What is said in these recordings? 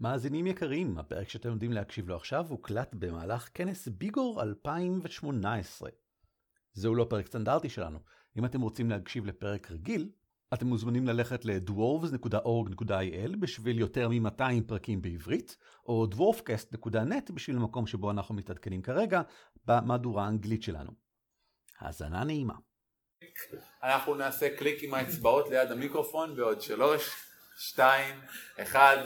מאזינים יקרים, הפרק שאתם עומדים להקשיב לו עכשיו הוקלט במהלך כנס ביגור 2018. זהו לא פרק סטנדרטי שלנו. אם אתם רוצים להקשיב לפרק רגיל, אתם מוזמנים ללכת ל-dwarves.org.il בשביל יותר מ-200 פרקים בעברית, או dwarfcast.net בשביל המקום שבו אנחנו מתעדכנים כרגע במהדורה האנגלית שלנו. האזנה נעימה. אנחנו נעשה קליק עם האצבעות ליד המיקרופון בעוד שלוש, שתיים, אחד.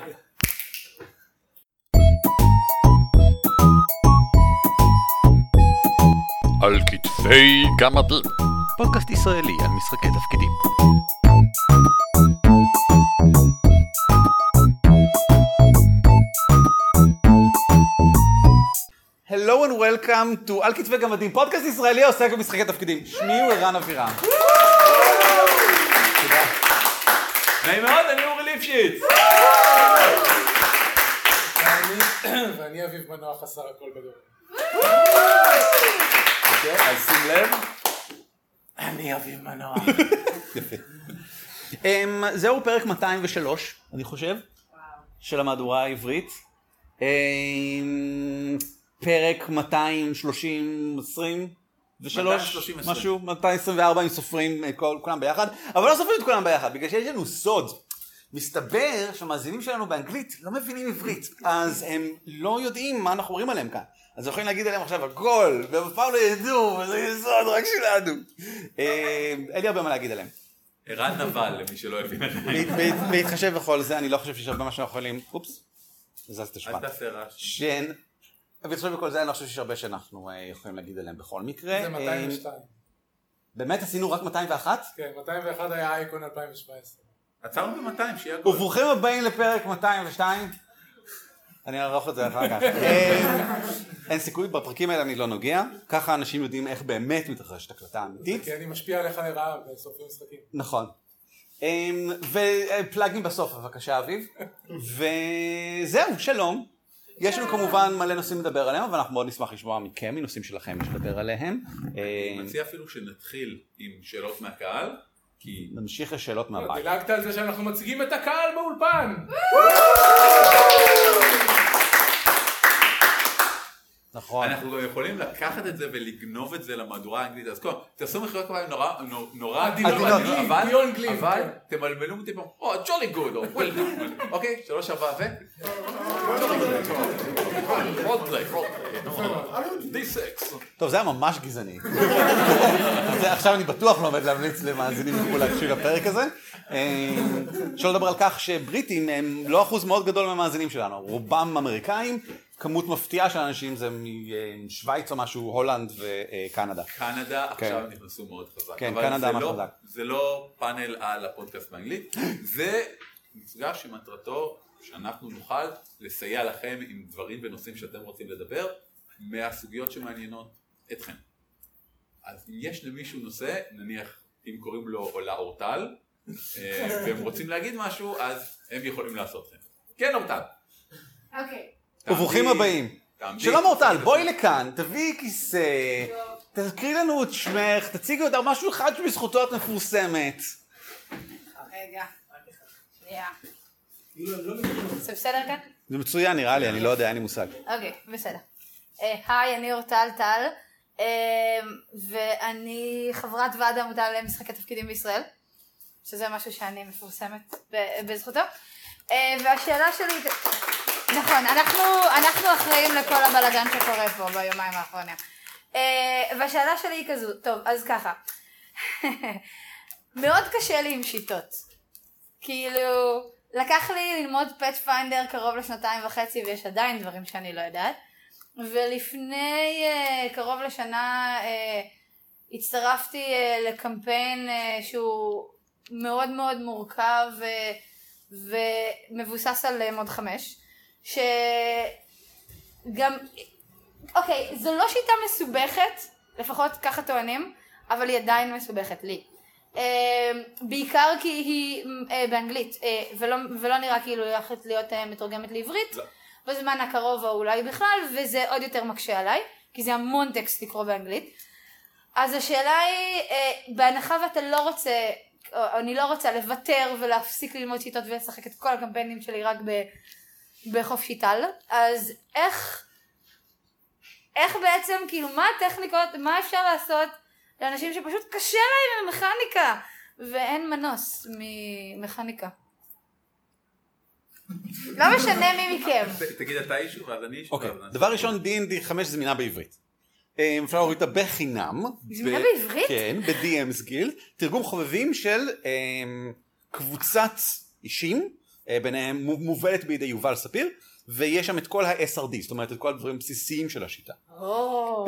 על כתפי גמדים. פודקאסט ישראלי על משחקי תפקידים. Hello and welcome to על כתפי גמדים, פודקאסט ישראלי העוסק במשחקי תפקידים. שמי הוא ערן אבירם. נעים מאוד, אני אורי ליפשיץ. ואני- אביב מנוע חסר הכל בדור. אוקיי, אז שים לב. אני אביב מנוע. אמ, זהו פרק 203, אני חושב, של המהדורה העברית. אמ, פרק 230, 20 ושלוש, 230, משהו, 224 אם סופרים אה, כל- כולם ביחד, אבל לא סופרים את כולם ביחד, בגלל שיש לנו סוד. מסתבר שהמאזינים שלנו באנגלית לא מבינים עברית, אז הם לא יודעים מה אנחנו אומרים עליהם כאן. אז יכולים להגיד עליהם עכשיו הכל, והם אף פעם לא ידעו, וזה יהיה סוד רק שלנו. אמ, אין לי הרבה מה להגיד עליהם. ערן נבל, למי שלא הבין. ב- בהתחשב בכל זה, אני לא חושב שיש הרבה מה שאנחנו יכולים, אופס, זז את אל. תעשה רעש. שן, בהתחשב בכל זה, אני לא חושב שיש הרבה שאנחנו אה, יכולים להגיד עליהם בכל מקרה. זה 202. אה, באמת עשינו רק 201? כן, 201 היה אייקון 2017. עצרנו ב-200, שיהיה. וברוכים הבאים לפרק 202. אני אערוך את זה אחר כך. אה, אין סיכוי, בפרקים האלה אני לא נוגע. ככה אנשים יודעים איך באמת מתרחשת הקלטה אמיתית. כי אני משפיע עליך לרעה בסופי משחקים. נכון. אמ, ופלאגים בסוף בבקשה אביב. וזהו, שלום. יש לנו כמובן מלא נושאים לדבר עליהם, אבל אנחנו מאוד נשמח לשמוע מכם, מנושאים שלכם לדבר עליהם. אני אמ, מציע אפילו שנתחיל עם שאלות מהקהל, כי נמשיך לשאלות מהבית. דילגת על זה שאנחנו מציגים את הקהל באולפן. נכון. אנחנו גם יכולים לקחת את זה ולגנוב את זה למהדורה האנגלית. אז קודם, תעשו מחיאות כפיים נורא נורא עדינות, אבל- גלים, אבל כן. תמלמלו מדי פעם, או ג'ולי גוד, או וול אוקיי, שלוש רולפליי, D6. טוב, זה היה ממש גזעני. זה- עכשיו אני בטוח לא עומד להמליץ למאזינים מחו"ל להקשיב לפרק הזה. אמ, שלא לדבר על כך שבריטים הם לא אחוז מאוד גדול מהמאזינים שלנו, רובם אמריקאים, כמות מפתיעה של אנשים זה משוויץ או משהו, הולנד וקנדה. קנדה עכשיו נכנסו מאוד חזק. כן, קנדה ממש לא- חזק. זה לא פאנל על הפודקאסט באנגלית, זה מפגש שמטרתו שאנחנו נוכל לסייע לכם עם דברים ונושאים שאתם רוצים לדבר מהסוגיות שמעניינות אתכם. אז אם יש למישהו נושא, נניח אם קוראים לו עולה אורטל, אה, והם רוצים להגיד משהו, אז הם יכולים לעשות כן. כן אורטל. אוקיי. וברוכים הבאים. תעמדי. שלום אורטל, בואי לכאן, תביאי כיסא, תקריא לנו את שמך, תציגי אותה משהו אחד שבזכותו את מפורסמת. רגע. שנייה. זה בסדר כאן? זה מצוין נראה לי, אני לא יודע, אין לי מושג. אוקיי, בסדר. אה, היי, אני אורטל טל, אה, ואני חברת ועד העמותה למשחקי תפקידים בישראל, שזה משהו שאני מפורסמת בזכותו. אה, והשאלה שלי, נכון, אנחנו, אנחנו אחראים לכל הבלאגן שקורה פה ביומיים האחרונים. אה, והשאלה שלי היא כזו, טוב, אז ככה. מאוד קשה לי עם שיטות. כאילו, לקח לי ללמוד פאץ' פיינדר קרוב לשנתיים וחצי ויש עדיין דברים שאני לא יודעת. ולפני uh, קרוב לשנה uh, הצטרפתי uh, לקמפיין uh, שהוא מאוד מאוד מורכב uh, ומבוסס על uh, מוד חמש. שגם, אוקיי, זו לא שיטה מסובכת, לפחות ככה טוענים, אבל היא עדיין מסובכת לי. אה, בעיקר כי היא אה, באנגלית, אה, ולא, ולא נראה כאילו היא הולכת להיות אה, מתורגמת לעברית, לא. בזמן הקרוב או אולי בכלל, וזה עוד יותר מקשה עליי, כי זה המון טקסט לקרוא באנגלית. אז השאלה היא, אה, בהנחה ואתה לא רוצה, או אני לא רוצה לוותר ולהפסיק ללמוד שיטות ולשחק את כל הקמפיינים שלי רק בחופשי טל, אז איך, איך בעצם, כאילו, מה הטכניקות, מה אפשר לעשות לאנשים שפשוט קשה להם עם מכניקה, ואין מנוס ממכניקה. לא משנה מי מכם. תגיד אתה אישו ואז אני אישו. אוקיי, דבר ראשון D&D 5 זמינה בעברית. אה, אפשר להוריד אותה בחינם. זמינה בעברית? כן, ב-DM's Guild. תרגום חובבים של אה, קבוצת אישים, ביניהם מו- מובלת בידי יובל ספיר, ויש שם את כל ה-SRD, זאת אומרת את כל הדברים הבסיסיים של השיטה.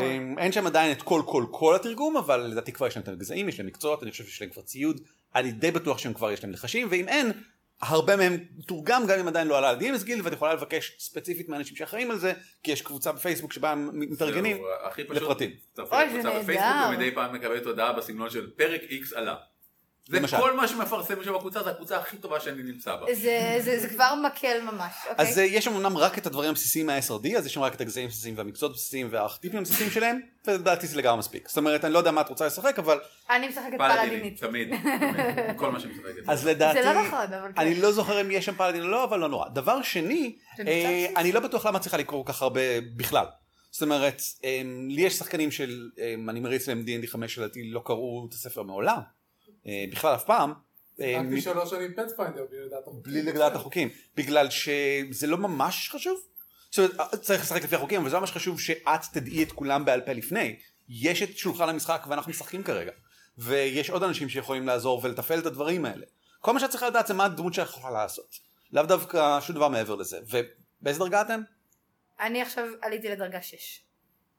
אה, אין שם עדיין את כל כל כל התרגום, אבל לדעתי כבר יש להם את הגזעים, יש להם מקצועות, אני חושב שיש להם כבר ציוד, אני די בטוח שהם כבר יש להם לחשים, ואם אין, הרבה מהם תורגם גם אם עדיין לא עלה על DMS גיל, ואת יכולה לבקש ספציפית מאנשים שאחראים על זה, כי יש קבוצה בפייסבוק שבה הם מתארגנים לפרטים. אוי, זה בפייסבוק נהדר. ומדי פעם מקבלת הודעה בסגנון של פרק X עלה. זה למשל. כל מה שמפרסם שם בקבוצה, זה הקבוצה הכי טובה שאני נמצא בה. זה, זה, זה כבר מקל ממש, אוקיי? אז יש שם אמנם רק את הדברים הבסיסיים מה-SRD, אז יש שם רק את הגזעים הבסיסיים והמקצועות הבסיסיים והארכיטיפים הבסיסיים שלהם, ולדעתי זה לגמרי מספיק. זאת אומרת, אני לא יודע מה את רוצה לשחק, אבל אני משחקת פלאדינית. תמיד, תמיד, כל מה שמשחקת. אז לדעתי, זה לא נכון, אבל כן. אני לא זוכר אם יש שם פלאדין או לא, אבל לא נורא. דבר שני, אה, אני לא בטוח למה צריכה לקרוא כל כך הרבה בכלל. זאת אומרת, אה, לי יש שחקנים של, אה, אני מריץ להם D&D 5 שלדעתי לא קראו את הספר מעולם, בכלל אף פעם. אה, רק שלוש שנים פטפיינדר בלי לדעת החוקים. בלי לדעת החוקים, בגלל שזה לא ממש חשוב. זאת אומרת, צריך לשחק לפי החוקים, אבל זה ממש חשוב שאת תדעי את כולם בעל פה לפני. יש את שולחן המשחק ואנחנו משחקים כרגע. ויש עוד אנשים שיכולים לעזור ולתפעל את הדברים האלה. כל מה שאת צריכה לדעת זה מה הדמות שלך יכולה לעשות. לאו דווקא שום דבר מעבר לזה. ובאיזה דרגה אתם? אני עכשיו עליתי לדרגה 6.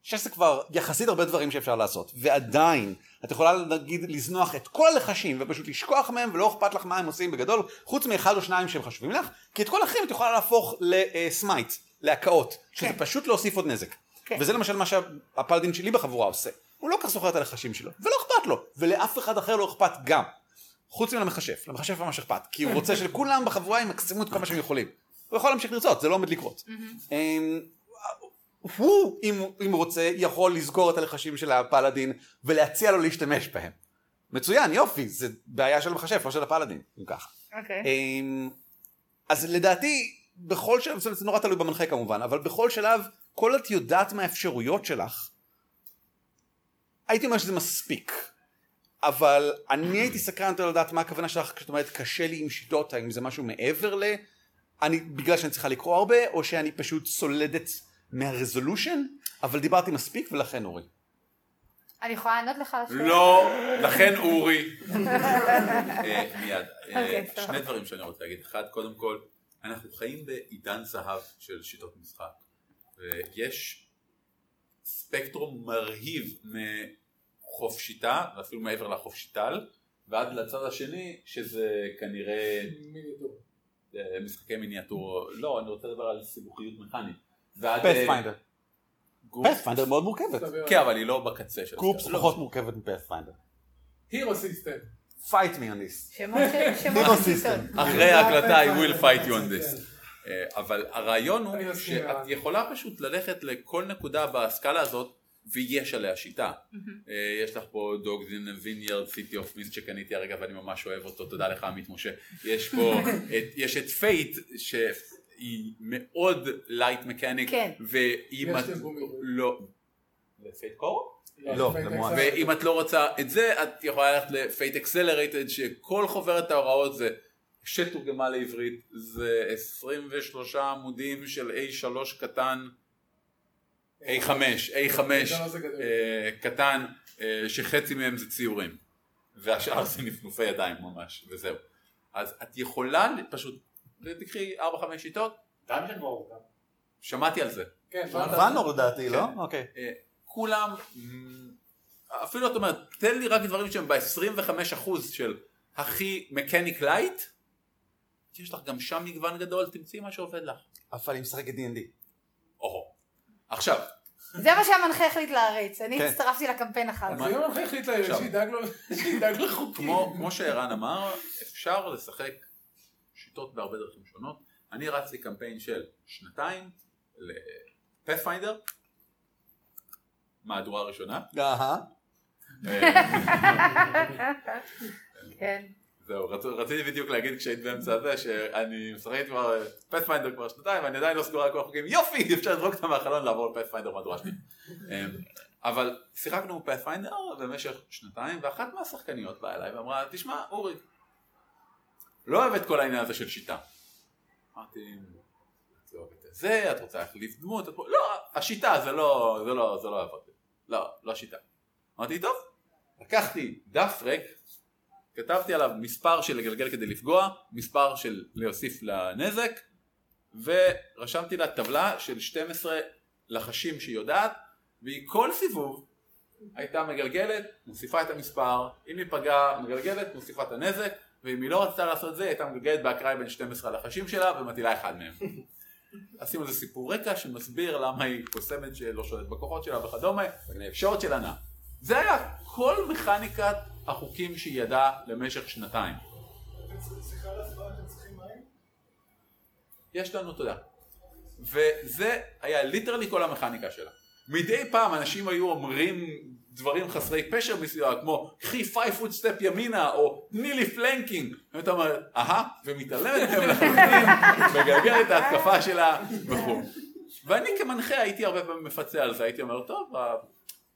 שש זה כבר יחסית הרבה דברים שאפשר לעשות, ועדיין את יכולה נגיד לזנוח את כל הלחשים ופשוט לשכוח מהם ולא אכפת לך מה הם עושים בגדול, חוץ מאחד או שניים שהם חשובים לך, כי את כל האחרים את יכולה להפוך לסמייט, להקאות, שזה כן. פשוט להוסיף עוד נזק. כן. וזה למשל מה שהפלדין שלי בחבורה עושה. הוא לא כך זוכר את הלחשים שלו, ולא אכפת לו, ולאף אחד אחר לא אכפת גם. חוץ מלמכשף, למכשף ממש אכפת, כי הוא רוצה שכולם בחבורה ימקסמו את כל מה שהם יכולים. הוא יכול להמשיך לרצות, זה לא עומד לקרות. הוא, אם, אם הוא רוצה, יכול לסגור את הלחשים של הפלאדין ולהציע לו להשתמש בהם. מצוין, יופי, זה בעיה של המכשף, לא של הפלאדין, אם ככה. אוקיי. אמ, אז לדעתי, בכל שלב, זה נורא תלוי במנחה כמובן, אבל בכל שלב, כל את יודעת מהאפשרויות שלך, הייתי אומר שזה מספיק. אבל אני הייתי סקרן יותר לדעת מה הכוונה שלך כשאת אומרת קשה לי עם שיטות, האם זה משהו מעבר ל... אני, בגלל שאני צריכה לקרוא הרבה, או שאני פשוט סולדת מהרזולושן, אבל דיברתי מספיק ולכן אורי. אני יכולה לענות לך על השאלה? לא, לכן אורי. אה, מיד. אה, אוקיי. שני דברים שאני רוצה להגיד. אחד, קודם כל, אנחנו חיים בעידן זהב של שיטות משחק. ויש ספקטרום מרהיב מחופשיטה, ואפילו מעבר לחופשיטה, ועד לצד השני, שזה כנראה מיניאטור. אה, משחקי מיניאטור, לא, אני רוצה לדבר על סיבוכיות מכנית. ועד... אה, פאת'פיינדר. גוף- פאת'פיינדר מאוד מורכבת. כן, אבל היא לא בקצה של GURPS. לא. פחות מורכבת מ Pathfinder. Hero System. fight me on this. System. שיטות. אחרי ההקלטה I will fight you on this. אה, אבל הרעיון הוא שאת. יכולה פשוט ללכת לכל נקודה בסקאלה הזאת ויש עליה שיטה. אה, יש לך פה Dogs in Vineyard City of Mist שקניתי הרגע ואני ממש אוהב אותו, תודה לך עמית משה. יש פה, יש את Fate שהיא מאוד light mechanic. כן. ואם יש את. לא... ל Fate Core? לא. אקסל. ואם את לא רוצה את זה, את יכולה ללכת ל Fate Accelerated, שכל חוברת ההוראות זה, שתורגמה לעברית, זה 23 עמודים של A3 קטן, A5, A5 כמה זה גדול? אה, קטן, אה, שחצי מהם זה ציורים, והשאר זה נפנופי ידיים ממש, וזהו. אז את יכולה פשוט, תקחי 4-5 שיטות, גם. שמעתי על זה. כן, ואנור לדעתי, לא? כן. אוקיי. אה, כולם, אפילו את אומרת, תן לי רק דברים שהם ב-25% של הכי mechanic light, יש לך גם שם מגוון גדול, תמצאי מה שעובד לך. אבל היא משחקת D&D. או. עכשיו, זה מה שהמנחה החליט להריץ, אני כן. הצטרפתי לקמפיין אחר כך. אם המנחה החליט לה- עכשיו. שידאג לו- לחוקים. כמו שערן אמר, אפשר לשחק שיטות בהרבה דרכים שונות. אני רצתי קמפיין של שנתיים ל Pathfinder, מהדורה ראשונה, אהה. אה, כן. זהו, רצ- רציתי בדיוק להגיד כשהיית באמצע הזה, שאני משחק כבר פאת'פיינדר כבר שנתיים, ואני עדיין לא סגור על כל החוקים, יופי, אפשר לזרוק אותם מהחלון לעבור לפאת'פיינדר מהדורה שלי. אמ, אבל שיחקנו פאת'פיינדר במשך שנתיים, ואחת מהשחקניות באה אליי ואמרה, תשמע, אורי, לא אוהב את כל העניין הזה של שיטה. אמרתי, את לא אוהבת את זה, את רוצה להחליף דמות, את... לא, השיטה זה לא, זה לא, זה לא לי. לא, לא השיטה. אמרתי, טוב, לקחתי דף ריק, כתבתי עליו מספר של לגלגל כדי לפגוע, מספר של להוסיף לנזק, ורשמתי לה טבלה של 12 לחשים שהיא יודעת, והיא כל סיבוב הייתה מגלגלת, מוסיפה את המספר, אם היא פגעה מגלגלת, מוסיפה את הנזק, ואם היא לא רצתה לעשות את זה, היא הייתה מגלגלת באקראי בין 12 הלחשים שלה ומטילה אחד מהם. עשינו איזה סיפור רקע שמסביר למה היא קוסמת שלא שולטת בכוחות שלה וכדומה, שורט של ענה. זה היה כל מכניקת החוקים שהיא ידעה למשך שנתיים. יש לנו תודה. וזה היה literally כל המכניקה שלה. מדי פעם אנשים היו אומרים דברים חסרי פשר מסוים, כמו קחי foot step ימינה, או תני לי flanking. ואתה אומר, אהה, ומתעלמת מהם לחלוטין, מגלגלת את ההתקפה שלה וכו'. ואני כמנחה הייתי הרבה פעמים מפצה על זה, הייתי אומר, טוב,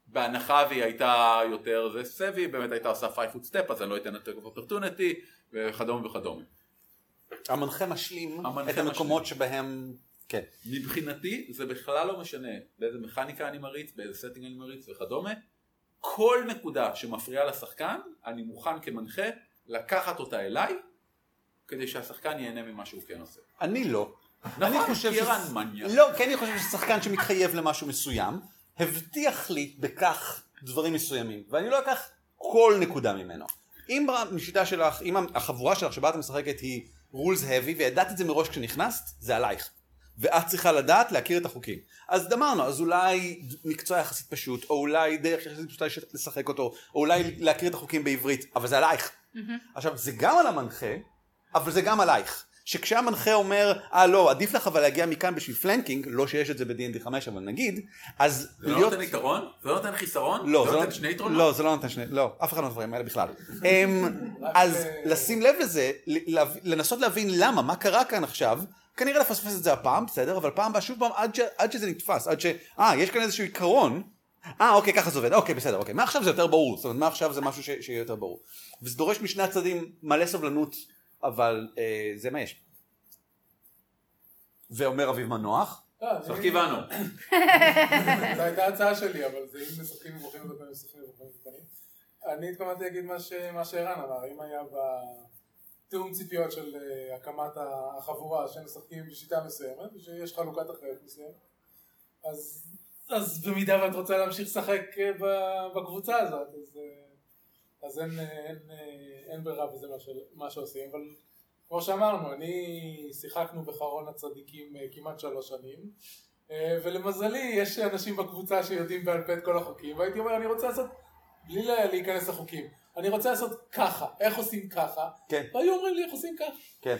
בהנחה והיא הייתה יותר זה savvy, באמת הייתה עושה foot step, אז אני לא אתן attack of opportunity, וכדומה וכדומה. המנחה משלים המנחה את המקומות שבהם, כן. מבחינתי זה בכלל לא משנה באיזה מכניקה אני מריץ, באיזה setting אני מריץ וכדומה. כל נקודה שמפריעה לשחקן, אני מוכן כמנחה לקחת אותה אליי, כדי שהשחקן ייהנה ממה שהוא כן עושה. אני לא. נכון, אני חושב כי ערן ש- מניאק. לא, כי אני חושב ששחקן שמתחייב למשהו מסוים, הבטיח לי בכך דברים מסוימים, ואני לא אקח כל נקודה ממנו. אם משיטה שלך, אם החבורה שלך שבה את משחקת היא rules heavy, וידעת את זה מראש כשנכנסת, זה עלייך. ואת צריכה לדעת להכיר את החוקים. אז אמרנו, אז אולי מקצוע יחסית פשוט, או אולי דרך יחסית פשוטה לשחק אותו, או אולי להכיר את החוקים בעברית, אבל זה עלייך. עכשיו, זה גם על המנחה, אבל זה גם עלייך. שכשהמנחה אומר, אה לא, עדיף לך אבל להגיע מכאן בשביל פלנקינג, לא שיש את זה ב-D&D 5 אבל נגיד, אז זה לא נותן יתרון? זה לא נותן חיסרון? לא, זה זה נותן שני יתרונות? לא, זה לא נותן שני, לא, אף אחד לא מדברים האלה בכלל. אמ, אז לשים לב לזה, לנסות להבין למה, מה קרה כאן עכשיו, כנראה לפספס את זה הפעם, בסדר, אבל פעם הבאה שוב פעם עד ש- עד שזה נתפס, עד ש... אה, יש כאן איזשהו עיקרון, אה, אוקיי, ככה זה עובד, אוקיי, בסדר, אוקיי, מעכשיו זה יותר ברור, זאת אומרת, מעכשיו זה משהו ש- שיהיה יותר ברור. וזה דורש משני הצדדים מלא סבלנות, אבל אה, זה מה יש. ואומר אביב מנוח, אני- שחקי בנו. זו הייתה הצעה שלי, אבל זה אם משחקים מבוכים ובפנים משחקים מבוכים ובפנים. אני התכוונתי להגיד מה שערן אמר, אם היה בתיאום ציפיות של אה, הקמת החבורה שמשחקים בשיטה מסוימת, ושיש חלוקת אחריות מסוימת, אז, אז במידה ואת רוצה להמשיך לשחק אה, בקבוצה הזאת, אז, אה, אז אין, אין, אין ברירה בזה מה, ש- מה שעושים, אבל כמו שאמרנו, אני שיחקנו בחרון הצדיקים כמעט שלוש שנים, ולמזלי יש אנשים בקבוצה שיודעים בעל פה את כל החוקים, והייתי אומר אני רוצה לעשות, בלי לה- להיכנס לחוקים, אני רוצה לעשות ככה, איך עושים ככה, כן, והיו אומרים לי איך עושים ככה, כן.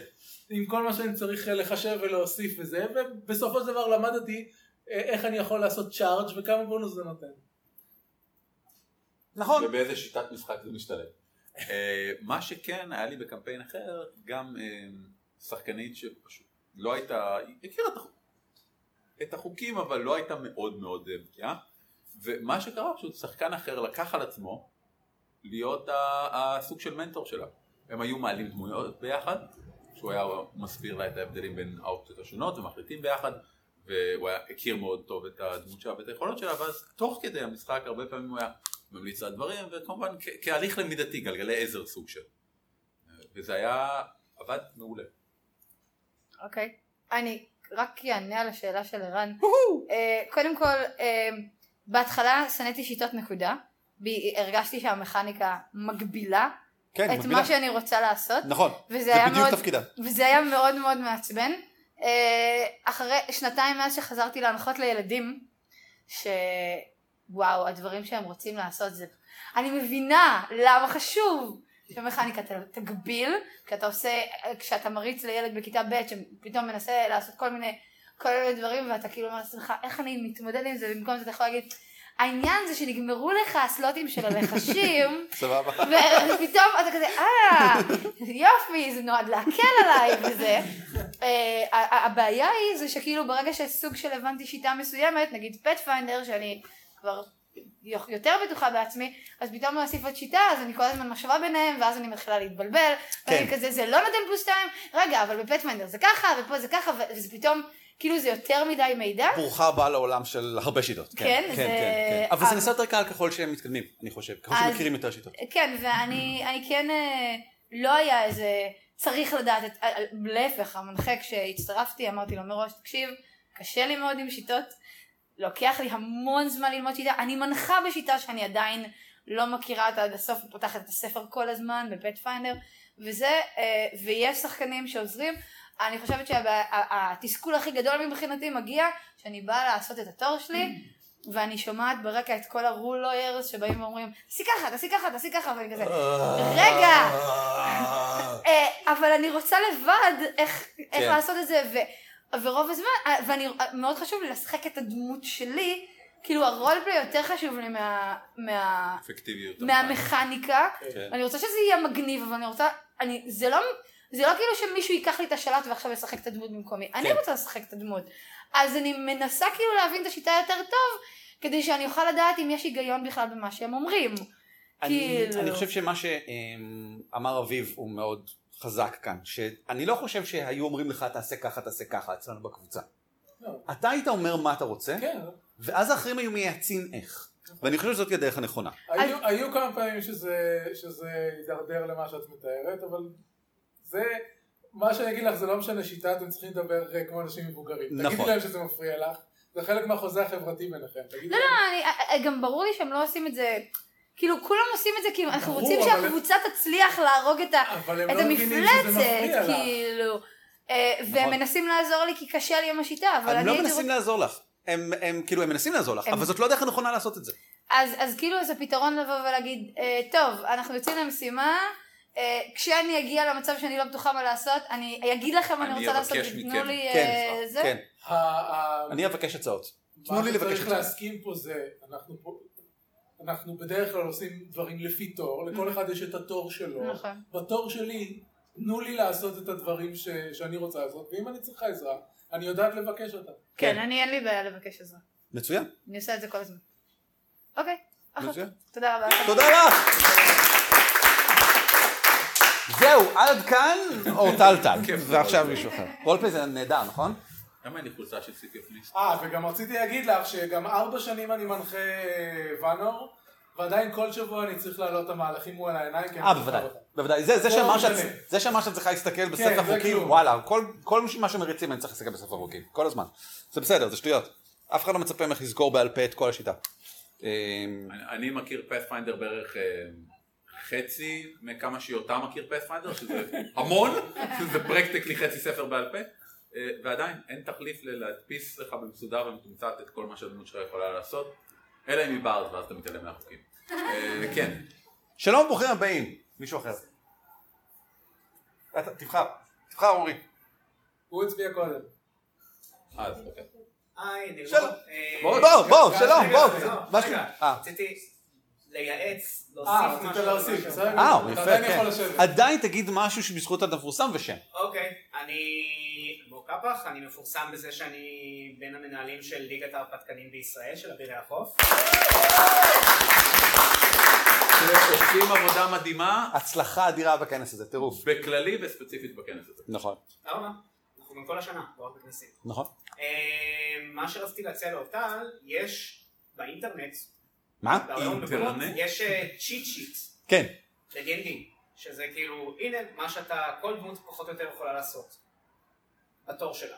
עם כל מה שאני צריך אה, לחשב ולהוסיף וזה, ובסופו של דבר למדתי אה, איך אני יכול לעשות צ'ארג' וכמה בונוס זה נותן. נכון. ובאיזה שיטת משחק זה משתלב. אה, מה שכן, היה לי בקמפיין אחר, גם שחקנית שפשוט לא הייתה, היא הכירה את החוק- את החוקים, אבל לא הייתה מאוד מאוד אה, בקיאה. ומה שקרה, פשוט שחקן אחר לקח על עצמו להיות הסוג של מנטור שלה. הם היו מעלים דמויות ביחד, שהוא היה מסביר לה את ההבדלים בין האופציות השונות ומחליטים ביחד, והוא היה, הכיר מאוד טוב את הדמות שלה ואת היכולות שלה, ואז תוך כדי המשחק הרבה פעמים הוא היה ממליץ על דברים, וכמובן כהליך למידתי, גלגלי עזר סוג של. וזה היה, עבד מעולה. אוקיי. אני רק אענה על השאלה של ערן. אה, קודם כל, אה, בהתחלה שנאתי שיטות נקודה. הרגשתי שהמכניקה מגבילה כן, את מקבילה. מה שאני רוצה לעשות. נכון, וזה זה בדיוק מאוד, תפקידה. וזה היה מאוד מאוד מעצבן. אה, אחרי שנתיים מאז שחזרתי להנחות לילדים, שוואו, הדברים שהם רוצים לעשות זה... אני מבינה למה חשוב שמכניקה תגביל, כשאתה עושה, כשאתה מריץ לילד בכיתה ב' שפתאום מנסה לעשות כל מיני, כל מיני דברים ואתה כאילו אומר לעצמך, איך אני מתמודד עם זה, ובמקום זה אתה יכול להגיד, העניין זה שנגמרו לך הסלוטים של הלחשים, סבבה. ופתאום אתה כזה, אה, יופי, זה נועד להקל עליי וזה. אה, הבעיה היא זה שכאילו ברגע שסוג של הבנתי שיטה מסוימת, נגיד Pathfinder, שאני כבר יותר בטוחה בעצמי, אז פתאום להוסיף עוד שיטה, אז אני כל הזמן משווה ביניהם, ואז אני מתחילה להתבלבל, ואני כן. כזה, זה לא נותן פלוס 2, רגע, אבל ב Pathfinder זה ככה, ופה זה ככה, וזה פתאום, כאילו זה יותר מדי מידע. ברוכה הבאה לעולם של הרבה שיטות. כן, זה- אבל זה אה. נעשה יותר קל ככל שהם מתקדמים, אני חושב. ככל שמכירים יותר שיטות. כן, ואני אני כן, אה, לא היה איזה, צריך לדעת, את, להפך, המנחה כשהצטרפתי, אמרתי לו מראש, תקשיב, קשה לי מאוד עם שיטות, לוקח לי המון זמן ללמוד שיטה, אני מנחה בשיטה שאני עדיין לא מכירה אותה עד הסוף, פותחת את הספר כל הזמן בפט פיינדר, וזה, אה, ויש שחקנים שעוזרים, אני חושבת שהתסכול הכי גדול מבחינתי מגיע שאני באה לעשות את התור שלי, ואני שומעת ברקע את כל הרול לוירס שבאים ואומרים, תעשי ככה, תעשי ככה, תעשי ככה, ואני כזה, רגע, אה, אבל אני רוצה לבד איך, איך כן. לעשות את זה, ו, ורוב הזמן, אה, ואני, מאוד חשוב לי לשחק את הדמות שלי, כאילו הרולפליי יותר חשוב לי מה, מה. מהמכניקה, כן. אני רוצה שזה יהיה מגניב, אבל אני רוצה, אני, זה לא, זה לא כאילו שמישהו ייקח לי את השלט ועכשיו ישחק את הדמות במקומי, אני כן. רוצה לשחק את הדמות, אז אני מנסה כאילו להבין את השיטה יותר טוב, כדי שאני אוכל לדעת אם יש היגיון בכלל במה שהם אומרים. אני, כאילו. אני חושב שמה שאמר אביב הוא מאוד חזק כאן, שאני לא חושב שהיו אומרים לך תעשה ככה, תעשה ככה אצלנו בקבוצה. לא. אתה היית אומר מה אתה רוצה, כן, ואז האחרים היו מייעצים איך. ואני חושב שזאת הדרך הנכונה. היו, היו כמה פעמים שזה, שזה הידרדר למה שאת מתארת, אבל זה, מה שאני אגיד לך זה לא משנה שיטה, אתם צריכים לדבר אה, כמו אנשים מבוגרים. נכון. תגידי להם שזה מפריע לך, זה חלק מהחוזה החברתי ביניכם. לא, לא, אני, אה, גם ברור לי שהם לא עושים את זה, כאילו כולם עושים את זה כי אנחנו רוצים אבל- שהקבוצה תצליח להרוג את, ה, הם את לא המפלצת. כאילו, אה, והם נכון. מנסים לעזור לי כי קשה לי עם השיטה, אבל הם אני לא הייתי מנסים לעזור לך. הם, הם כאילו הם מנסים לעזור לך, הם- אבל זאת לא הדרך הנכונה לעשות את זה. אז, אז כאילו זה פתרון לבוא ולהגיד, אה, טוב, אנחנו יוצאים למשימה, אה, כשאני אגיע למצב שאני לא בטוחה מה לעשות, אני אגיד לכם מה אני רוצה לעשות, מכם. לי כן, אה, זה. כן. ה- ה- אני אבקש הצעות. תנו מה לי לבקש שצריך הצעות. להסכים פה זה, אנחנו פה, אנחנו בדרך כלל עושים דברים לפי תור, לכל אחד יש את התור שלו. נכון. בתור שלי, תנו לי לעשות את הדברים ש, שאני רוצה לעשות, ואם אני צריכה עזרה, אני יודעת לבקש אותה. כן, כן. אני אין לי בעיה לבקש עזרה. מצוין. אני עושה את זה כל הזמן. אוקיי, אחלה. תודה רבה. תודה לך. זהו, עד כאן אורטלטל. ועכשיו מישהו אחר. רולפליי זה נהדר, נכון? למה אין לי חולצה של סיטי אוף ליסט? אה, וגם רציתי להגיד לך שגם ארבע שנים אני מנחה ואנור, ועדיין כל שבוע אני צריך להעלות את המהלכים מול העיניים. אה, בוודאי. בוודאי. זה- זה שאמר שאת- צריכה להסתכל בספר זה חוקים. וואלה, כל- מה שמריצים אני צריך להסתכל בספר חוקים. כל הזמן. זה בסדר, זה שטויות. אף אחד לא מצפה ממך לזכור בעל פה את כל השיטה. אני- אני מכיר פאת'פיינדר בערך אה, חצי מכמה שיותה מכיר פאת'פיינדר, שזה המון, שזה פרקטיקלי חצי ספר בעל פה, אה, ועדיין אין תחליף ללהדפיס לך במסודר ומתומצת את כל מה שהדמות שלך יכולה לעשות, אלא אם היא בארד ואז אתה מתעלם מהחוקים. אה, כן, שלום, ברוכים הבאים. מישהו אחר. אתה- תבחר. תבחר אורי. הוא הצביע קודם. אז אוקיי. היי, נראה. שלום. אה, בוא, בוא, בוא, רגע, שלום, רגע, בוא. רגע. אה. רציתי לייעץ, אה, להוסיף רצית משהו. להוסיף, משהו. בסדר? אה, אתה יפה, כן. עדיין תגיד משהו שבזכות אתה מפורסם ושם. אוקיי, אני בוא קפח, אני מפורסם בזה שאני בין המנהלים של ליגת ההרפתקנים בישראל, של אבירי החוף. עושים עבודה מדהימה הצלחה אדירה בכנס הזה, טירוף. בכללי וספציפית בכנס הזה. נכון. תודה רבה. אנחנו גם כל השנה, לא רק בכנסים. נכון. אה, מה שרציתי להציע לאורטל, יש באינטרנט, מה? אינטרנט? יש cheat sheet כן. ל-D&D, שזה כאילו, הנה מה שאתה, כל דמות פחות או יותר יכולה לעשות. בתור שלה.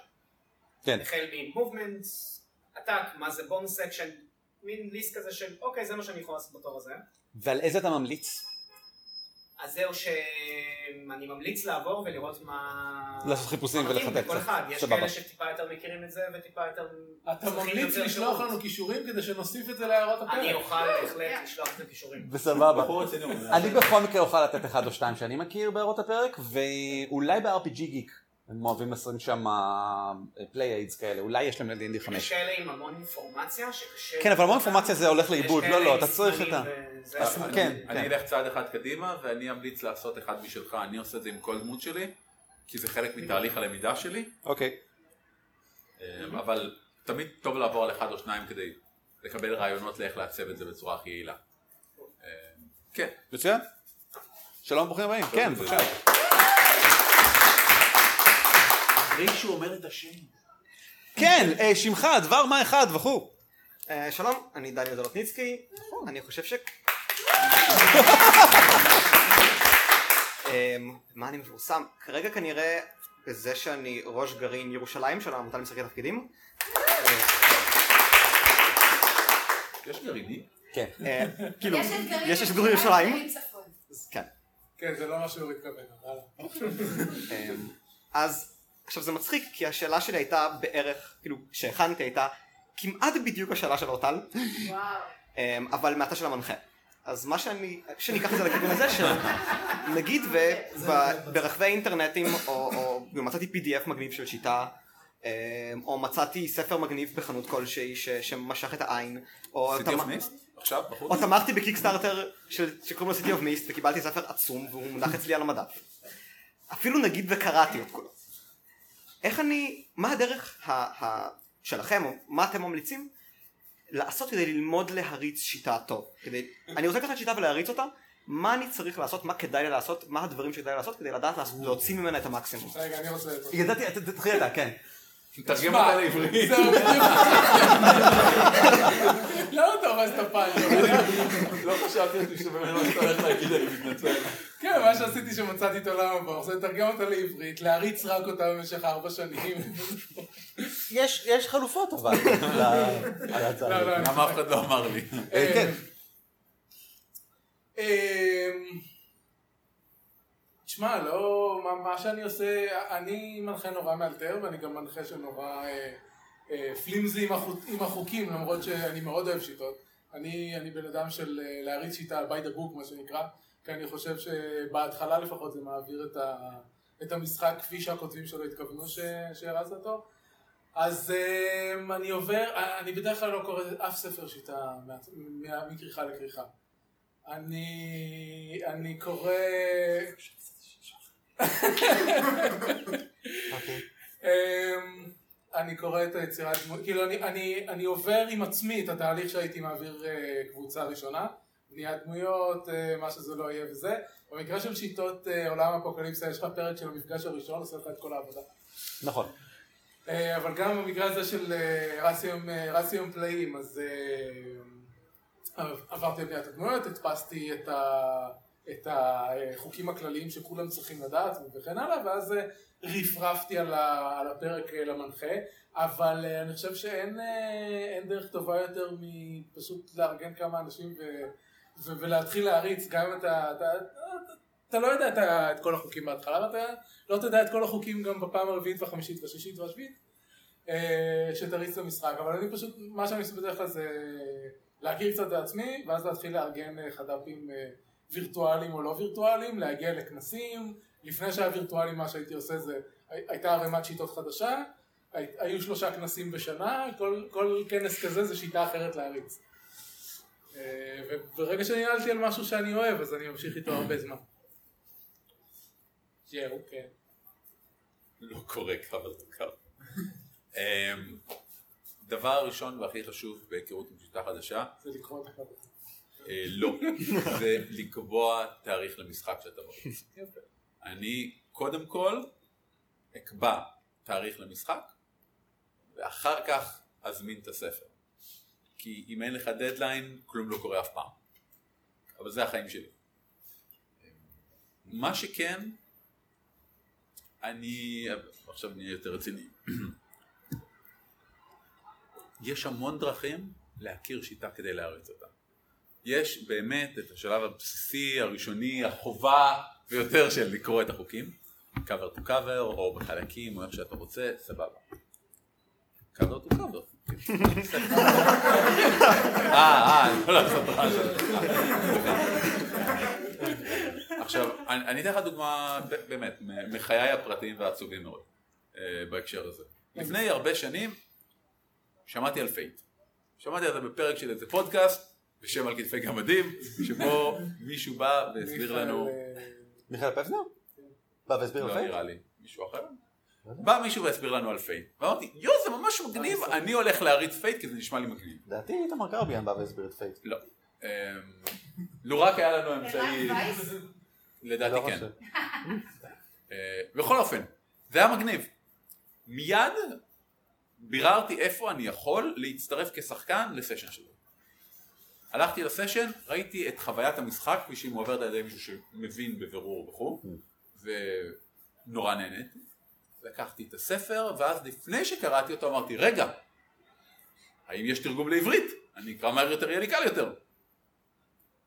כן. החל מ movement, attack, מה זה bonus action, מין ליסט כזה של אוקיי זה מה שאני יכול לעשות בתור הזה. ועל איזה אתה ממליץ? אז זהו שאני ממליץ לעבור ולראות מה... לעשות חיפושים לכל קצת. אחד, יש. כאלה שטיפה יותר מכירים את זה וטיפה יותר... אתה ממליץ לשלוח. לנו קישורים כדי שנוסיף את זה להערות הפרק. אני אוכל בהחלט לשלוח את הקישורים. בסבבה. אני בכל מקרה אוכל לתת אחד או שתיים שאני מכיר בהערות הפרק, ואולי ב-RPG גיק הם אוהבים לשים שם פליי איידס כאלה, אולי יש להם ל-D&D 5. יש כאלה עם המון אינפורמציה שקשה... כן, אבל המון אינפורמציה זה הולך לאיבוד, לא, לא, אתה צריך את ה... אני- כן, אני כן. אלך צעד אחד קדימה ואני אמליץ לעשות אחד משלך, אני עושה את זה עם כל דמות שלי, כי זה חלק מתהליך הלמידה שלי, אוקיי. אה, אבל תמיד טוב לעבור על אחד או שניים כדי לקבל רעיונות לאיך לעצב את זה בצורה הכי יעילה. אה, כן. מצוין. שלום, ברוכים הבאים. כן, בבקשה. אחרי שהוא אומר את השם. כן, אה, שמך, דבר מה אחד וכו'. אה, שלום, אני דניאל זולוטניצקי, אני חושב ש... אמ, מה אני מפורסם? כרגע כנראה בזה שאני ראש גרעין ירושלים של העמותה למשחקי תפקידים. יש גרעיני? כן. אה, כאילו, יש את גרעין ירושלים. כן. כן, זה לא מה שהוא התכוון, אבל... אמ, אז עכשיו זה מצחיק כי השאלה שלי הייתה בערך, כאילו, שהכנתי הייתה כמעט בדיוק השאלה של אורטל. אמ, אבל מעטה של המנחה. אז מה שאני, שאני אקח את זה לכיוון הזה של נגיד וברחבי אינטרנטים או, או מצאתי pdf מגניב של שיטה אמ, או מצאתי ספר מגניב בחנות כלשהי ש, שמשך את העין או, תמ-? עכשיו? או תמכתי בקיקסטארטר של- שקוראים לו סיטי אוף מיסט וקיבלתי ספר עצום והוא מונח אצלי על המדף אפילו נגיד וקראתי את כולו איך אני, מה הדרך ה, ה, שלכם או מה אתם ממליצים לעשות כדי ללמוד להריץ שיטה טוב כדי, אני רוצה לקחת שיטה ולהריץ אותה מה אני צריך לעשות, מה כדאי לי לעשות, מה הדברים שכדאי לעשות כדי לדעת להוציא ממנה את המקסימום רגע, אני רוצה... ידעתי, תתחיל אתה, כן. תרגם אותה לעברית. בדיוק. לא טוב, אז אתה פעם. לא חשבתי שאתה הולך להגיד, אני מתנצל. כן, מה שעשיתי שמצאתי את עולם הבא, זה לתרגם אותה לעברית, להריץ רק אותה במשך ארבע שנים. יש יש חלופות אבל. לא. לא, למה אף אחד לא אמר לי? אה, כן. אמ, תשמע, לא, מה, שאני עושה, אני מנחה נורא מאלתר, ואני גם מנחה שנורא אה, אה, פלימזי עם, החוק, עם החוקים, למרות שאני מאוד אוהב שיטות. אני, אני בן אדם של אה, להריץ שיטה by the book, מה שנקרא, כי אני חושב שבהתחלה לפחות זה מעביר את, ה, את המשחק כפי שהכותבים שלו התכוונו ש, אותו. אז um, אני עובר, אני בדרך כלל לא קורא אף ספר שיטה מכריכה לכריכה. אני, אני קורא... אמ, אני קורא את היצירת דמות, כאילו אני, אני, אני עובר עם עצמי את התהליך שהייתי מעביר אה, קבוצה ראשונה, בניית דמויות, אה, מה שזה לא יהיה וזה. במקרה של שיטות אה, עולם אפוקליפסה יש לך פרק של המפגש הראשון, עושה לך את כל העבודה. נכון. אה, אבל גם במקרה הזה של רסיום, רסיום פלאים, אז עברתי על בניית הדמויות, הדפסתי את, ה, את החוקים הכלליים שכולם צריכים לדעת וכן הלאה, ואז רפרפתי על, ה, על הפרק למנחה, אבל אני חושב שאין אין דרך טובה יותר מפשוט לארגן כמה אנשים ו, ולהתחיל להריץ, גם אם אתה... אתה, אתה לא יודע את, את כל החוקים בהתחלה, ואתה לא תדע את כל החוקים גם בפעם הרביעית והחמישית והשישית והשביעית, אה, שתריץ למשחק, אבל אני פשוט, מה שאני עושה בדרך כלל זה להכיר קצת את עצמי, ואז להתחיל לארגן אה, חד"פים אה, וירטואליים או לא וירטואליים, להגיע לכנסים, לפני שהיה וירטואלי מה שהייתי עושה זה, הי- הייתה ערימת שיטות חדשה, הי- היו שלושה כנסים בשנה, כל, כל כנס כזה זה שיטה אחרת להריץ. אה, וברגע שניהלתי על משהו שאני אוהב, אז אני ממשיך איתו הרבה זמן. זהו, כן. לא קורה קו על קו. אמ, דבר ראשון והכי חשוב בהיכרות עם שיטה חדשה, זה לקרוא את הקו. אה, לא, זה לקבוע תאריך למשחק שאתה מריץ. אני קודם כל אקבע תאריך למשחק, ואחר כך אזמין את הספר. כי אם אין לך דדליין, כלום לא קורה אף פעם. אבל זה החיים שלי. מה שכן, אני, עכשיו נהיה יותר רציני. יש המון דרכים להכיר שיטה כדי להריץ אותה. יש באמת את השלב הבסיסי, הראשוני, החובה ביותר של לקרוא את החוקים, cover to cover או בחלקים או איך שאתה רוצה, סבבה. cover to cover. אה, אה, לא לעשות רעש. עכשיו, אני אני אתן לך דוגמה באמת, מחיי הפרטיים והעצובים מאוד. אה, בהקשר הזה. לפני הרבה שנים שמעתי על Fate. שמעתי על זה בפרק של איזה פודקאסט בשם על כתפי גמדים, שבו מישהו בא והסביר לנו, מיכאל, אה, פפנר? בא והסביר לא על Fate? נראה לי, מישהו אחר. בא מישהו והסביר לנו על Fate. ואמרתי, יואו זה ממש מגניב, אני הולך להריץ Fate כי זה נשמע לי מגניב. לדעתי איתמר גרביאן בא והסביר את Fate. לא. אמ, לו רק היה לנו אמצעי? לדעתי לא כן. אה, בכל אופן, זה היה מגניב. מיד ביררתי איפה אני יכול להצטרף כשחקן לסשן שלו. הלכתי לסשן, ראיתי את חוויית המשחק כפי שהיא מועברת על ידי מישהו שמבין בבירור וכו', ונורא נהניתי. לקחתי את הספר, ואז לפני שקראתי אותו אמרתי, רגע, האם יש תרגום לעברית? אני אקרא מהר יותר, יהיה לי קל יותר.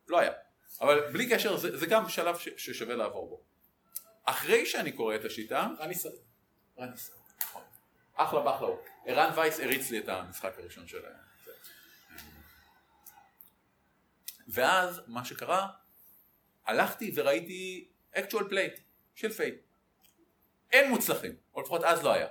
לא היה. אבל בלי קשר, זה, זה גם שלב ש, ששווה לעבור בו. אחרי שאני קורא את השיטה, רני סער. רן ישראל, נכון. אחלה באחלה הוא. ערן וייס הריץ לי את המשחק הראשון שלהם. ואז מה שקרה, הלכתי וראיתי actual play של Fate. אין מוצלחים, או לפחות אז לא היה.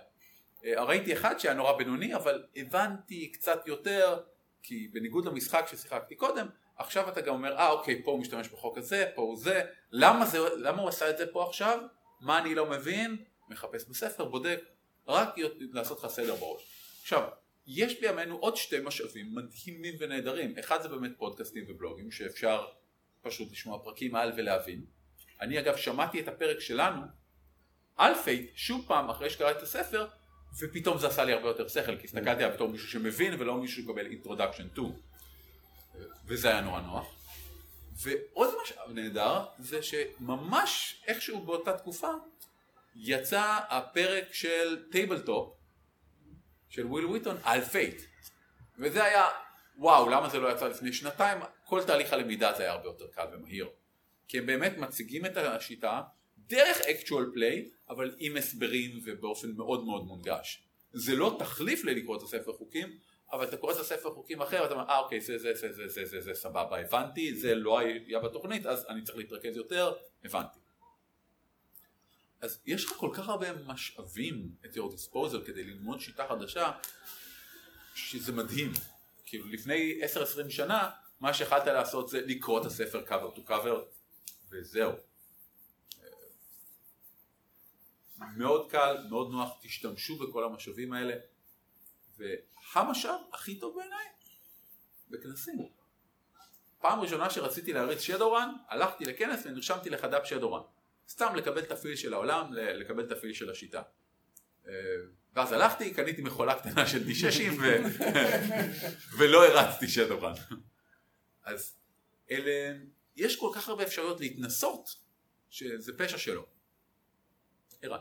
אה, ראיתי אחד שהיה נורא בינוני, אבל הבנתי קצת יותר, כי בניגוד למשחק ששיחקתי קודם, עכשיו אתה גם אומר, אה אוקיי, פה הוא משתמש בחוק הזה, פה הוא זה, למה, זה, למה הוא עשה את זה פה עכשיו? מה אני לא מבין? מחפש בספר, בודק, רק לעשות לך סדר בראש. עכשיו, יש בימינו עוד שתי משאבים מדהימים ונהדרים. אחד זה באמת פודקאסטים ובלוגים, שאפשר פשוט לשמוע פרקים על ולהבין. אני אגב שמעתי את הפרק שלנו על Fate שוב פעם אחרי שקראתי את הספר, ופתאום זה עשה לי הרבה יותר שכל, כי הסתכלתי עליו בתור מישהו שמבין ולא מישהו שמקבל introduction to. וזה היה נורא נוח. ועוד משאב נהדר זה שממש איכשהו באותה תקופה יצא הפרק של TableTop של וויל וויטון על Fate. וזה היה, וואו, למה זה לא יצא לפני שנתיים? כל תהליך הלמידה זה היה הרבה יותר קל ומהיר. כי הם באמת מציגים את השיטה דרך actual play, אבל עם הסברים ובאופן מאוד מאוד מונגש. זה לא תחליף ללקרוא את הספר חוקים, אבל אתה קורא את הספר חוקים אחר, ואתה אומר, אה אוקיי, זה זה זה זה זה זה זה סבבה, הבנתי, זה לא היה בתוכנית, אז אני צריך להתרכז יותר, הבנתי. אז יש לך כל כך הרבה משאבים את your disposal כדי ללמוד שיטה חדשה, שזה מדהים. כאילו לפני 10-20 שנה, מה שיכלת לעשות זה לקרוא את הספר cover to cover, וזהו. מאוד קל, מאוד נוח, תשתמשו בכל המשאבים האלה, והמשאב הכי טוב בעיניי, בכנסים. פעם ראשונה שרציתי להריץ שדורן, הלכתי לכנס ונרשמתי לחד"פ שדורן. סתם לקבל את הפיל של העולם, לקבל את הפיל של השיטה. אה, ואז הלכתי, קניתי מכולה קטנה של דיששים ו... ולא הרצתי שדורן. אז אלה, יש כל כך הרבה אפשרויות להתנסות, שזה פשע שלו. ערן.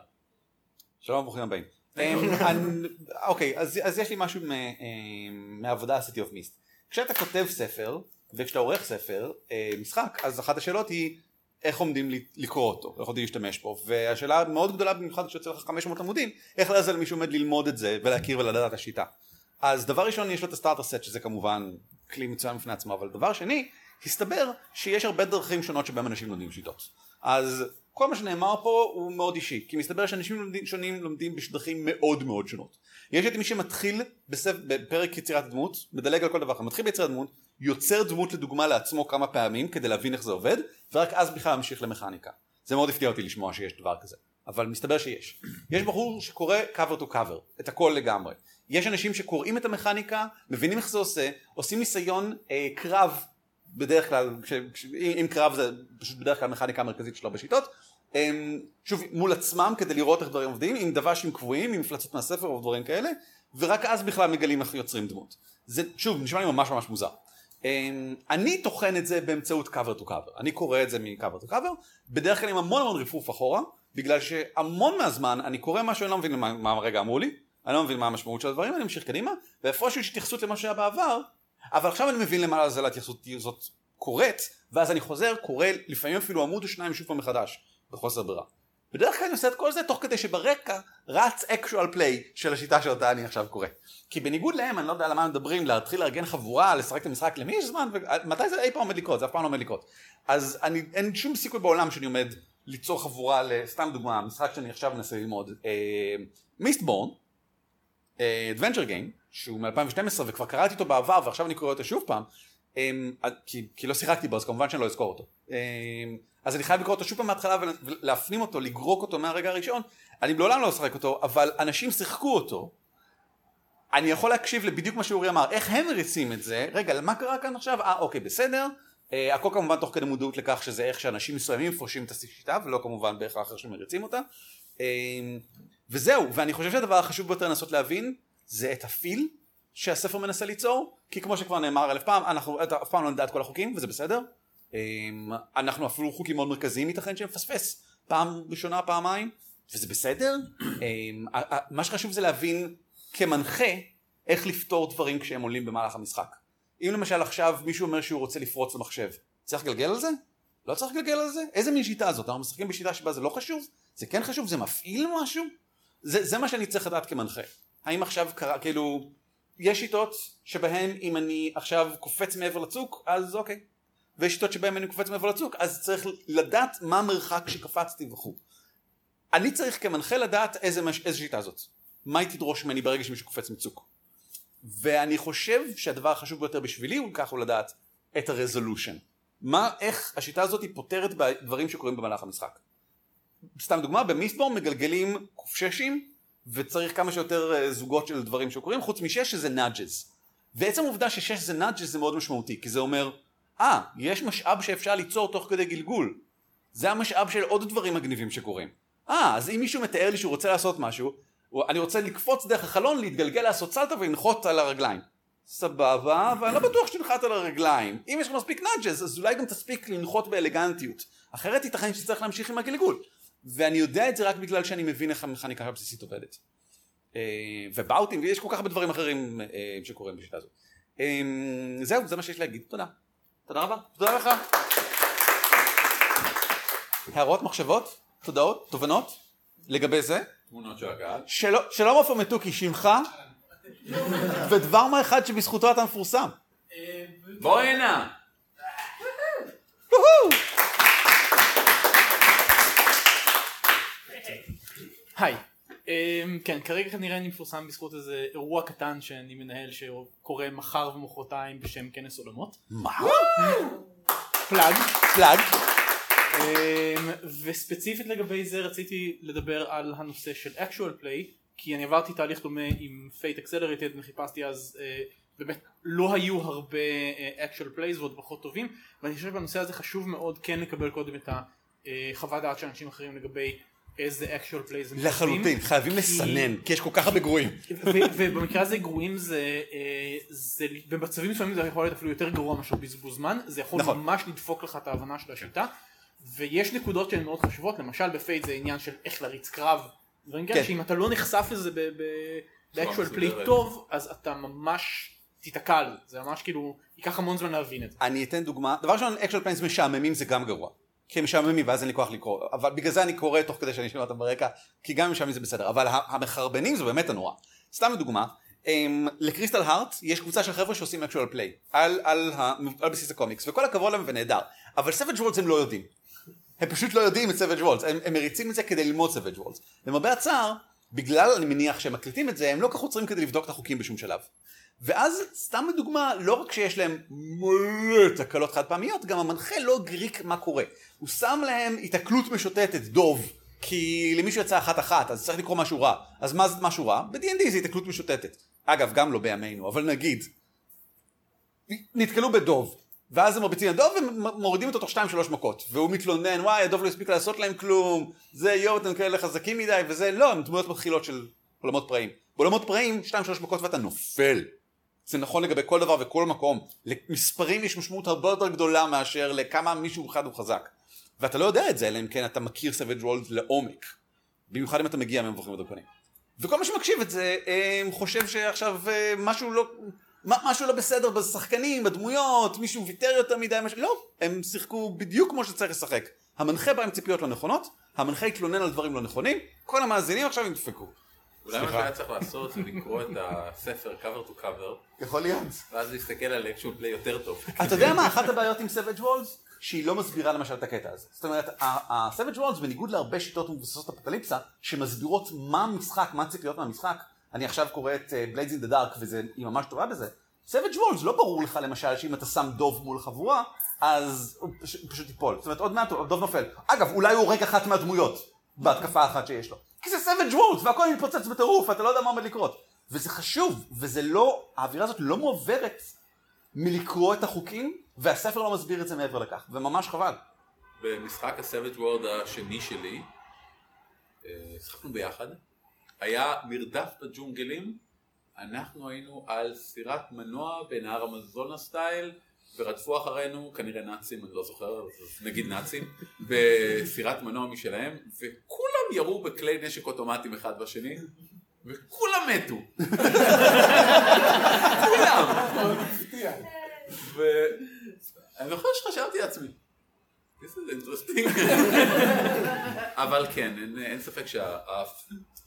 שלום ברוכים הבאים. אמ, אוקיי, אז יש לי משהו מ- אמ, עשיתי אוף מיסט. כשאתה כותב ספר, וכשאתה עורך ספר, אה, משחק, אז אחת השאלות היא איך עומדים לקרוא אותו, איך עומדים להשתמש בו, והשאלה המאוד גדולה במיוחד כשיוצא לך 500 עמודים, איך לעזל מישהו עומד ללמוד את זה ולהכיר ולדעת את השיטה. אז דבר ראשון יש לו את הסטארטר סט שזה כמובן כלי מצוין בפני עצמו, אבל דבר שני, הסתבר שיש הרבה דרכים שונות שבהם אנשים לומדים שיטות. אז כל מה שנאמר פה הוא מאוד אישי, כי מסתבר שאנשים לומדים, שונים לומדים בדרכים מאוד מאוד שונות. יש את מי שמתחיל בספ... בפרק יצירת דמות, מדלג על כל דבר אחר, מתחיל ביצירת דמות, יוצר דמות לדוגמה לעצמו כמה פעמים כדי להבין איך זה עובד, ורק אז בכלל ממשיך למכניקה. זה מאוד הפתיע אותי לשמוע שיש דבר כזה, אבל מסתבר שיש. יש בחור שקורא cover to cover, את הכל לגמרי. יש אנשים שקוראים את המכניקה, מבינים איך זה עושה, עושים ניסיון אה, קרב, בדרך כלל, כש, כש, אם קרב זה פשוט בדרך כלל המכניקה המרכזית שלו בשיטות, שוב מול עצמם כדי לראות איך דברים עובדים, עם דוושים קבועים, עם מפלצות מהספר או דברים כאלה, ורק אז בכלל מגלים איך יוצרים דמות. זה שוב נשמע לי ממש ממש מוזר. אמ, אני טוחן את זה באמצעות cover to cover, אני קורא את זה מ-cover to cover, בדרך כלל עם המון המון רפרוף אחורה, בגלל שהמון מהזמן אני קורא משהו, אני לא מבין מה, מה הרגע אמרו לי, אני לא מבין מה המשמעות של הדברים, אני ממשיך קדימה, ואיפשהו יש התייחסות למה שהיה בעבר, אבל עכשיו אני מבין למה זה ההתייחסות הזאת קורית, ואז אני חוזר, קורא לפעמים אפילו עמוד או שניים שוב פעם מחדש, בחוסר ברירה. בדרך כלל אני עושה את כל זה תוך כדי שברקע רץ actual play של השיטה שאותה אני עכשיו קורא. כי בניגוד להם, אני לא יודע על מה מדברים, להתחיל לארגן חבורה, לשחק את המשחק, למי יש זמן, ומתי זה אי פעם עומד לקרות? זה אף פעם לא עומד לקרות. אז אני, אין שום סיכוי בעולם שאני עומד ליצור חבורה, סתם דוגמה, משחק שאני עכשיו מנסה ללמוד, מיסטבורן, Adventure Game, שהוא מ-2012 וכבר קראתי אותו בעבר ועכשיו אני קורא אותו שוב פעם, אמ, כי, כי לא שיחקתי בו אז כמובן שאני לא אזכור אותו. אמ, אז אני חייב לקרוא אותו שוב פעם מההתחלה ולהפנים אותו, לגרוק אותו מהרגע הראשון. אני לעולם לא אשחק אותו, אבל אנשים שיחקו אותו. אני יכול להקשיב לבדיוק מה שאורי אמר, איך הם מריצים את זה, רגע, מה קרה כאן עכשיו? אה, אוקיי, בסדר. אה, הכל כמובן תוך כדי מודעות לכך שזה איך שאנשים מסוימים מפרשים את השיטה, ולא כמובן בהכרח איך שמריצים אותה. אמ, וזהו, ואני חושב שהדבר החשוב ביותר לנסות להבין, זה את הפיל שהספר מנסה ליצור, כי כמו שכבר נאמר אלף פעם, אנחנו אף פעם לא נדע את כל החוקים, וזה בסדר. אמ, אנחנו אפילו חוקים מאוד מרכזיים ייתכן שנפספס פעם ראשונה, פעמיים, וזה בסדר. אמ, מה שחשוב זה להבין כמנחה איך לפתור דברים כשהם עולים במהלך המשחק. אם למשל עכשיו מישהו אומר שהוא רוצה לפרוץ למחשב, צריך לגלגל על זה? לא צריך לגלגל על זה? איזה מין שיטה זאת? אנחנו משחקים בשיטה שבה זה לא חשוב? זה כן חשוב? זה מפעיל משהו? זה, זה מה שאני צריך לדעת כמנחה. האם עכשיו קרה, כאילו, יש שיטות שבהן אם אני עכשיו קופץ מעבר לצוק, אז אוקיי. ויש שיטות שבהן אני קופץ מעבר לצוק, אז צריך לדעת מה המרחק שקפצתי וכו'. אני צריך כמנחה לדעת איזה, מש... איזה שיטה זאת. מה היא תדרוש ממני ברגע שמישהו קופץ מצוק. ואני חושב שהדבר החשוב ביותר בשבילי הוא הוא לדעת את הרזולושן. מה, איך השיטה הזאת פותרת דברים שקורים במהלך המשחק. סתם דוגמה, במיסטבורן מגלגלים קופששים וצריך כמה שיותר אה, זוגות של דברים שקורים, חוץ משש שזה נאג'ז. ועצם העובדה ששש זה נאג'ז זה מאוד משמעותי, כי זה אומר, אה, ah, יש משאב שאפשר ליצור תוך כדי גלגול. זה המשאב של עוד דברים מגניבים שקורים. אה, ah, אז אם מישהו מתאר לי שהוא רוצה לעשות משהו, אני רוצה לקפוץ דרך החלון, להתגלגל, לעשות סלטה ולנחות על הרגליים. סבבה, אבל אני לא בטוח שתנחת על הרגליים. אם יש לך מספיק נאג'ז, אז אולי גם תספיק לנחות באלגנטיות. אחרת ייתכן שצריך להמשיך עם הגלגול. ואני יודע את זה רק בגלל שאני מבין איך המכניקה הבסיסית עובדת. אה, ובאוטים, ויש כל כך הרבה דברים אחרים אה, שקורים בשיטה הזאת. אה, זהו, זה מה שיש להגיד. תודה. תודה רבה. תודה לך. הערות, מחשבות, תודעות, תובנות לגבי זה? תמונות של הקהל. שלום עופר מתוקי, שמך? ודבר מה אחד שבזכותו אתה מפורסם. בוא הנה. היי. Um, כן, כרגע כנראה אני מפורסם בזכות איזה אירוע קטן שאני מנהל שקורה מחר ומחרתיים בשם כנס עולמות. מה? פלאג. פלאג. Um, וספציפית לגבי זה רציתי לדבר על הנושא של actual play, כי אני עברתי תהליך דומה עם Fate Accelerated וחיפשתי אז uh, באמת לא היו הרבה uh, actual plays ועוד פחות טובים, ואני חושב שבנושא הזה חשוב מאוד כן לקבל קודם את החוות דעת של אנשים אחרים לגבי איזה actual plays הם לחלוטין, חייבים לסנן, כי יש כל כך הרבה גרועים. ובמקרה הזה גרועים זה, זה במצבים מסוימים זה יכול להיות אפילו יותר גרוע מאשר בזבוז זמן, זה יכול נכון. ממש לדפוק לך את ההבנה של השיטה, ויש נקודות שהן מאוד חשובות, למשל ב Fate זה עניין של איך להריץ קרב, דברים כאלה כן. שאם אתה לא נחשף לזה ב-actual מסודרת. play טוב, אז אתה ממש תיתקע על זה, זה ממש כאילו, ייקח המון זמן להבין את זה. אני אתן דוגמה, דבר ראשון, actual plays משעממים זה גם גרוע. כי הם משעממים ואז אין לי כוח לקרוא, אבל בגלל זה אני קורא תוך כדי שאני שומע אותם ברקע, כי גם אם משעממים זה בסדר, אבל המחרבנים זה באמת הנורא. סתם לדוגמה, הם, לקריסטל הארט יש קבוצה של חבר'ה שעושים actual play, על, על, על בסיס הקומיקס, וכל הכבוד להם ונהדר, אבל Savage Worlds הם לא יודעים. הם פשוט לא יודעים את Savage Worlds, הם, הם מריצים את זה כדי ללמוד Savage Worlds. למרבה הצער, בגלל אני מניח שהם מקליטים את זה, הם לא כך עוצרים כדי לבדוק את החוקים בשום שלב. ואז סתם לדוגמה, לא רק שיש להם מלא תקלות חד פעמיות, גם המנחה לא גריק מה קורה. הוא שם להם התקלות משוטטת, דוב, כי למישהו יצא אחת אחת, אז צריך לקרוא משהו רע. אז מה זה משהו רע? ב-D&D זה התקלות משוטטת. אגב, גם לא בימינו, אבל נגיד, נתקלו בדוב, ואז הם מרביצים לדוב ומורידים אותו תוך שתיים שלוש מכות, והוא מתלונן, וואי, הדוב לא הספיק לעשות להם כלום, זה יואו, אתם כאלה חזקים מדי, וזה, לא, הם דמויות מתחילות של עולמות פראים. בעולמות פראים, שתיים שלוש מכות ואתה נופל. זה נכון לגבי כל דבר וכל מקום. למספרים יש משמעות הרבה יותר גדולה מאשר לכמה מישהו אחד הוא חזק. ואתה לא יודע את זה, אלא אם כן אתה מכיר Savage Worlds לעומק. במיוחד אם אתה מגיע ממבוכים ודרקונים. וכל מי שמקשיב את זה, אה, חושב שעכשיו אה, משהו לא... מה- משהו לא בסדר בשחקנים, בדמויות, מישהו ויתר יותר מדי, משהו... לא, הם שיחקו בדיוק כמו שצריך לשחק. המנחה בא עם ציפיות לא נכונות, המנחה התלונן על דברים לא נכונים, כל המאזינים עכשיו ידפקו. אולי מה שהיה צריך לעשות זה לקרוא את הספר cover to cover, יכול להיות. ואז להסתכל על actual play יותר טוב. אתה יודע מה אחת הבעיות עם סוויג' וולס? שהיא לא מסבירה למשל את הקטע הזה. זאת אומרת, ה-Savage Worlds בניגוד להרבה שיטות מבוססות אפוקליפסה, שמסבירות מה המשחק, מה הציפיות מהמשחק, אני עכשיו קורא את אה, Blades in the Dark והיא ממש טובה בזה, Savage Worlds לא ברור לך למשל שאם אתה שם דוב מול חבורה, אז הוא פש- הוא פשוט ייפול. זאת אומרת, עוד מעט הדוב נופל. אגב, אולי הוא הורג אחת מהדמויות בהתקפה האחת שיש לו. כי זה Savage Worlds והכל מתפוצץ בטירוף, אתה לא יודע מה עומד לקרות. וזה חשוב, וזה לא, האווירה הזאת לא מועברת מלקרוא את החוקים, והספר לא מסביר את זה מעבר לכך, וממש חבל. במשחק ה-Savage World השני שלי, אה, שיחקנו ביחד, היה מרדף בג'ונגלים, אנחנו היינו על סירת מנוע בנהר המזונה סטייל, ורדפו אחרינו כנראה נאצים, אני לא זוכר, נגיד נאצים, בסירת מנוע משלהם, וכולם ירו בכלי נשק אוטומטיים אחד בשני, וכולם מתו. כולם. ואני זוכר שחשבתי לעצמי, this is interesting. אבל כן, אין, אין ספק שה...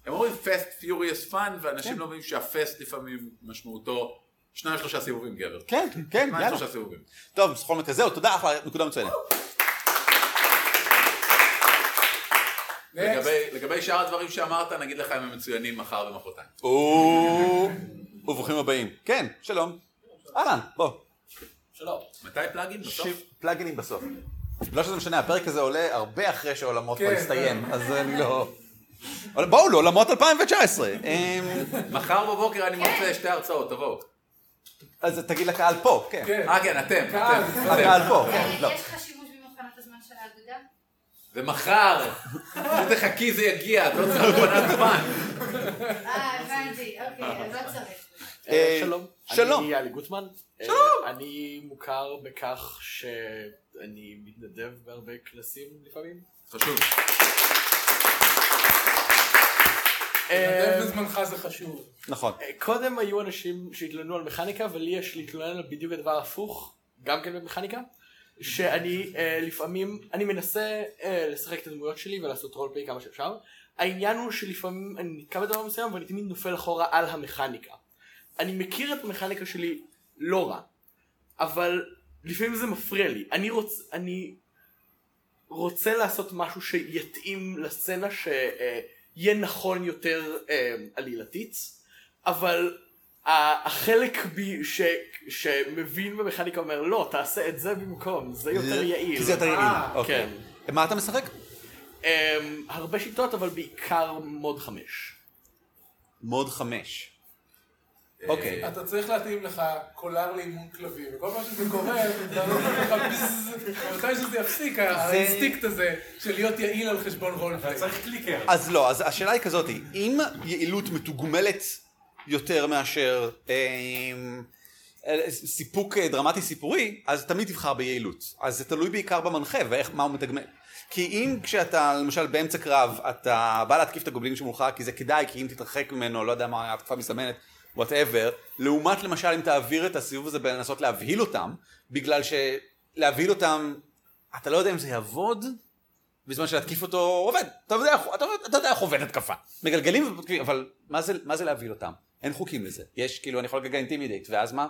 הם אומרים fast furious fun, ואנשים לא מבינים שהפסט לפעמים משמעותו שניים שלושה סיבובים גבר. כן, כן, שניים יאללה. שלושה סיבובים. טוב, בכל מקרה זהו, תודה, אחלה, נקודה מצוינת. לגבי, לגבי שאר הדברים שאמרת, נגיד לך אם הם מצוינים מחר ומחרתיים. וברוכים הבאים. כן, שלום. אהלן, בוא. שלום. מתי פלאגין? בסוף? פלאגינים בסוף. לא שזה משנה, הפרק הזה עולה הרבה אחרי שעולמות כבר כן, הסתיים, אז אני לא... אבל בואו לעולמות 2019. אמ, מחר בבוקר אני מרצה שתי הרצאות, תבואו. אז תגיד לקהל פה, כן. כן. אה כן, אתם. הקהל פה, כן. לא. יש לך שימוש במכונת הזמן של האגודה? זה מחר. פשוט תחכי זה יגיע, את לא צריכה מכונת זמן. אה, הבנתי, אוקיי, אז לא צריך. אה, שלום. שלום. אני יאלי גוטמן. שלום. אני מוכר בכך שאני מתנדב בהרבה כנסים לפעמים. חשוב. בזמנך זה חשוב. נכון. אה, קודם היו אנשים שהתלוננו על מכניקה, ולי יש להתלונן על בדיוק הדבר ההפוך, גם כן במכניקה, שאני אה, לפעמים, אני מנסה אה, לשחק את הדמויות שלי ולעשות רולפליי כמה שאפשר. העניין הוא שלפעמים אני נתקע בדבר מסוים ואני תמיד נופל אחורה על המכניקה. אני מכיר את המכניקה שלי לא רע, אבל לפעמים זה מפריע לי. אני רוצה, אני רוצה לעשות משהו שיתאים לסצנה, שיהיה נכון יותר אה, עלילתית, אבל החלק בי ש, שמבין במכניקה אומר לא, תעשה את זה במקום, זה יותר יעיל. כי זה יותר יעיל. אה, אוקיי. מה אתה משחק? אה, הרבה שיטות, אבל בעיקר מוד חמש. מוד חמש. אוקיי. אתה צריך להתאים לך קולר לאימון כלבים, וכל פעם שזה קורה, אתה נותן לך ביז, ומתי שזה יפסיק, האינסטינקט הזה של להיות יעיל על חשבון roleplay. צריך clicker. אז לא, אז השאלה היא כזאת, אם יעילות מתוגמלת יותר מאשר אמ, אה, סיפוק אה, דרמטי סיפורי, אז תמיד תבחר ביעילות. אז זה תלוי בעיקר במנחה ואיך, מה הוא מתגמל. כי אם כשאתה למשל באמצע קרב, אתה בא להתקיף את הגובלינים שמולך, כי זה כדאי, כי אם תתרחק ממנו, לא יודע מה התקפה מסמנת, whatever, לעומת למשל אם תעביר את הסיבוב הזה בלנסות להבהיל אותם, בגלל שלהבהיל אותם, אתה לא יודע אם זה יעבוד, בזמן שלהתקיף אותו עובד. אתה יודע, אתה, אתה יודע איך עובד התקפה. מגלגלים, ו- אבל מה זה, מה זה להבהיל אותם? אין חוקים לזה. יש, כאילו, אני יכול לגלגל intimidate, ואז מה?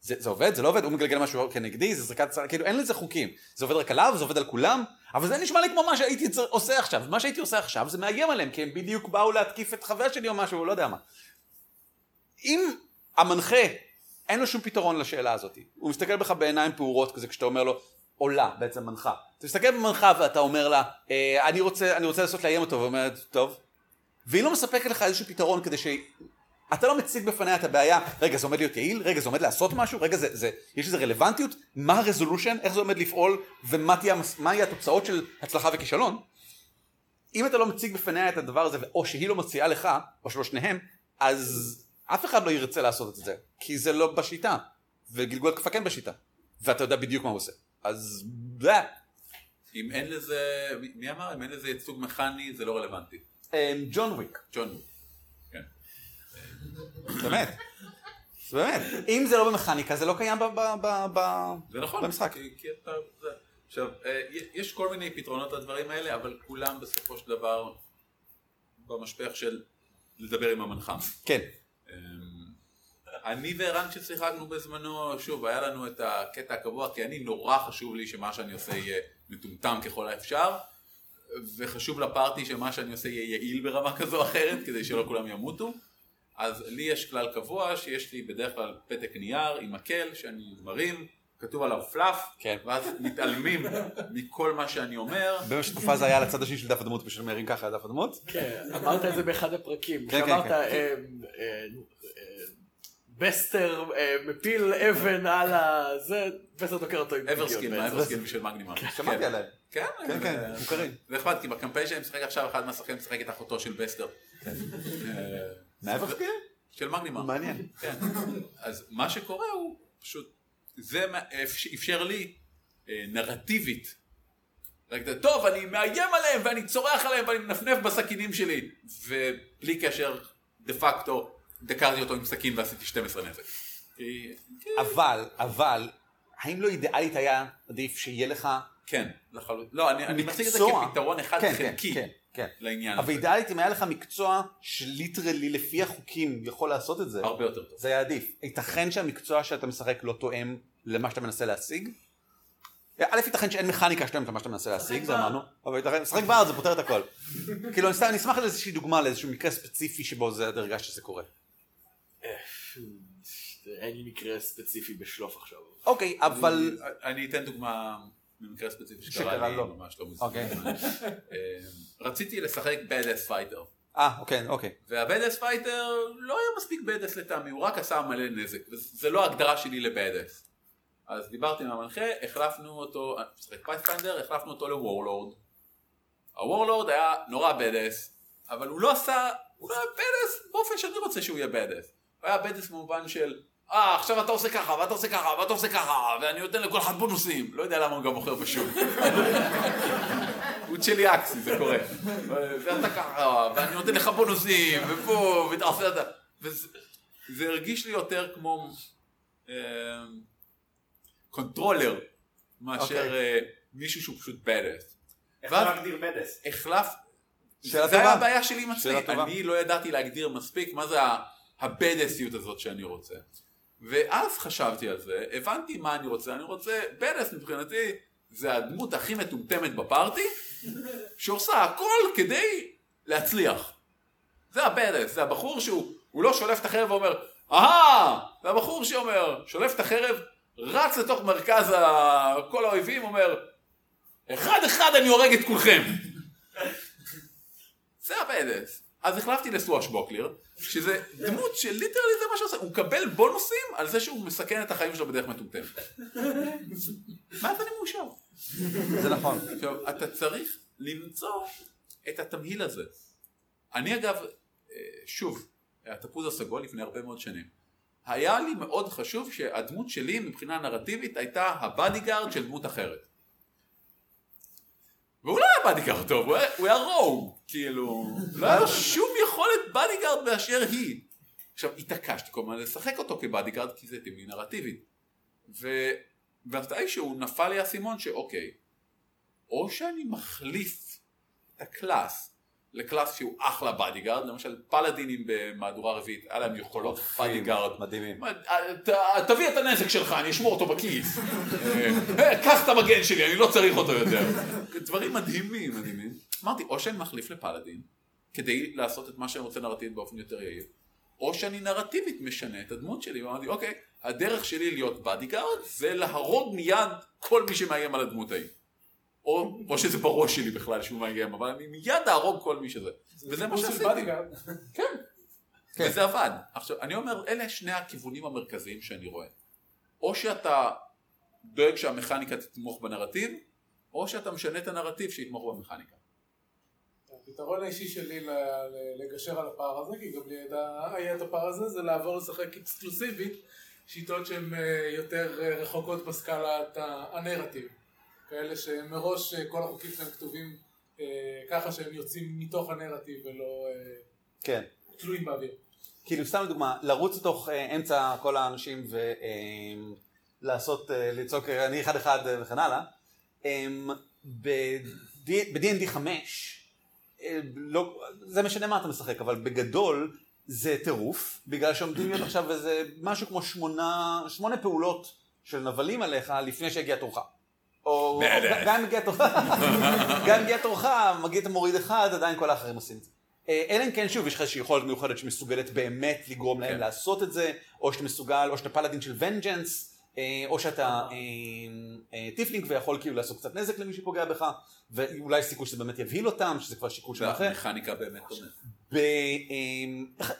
זה, זה עובד? זה לא עובד? הוא מגלגל משהו כנגדי? זה זריקת הצלה? כאילו, אין לזה חוקים. זה עובד רק עליו? זה עובד על כולם? אבל זה נשמע לי כמו מה שהייתי עושה עכשיו. מה שהייתי עושה עכשיו זה מאיים עליהם, כי הם בדיוק באו להתקיף את חבר שלי או משהו, לא יודע מה. אם המנחה, אין לו שום פתרון לשאלה הזאת. הוא מסתכל בך בעיניים פעורות כזה כשאתה אומר לו, עולה בעצם מנחה. אתה מסתכל במנחה ואתה אומר לה, אה, אני רוצה, אני רוצה לנסות לאיים אותו, ואומרת, טוב. והיא לא מספקת לך איזשהו פתרון כדי ש... אתה לא מציג בפניה את הבעיה, רגע זה עומד להיות יעיל, רגע זה עומד לעשות משהו, רגע זה, זה, יש לזה רלוונטיות, מה הרזולושן, איך זה עומד לפעול, ומה תהיה, יהיה התוצאות של הצלחה וכישלון. אם אתה לא מציג בפניה את הדבר הזה, או שהיא לא מציעה לך, או שלא שניהם, אז אף אחד לא ירצה לעשות את זה, כי זה לא בשיטה, וגלגול התקפה כן בשיטה, ואתה יודע בדיוק מה הוא עושה. אז... אם אין לזה, מי- אמר? אם אין לזה ייצוג מכני זה לא רלוונטי. אמ, ג'ון וויק, ג'ון. כן. באמת. באמת. אם זה לא במכניקה, זה לא קיים. במשחק. עכשיו, יש כל מיני פתרונות לדברים האלה, אבל כולם בסופו של דבר במשפך של לדבר עם המנחם. כן. אני וערן כששיחקנו בזמנו, שוב, היה לנו את הקטע הקבוע, כי אני נורא חשוב לי שמה שאני עושה יהיה מטומטם ככל האפשר, וחשוב לפארטי שמה שאני עושה יהיה יעיל ברמה כזו או אחרת, כדי שלא כולם ימותו. אז לי יש כלל קבוע שיש לי בדרך כלל פתק נייר עם מקל שאני מרים, כתוב עליו פלאף, כן. ואז מתעלמים מכל מה שאני אומר. במשך תקופה זה היה על הצד השני של דף הדמות, פשוט מרים ככה על דף הדמות. כן, אמרת את זה באחד הפרקים. כן, כן, כן. אה, אה, אה, בסטר אה, מפיל אבן על הזה, בסטר דוקר אותו עם אברסקין, מה בעצם. אברסקין בשביל מגנימה. שמעתי עליהם. כן, כן, כן, זה- מוכרים. זה אכפת, כי בקמפיין שאני משחק עכשיו, אחד מהשחקנים משחק את אחותו של בסטר. אה, מהאברסקין? של מגנימה. מעניין. כן. אז מה שקורה הוא פשוט, זה אפשר לי אה, נרטיבית. טוב, אני מאיים עליהם ואני צורח עליהם ואני מנפנף בסכינים שלי. ובלי קשר, דה פקטו, דקרתי אותו עם סכין ועשיתי 12 נזק. כי- אבל, אבל, האם לא אידיאלית היה עדיף שיהיה לך כן, לחלוטין. לא, אני אני מציג את זה? כפתרון אחד כן, כן, חלקי כן, כן. לעניין אבל הזה. אידיאלית אם היה לך מקצוע שליטרלי לפי החוקים יכול לעשות את זה, הרבה יותר טוב. זה היה עדיף. ייתכן שהמקצוע שאתה משחק לא תואם למה שאתה מנסה להשיג? א', ייתכן שאין מכניקה שתואמת למה שאתה מנסה להשיג, זה אמרנו, אבל ייתכן, משחק בארץ זה פותר את הכל. כאילו, אני אשמח לאיזושהי דוגמה לאיזשהו מקרה ספציפי שבו זה הדרגה שזה קורה. אין לי מקרה ספציפי בשלוף עכשיו. אוקיי, אבל... אני אתן דוגמה ממקרה ספציפי שקרה לי. ממש לא מזמן. אוקיי. אה, רציתי לשחק badass fighter. אה, אוקיי, אוקיי. וה badass fighter לא היה מספיק badass לטעמי, הוא רק עשה מלא נזק, וזה לא ההגדרה שלי ל badass. אז דיברתי עם המנחה, החלפנו אותו, אני משחק Pathfinder, החלפנו אותו ל warlord. ה warlord היה נורא badass, אבל הוא לא עשה, הוא לא היה badass באופן שאני רוצה שהוא יהיה badass. הוא היה badass במובן של, אה, עכשיו אתה עושה ככה, ואתה עושה ככה, ואתה עושה ככה, ואני נותן לכל אחד בונוסים. לא יודע למה הוא גם מוכר בשוק. הוא צ'ליאקסי, זה קורה. ואתה ככה, ואני נותן לך בונוסים, ופה, ואתה עושה את זה. וזה זה הרגיש לי יותר כמו אה, controller, מאשר אוקיי. אה, מישהו שהוא פשוט badass. איך ואז- להגדיר badass? החלף, שאלה זה היה טובה. הבעיה שלי עם עצמי. אני לא ידעתי להגדיר מספיק מה זה ה- הבדסיות הזאת שאני רוצה. ואז חשבתי על זה, הבנתי מה אני רוצה, אני רוצה, badass מבחינתי זה הדמות הכי מטומטמת בפארטי, שעושה הכל כדי להצליח. זה הבדס, זה הבחור שהוא הוא לא שולף את החרב ואומר, אהה! זה הבחור שאומר, שולף את החרב, רץ לתוך מרכז ה... כל האויבים, אומר, אחד אחד אני הורג את כולכם. זה הבדס. אז החלפתי לסואש בוקלר, שזה דמות שליטרלי זה מה שעושה, הוא מקבל בונוסים על זה שהוא מסכן את החיים שלו בדרך מטומטמת. ואז אני מאושר. זה נכון. עכשיו, אתה צריך למצוא את התמהיל הזה. אני אגב, אה, שוב, התפוז הסגול לפני הרבה מאוד שנים. היה לי מאוד חשוב שהדמות שלי מבחינה נרטיבית הייתה ה bodyguard של דמות אחרת. והוא לא היה bodyguard טוב, הוא היה, rogue, כאילו, לא היה לו שום יכולת bodyguard באשר היא. עכשיו, התעקשתי כל הזמן לשחק אותו כ bodyguard, כי זה טבעי נרטיבית. ומתישהו נפל לי האסימון שאוקיי, או שאני מחליף את ה class ל class שהוא אחלה bodyguard, למשל פלאדינים במהדורה רביעית, היה להם יכולות bodyguard. מדהימים. מה, ת- תביא את הנזק שלך, אני אשמור אותו בכיס. אה, קח את המגן שלי, אני לא צריך אותו יותר. דברים מדהימים, מדהימים. אמרתי, או שאני מחליף לפלאדין, כדי לעשות את מה שאני רוצה נרטיבית באופן יותר יעיל, או שאני נרטיבית משנה את הדמות שלי, ואמרתי, אוקיי, הדרך שלי להיות bodyguard זה להרוג מיד כל מי שמאיים על הדמות ההיא. או, או שזה בראש שלי בכלל שהוא מאיים, אבל אני מיד אהרוג כל מי שזה. וזה מה שעשיתי. bodyguard. כן. וזה עבד. עכשיו, אני אומר, אלה שני הכיוונים המרכזיים שאני רואה. או שאתה דואג שהמכניקה תתמוך בנרטיב, או שאתה משנה את הנרטיב שיתמוך במכניקה. הפתרון האישי שלי לגשר על הפער הזה, כי גם לי היה את הפער הזה, זה לעבור לשחק אקסקלוסיבית, שיטות שהן אה, יותר אה, רחוקות בסקלת ה- הנרטיב. כאלה שמראש אה, כל החוקים שלהם כתובים אה, ככה שהם יוצאים מתוך הנרטיב ולא אה, כן. תלויים באוויר. כאילו סתם לדוגמה, לרוץ לתוך אמצע כל האנשים ולעשות, לצעוק אני אחד אחד וכן הלאה. אמ, ב-D&D 5, אה, לא, זה משנה מה אתה משחק, אבל בגדול, זה טירוף, בגלל שעומדים להיות עכשיו איזה משהו כמו שמונה, שמונה פעולות של נבלים עליך לפני שהגיע תורך. או. גם תורך, גם תורך, מגיע מוריד אחד, עדיין כל האחרים עושים את זה. אה, אלא אם כן שוב יש לך איזושהי יכולת מיוחדת שמסוגלת באמת לגרום להם כן. לעשות את זה, או שאתה מסוגל, או שאתה פלאדין של vengeance, או שאתה אה, אה, tiefling ויכול כאילו לעשות קצת נזק למי שפוגע בך, ואולי יש סיכוי שזה באמת יבהיל אותם, שזה כבר שיקול של אחר. והמכניקה באמת תומכת.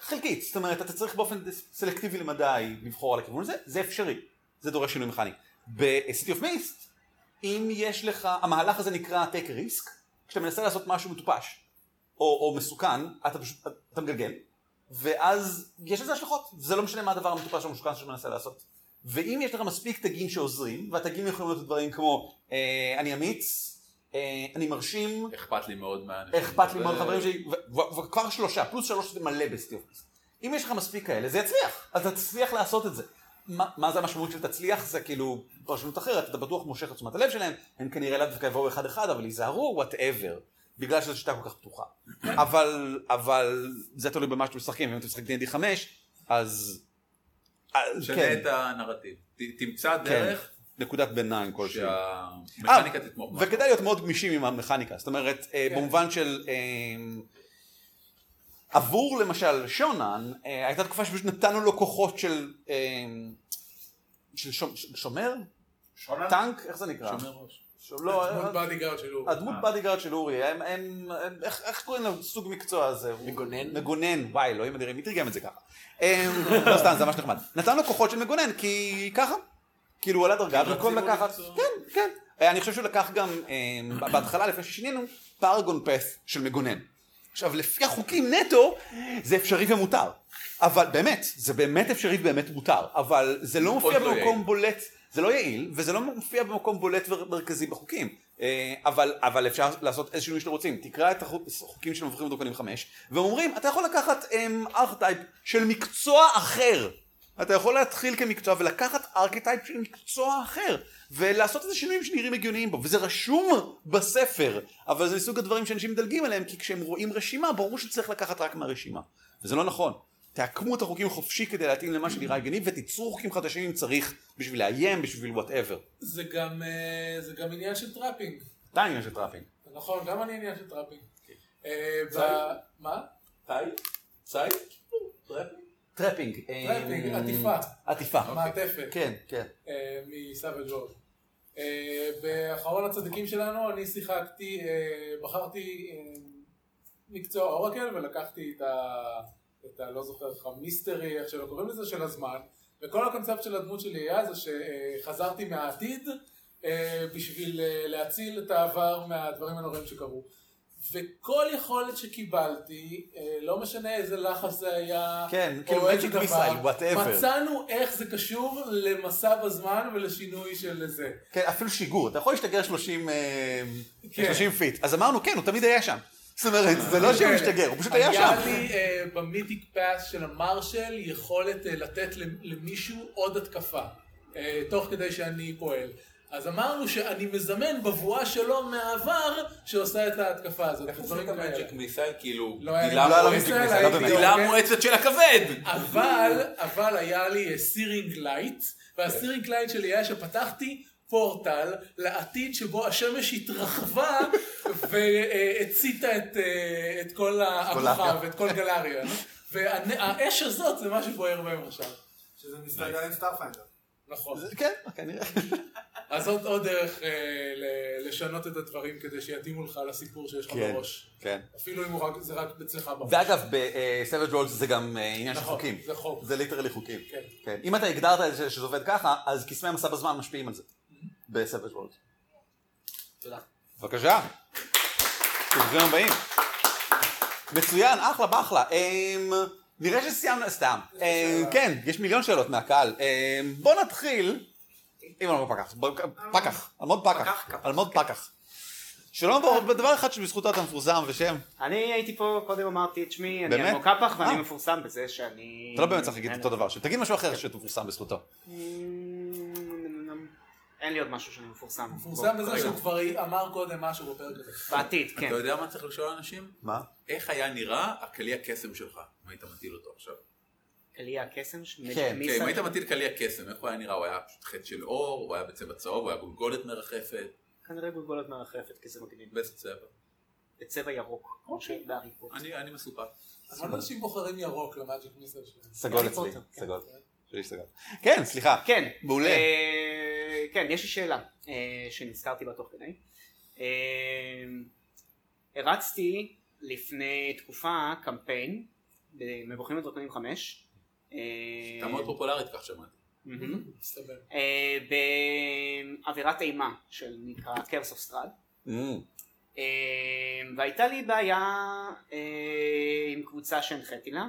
חלקית, זאת אומרת, אתה צריך באופן סלקטיבי למדי לבחור על הכיוון הזה, זה אפשרי, זה דורש שינוי מכני. ב-City of Mist, אם יש לך, המהלך הזה נקרא take risk, כשאתה מנסה לעשות משהו מטופש, או, או מסוכן, אתה פשוט, אתה מגלגל, ואז יש לזה השלכות, זה לא משנה מה הדבר המטופש או המסוכן שאתה מנסה לעשות. ואם יש לך מספיק תגים שעוזרים, והתגים יכולים להיות דברים כמו, אה, אני אמיץ, אה, אני מרשים, אכפת לי מאוד מהאנשים. אכפת לי מאוד חברים שלי, וכבר שלושה, פלוס שלוש זה מלא בסטיופס. אם יש לך מספיק כאלה, זה יצליח, אז אתה תצליח לעשות את זה. מה, מה זה המשמעות של תצליח? זה כאילו פרשנות אחרת, אתה בטוח מושך את תשומת הלב שלהם, הם כנראה לאו דווקא יבואו אחד אחד, אבל ייזהרו, whatever, בגלל שזו שיטה כל כך פתוחה. אבל, אבל זה תלוי במה שאתם משחקים, אם אתם משחקים D&D 5, אז... אה, שנה כן, את הנרטיב. ת- תמצא כן, דרך נקודת ביניים כלשהי. שהמכניקה תתמוך. בה. וכדאי להיות מאוד גמישים עם המכניקה, זאת אומרת, אה, כן. במובן של... עבור למשל שונן, אה, הייתה תקופה שפשוט נתנו לו כוחות של... אה, של שומ- ש- שומר? שונן? טנק? איך זה נקרא? שומר ראש. לא, דמות אה, bodyguard של אורי. הדמות bodyguard של אורי, הם, איך, איך קוראים לו סוג מקצוע הזה? מגונן? מגונן, וואי, אלוהים אדירים, מי תרגם את זה ככה? אה, לא סתם, זה ממש נחמד. נתן לו כוחות של מגונן, כי ככה. כאילו הוא עלה דרגה, כי במקום לקחת. כן, כן. אני חושב שהוא לקח גם, אה, בהתחלה, לפני ששינינו, פרגון פת של מגונן. עכשיו, לפי החוקים נטו, זה אפשרי ומותר. אבל באמת, זה באמת אפשרי ובאמת מותר. אבל זה לא מופיע לא במקום יעיל. בולט, זה לא יעיל, וזה לא מופיע במקום בולט ומרכזי בחוקים. אה, אבל, אבל אפשר לעשות איזה שינוי שאתם רוצים. תקרא את החוק- החוקים של מבחינים ודרקונים 5, והם אומרים, אתה יכול לקחת archetype של מקצוע אחר. אתה יכול להתחיל כמקצוע ולקחת archetype של מקצוע אחר ולעשות איזה שינויים שנראים הגיוניים בו וזה רשום בספר אבל זה מסוג הדברים שאנשים מדלגים עליהם כי כשהם רואים רשימה ברור שצריך לקחת רק מהרשימה וזה לא נכון. תעקמו את החוקים חופשי כדי להתאים למה שנראה הגיוני ותיצרו חוקים חדשים אם צריך בשביל לאיים בשביל whatever. זה גם, אה, זה גם עניין של trapping. עדיין עניין של trapping. נכון, גם אני עניין של trapping. אה, צייד? מה? צייד? צייד? trapping. Trapping, אה, עטיפה. עטיפה. מעטפת. כן, כן. אה, מ Savage Worlds. אה, באחרון הצדיקים שלנו אני שיחקתי, בחרתי מקצוע oracle ולקחתי את ה... את ה... לא זוכר לך, mystery, איך שלא קוראים לזה, של הזמן. וכל הקונספט של הדמות שלי היה זה שחזרתי מהעתיד בשביל להציל את העבר מהדברים הנוראים שקרו. וכל יכולת שקיבלתי, אה, לא משנה איזה לחץ זה היה, כן, או כאילו דבר, missile, whatever. מצאנו איך זה קשור למסע בזמן ולשינוי של זה. כן, אפילו שיגור, אתה יכול להשתגר 30, אה, כן. 30 feet. אז אמרנו, כן, הוא תמיד היה שם. זאת אומרת, זה לא שהוא משתגר, הוא פשוט היה שם. היה לי אה, ב mythic path של ה marshal יכולת לתת למישהו עוד התקפה, תוך כדי שאני פועל. אז אמרנו שאני מזמן בבואה שלו מהעבר שעושה את ההתקפה הזאת. איך עושים את. ה magic missile? כאילו, לא גדילה לא מואצת-. מואצת של הכבד! אבל, אבל היה לי searing light, וה searing light שלי היה שפתחתי פורטל לעתיד שבו השמש התרחבה והציתה את, אה, את כל הכוכב, את כל הגלקסיה. והאש הזאת זה מה שבוער בהם עכשיו. שזה מסתדר עם Starfinder. נכון. כן, כנראה. אז זאת עוד דרך אה, לשנות את הדברים כדי שיתאימו לך לסיפור שיש לך כן, בראש. כן. אפילו אם זה רק אצלך בראש. ואגב, ב Savage Worlds זה גם אה, עניין של נכון, חוקים. זה חוק. זה literally חוקים. כן. כן. אם אתה הגדרת את זה שזה עובד ככה, אז קסמי המסע בזמן משפיעים על זה. ב Savage Worlds. תודה. בבקשה. ברוכים הבאים. מצוין, אחלה באחלה. נראה שסיימנו, סתם. אמ, כן, יש מיליון שאלות מהקהל. אמ, בוא נתחיל עם אלמוג פקח. פקח. אלמוג פקח. אלמוג פקח. שלום, ברוך, בדבר אחד שבזכותו אתה מפורסם ושם. אני הייתי פה, קודם אמרתי את שמי, אני? אלמוג קפח ואני אה. מפורסם בזה שאני... אתה לא באמת צריך להגיד אותו דבר. תגיד משהו אחר שאתה מפורסם בזכותו. אין לי עוד משהו שאני מפורסם. מפורסם בזה רגע. שהוא כבר אמר קודם משהו בפרק הזה. בעתיד, כן. אתה יודע מה צריך לשאול אנשים? מה? איך היה נראה הקליע קסם שלך, אם היית מטיל אותו עכשיו? קליע הקסם? ש- כן, כן, אם? היית מטיל קליע קסם, איך הוא היה נראה? הוא היה פשוט חטא של אור, הוא היה בצבע צהוב, הוא היה גולגולת מרחפת, כנראה גולגולת מרחפת, כי זה מגניב. באיזה צבע? בצבע ירוק, פוטר. אני אני מסופק. המון אנשים בוחרים ירוק למאג'יק מיסל שלהם. סגול אצלי, כן. סגול. כן, סליחה. כן. מעולה. אה, כן, יש לי שאלה אה, שנזכרתי בה תוך כדי. אה, הרצתי לפני תקופה קמפיין במבוכים ודרקונים 5. אה, הייתה מאוד פופולרית כך שמעתי. אה, באווירת אימה של נקרא Curse of Strahd. והייתה לי בעיה עם קבוצה שהנחיתי לה,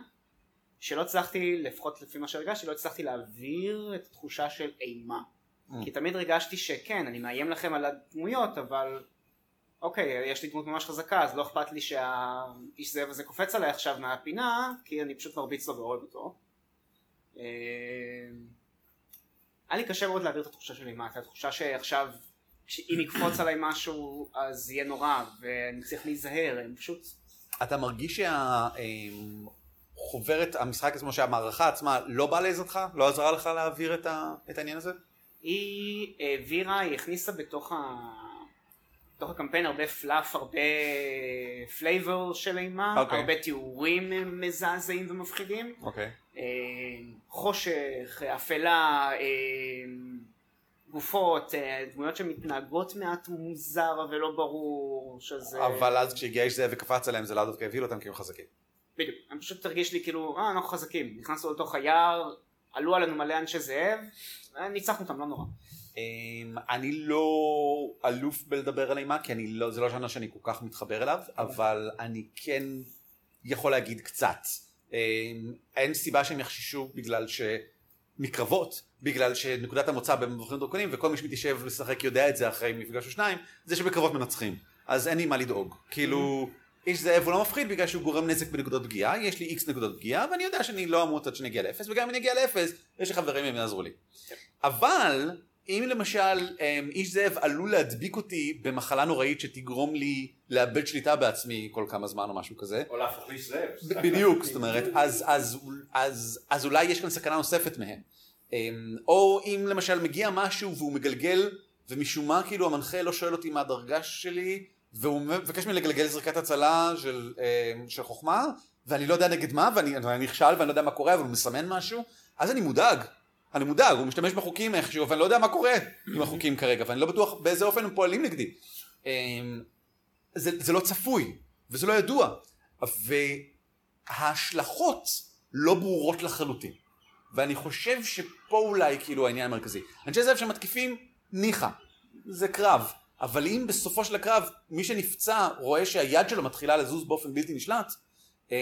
שלא הצלחתי, לפחות לפי מה שהרגשתי, לא הצלחתי להעביר את התחושה של אימה. Mm. כי תמיד הרגשתי שכן, אני מאיים לכם על הדמויות, אבל אוקיי, יש לי דמות ממש חזקה, אז לא אכפת לי שהאיש זאב הזה קופץ עליי עכשיו מהפינה, כי אני פשוט מרביץ לו ואוהב אותו. אה, היה לי קשה מאוד להעביר את התחושה של אימה, את התחושה שעכשיו אם יקפוץ עליי משהו אז יהיה נורא ואני צריך להיזהר, הם פשוט... אתה מרגיש שהחוברת, המשחק עצמו, שהמערכה עצמה לא באה לעזרתך? לא עזרה לך להעביר את ה- את העניין הזה? היא העבירה, היא הכניסה בתוך, ה... בתוך הקמפיין הרבה fluff, הרבה flavor של אימה, אוקיי. הרבה תיאורים מזעזעים ומפחידים, אוקיי. אה, חושך, אפלה, אה, גופות, אה, דמויות שמתנהגות מעט מוזר ולא ברור, שזה... אבל אז כשהגיע איש זאב וקפץ עליהם זה לאו דווקא הבהיל אותם כי הם חזקים. בדיוק, הם פשוט הרגיש לי כאילו, אה, אנחנו חזקים, נכנסנו לתוך היער, עלו עלינו מלא אנשי זאב, ניצחנו אותם, לא נורא. אמ, אני לא אלוף בלדבר על אימה, כי אני לא, זה לא ז'אנר שאני כל כך מתחבר אליו, אבל אני כן יכול להגיד קצת. אמ, אין סיבה שהם יחששו בגלל ש... מקרבות, בגלל שנקודת המוצא במבחנים דרקונים, וכל מי שמתיישב לשחק יודע את זה אחרי מפגש או שניים, זה שבקרבות מנצחים. אז אין לי מה לדאוג. כאילו, איש זאב הוא לא מפחיד בגלל שהוא גורם נזק בנקודות פגיעה, יש לי איקס נקודות פגיעה, ואני יודע שאני לא אמות עד שאני אגיע לאפס, וגם אם אני אגיע לאפס, יש לי חברים הם יעזרו לי. אבל, אם למשל אמ, איש זאב עלול להדביק אותי במחלה נוראית שתגרום לי לאבד שליטה בעצמי כל כמה זמן או משהו כזה, או להפוך לאיש זאב. בדיוק, זאת אומרת, אז, אז, אז, אז אולי יש כאן סכנה נוספת מהם. אמ, או אם למשל מגיע משהו והוא מגלגל, ומשום מה כאילו המנחה לא שואל אותי מה הדרגה שלי, והוא מבקש ממני לגלגל זריקת הצלה של, אמ, של חוכמה, ואני לא יודע נגד מה, ואני נכשל ואני לא יודע מה קורה, אבל הוא מסמן משהו, אז אני מודאג. אני מודאג, הוא משתמש בחוקים איכשהו, ואני לא יודע מה קורה עם החוקים כרגע, ואני לא בטוח באיזה אופן הם פועלים נגדי. אמ, זה, זה לא צפוי, וזה לא ידוע. וההשלכות לא ברורות לחלוטין. ואני חושב שפה אולי כאילו העניין המרכזי. אנשי זאב שמתקיפים, ניחא, זה קרב. אבל אם בסופו של הקרב מי שנפצע רואה שהיד שלו מתחילה לזוז באופן בלתי נשלט, אה,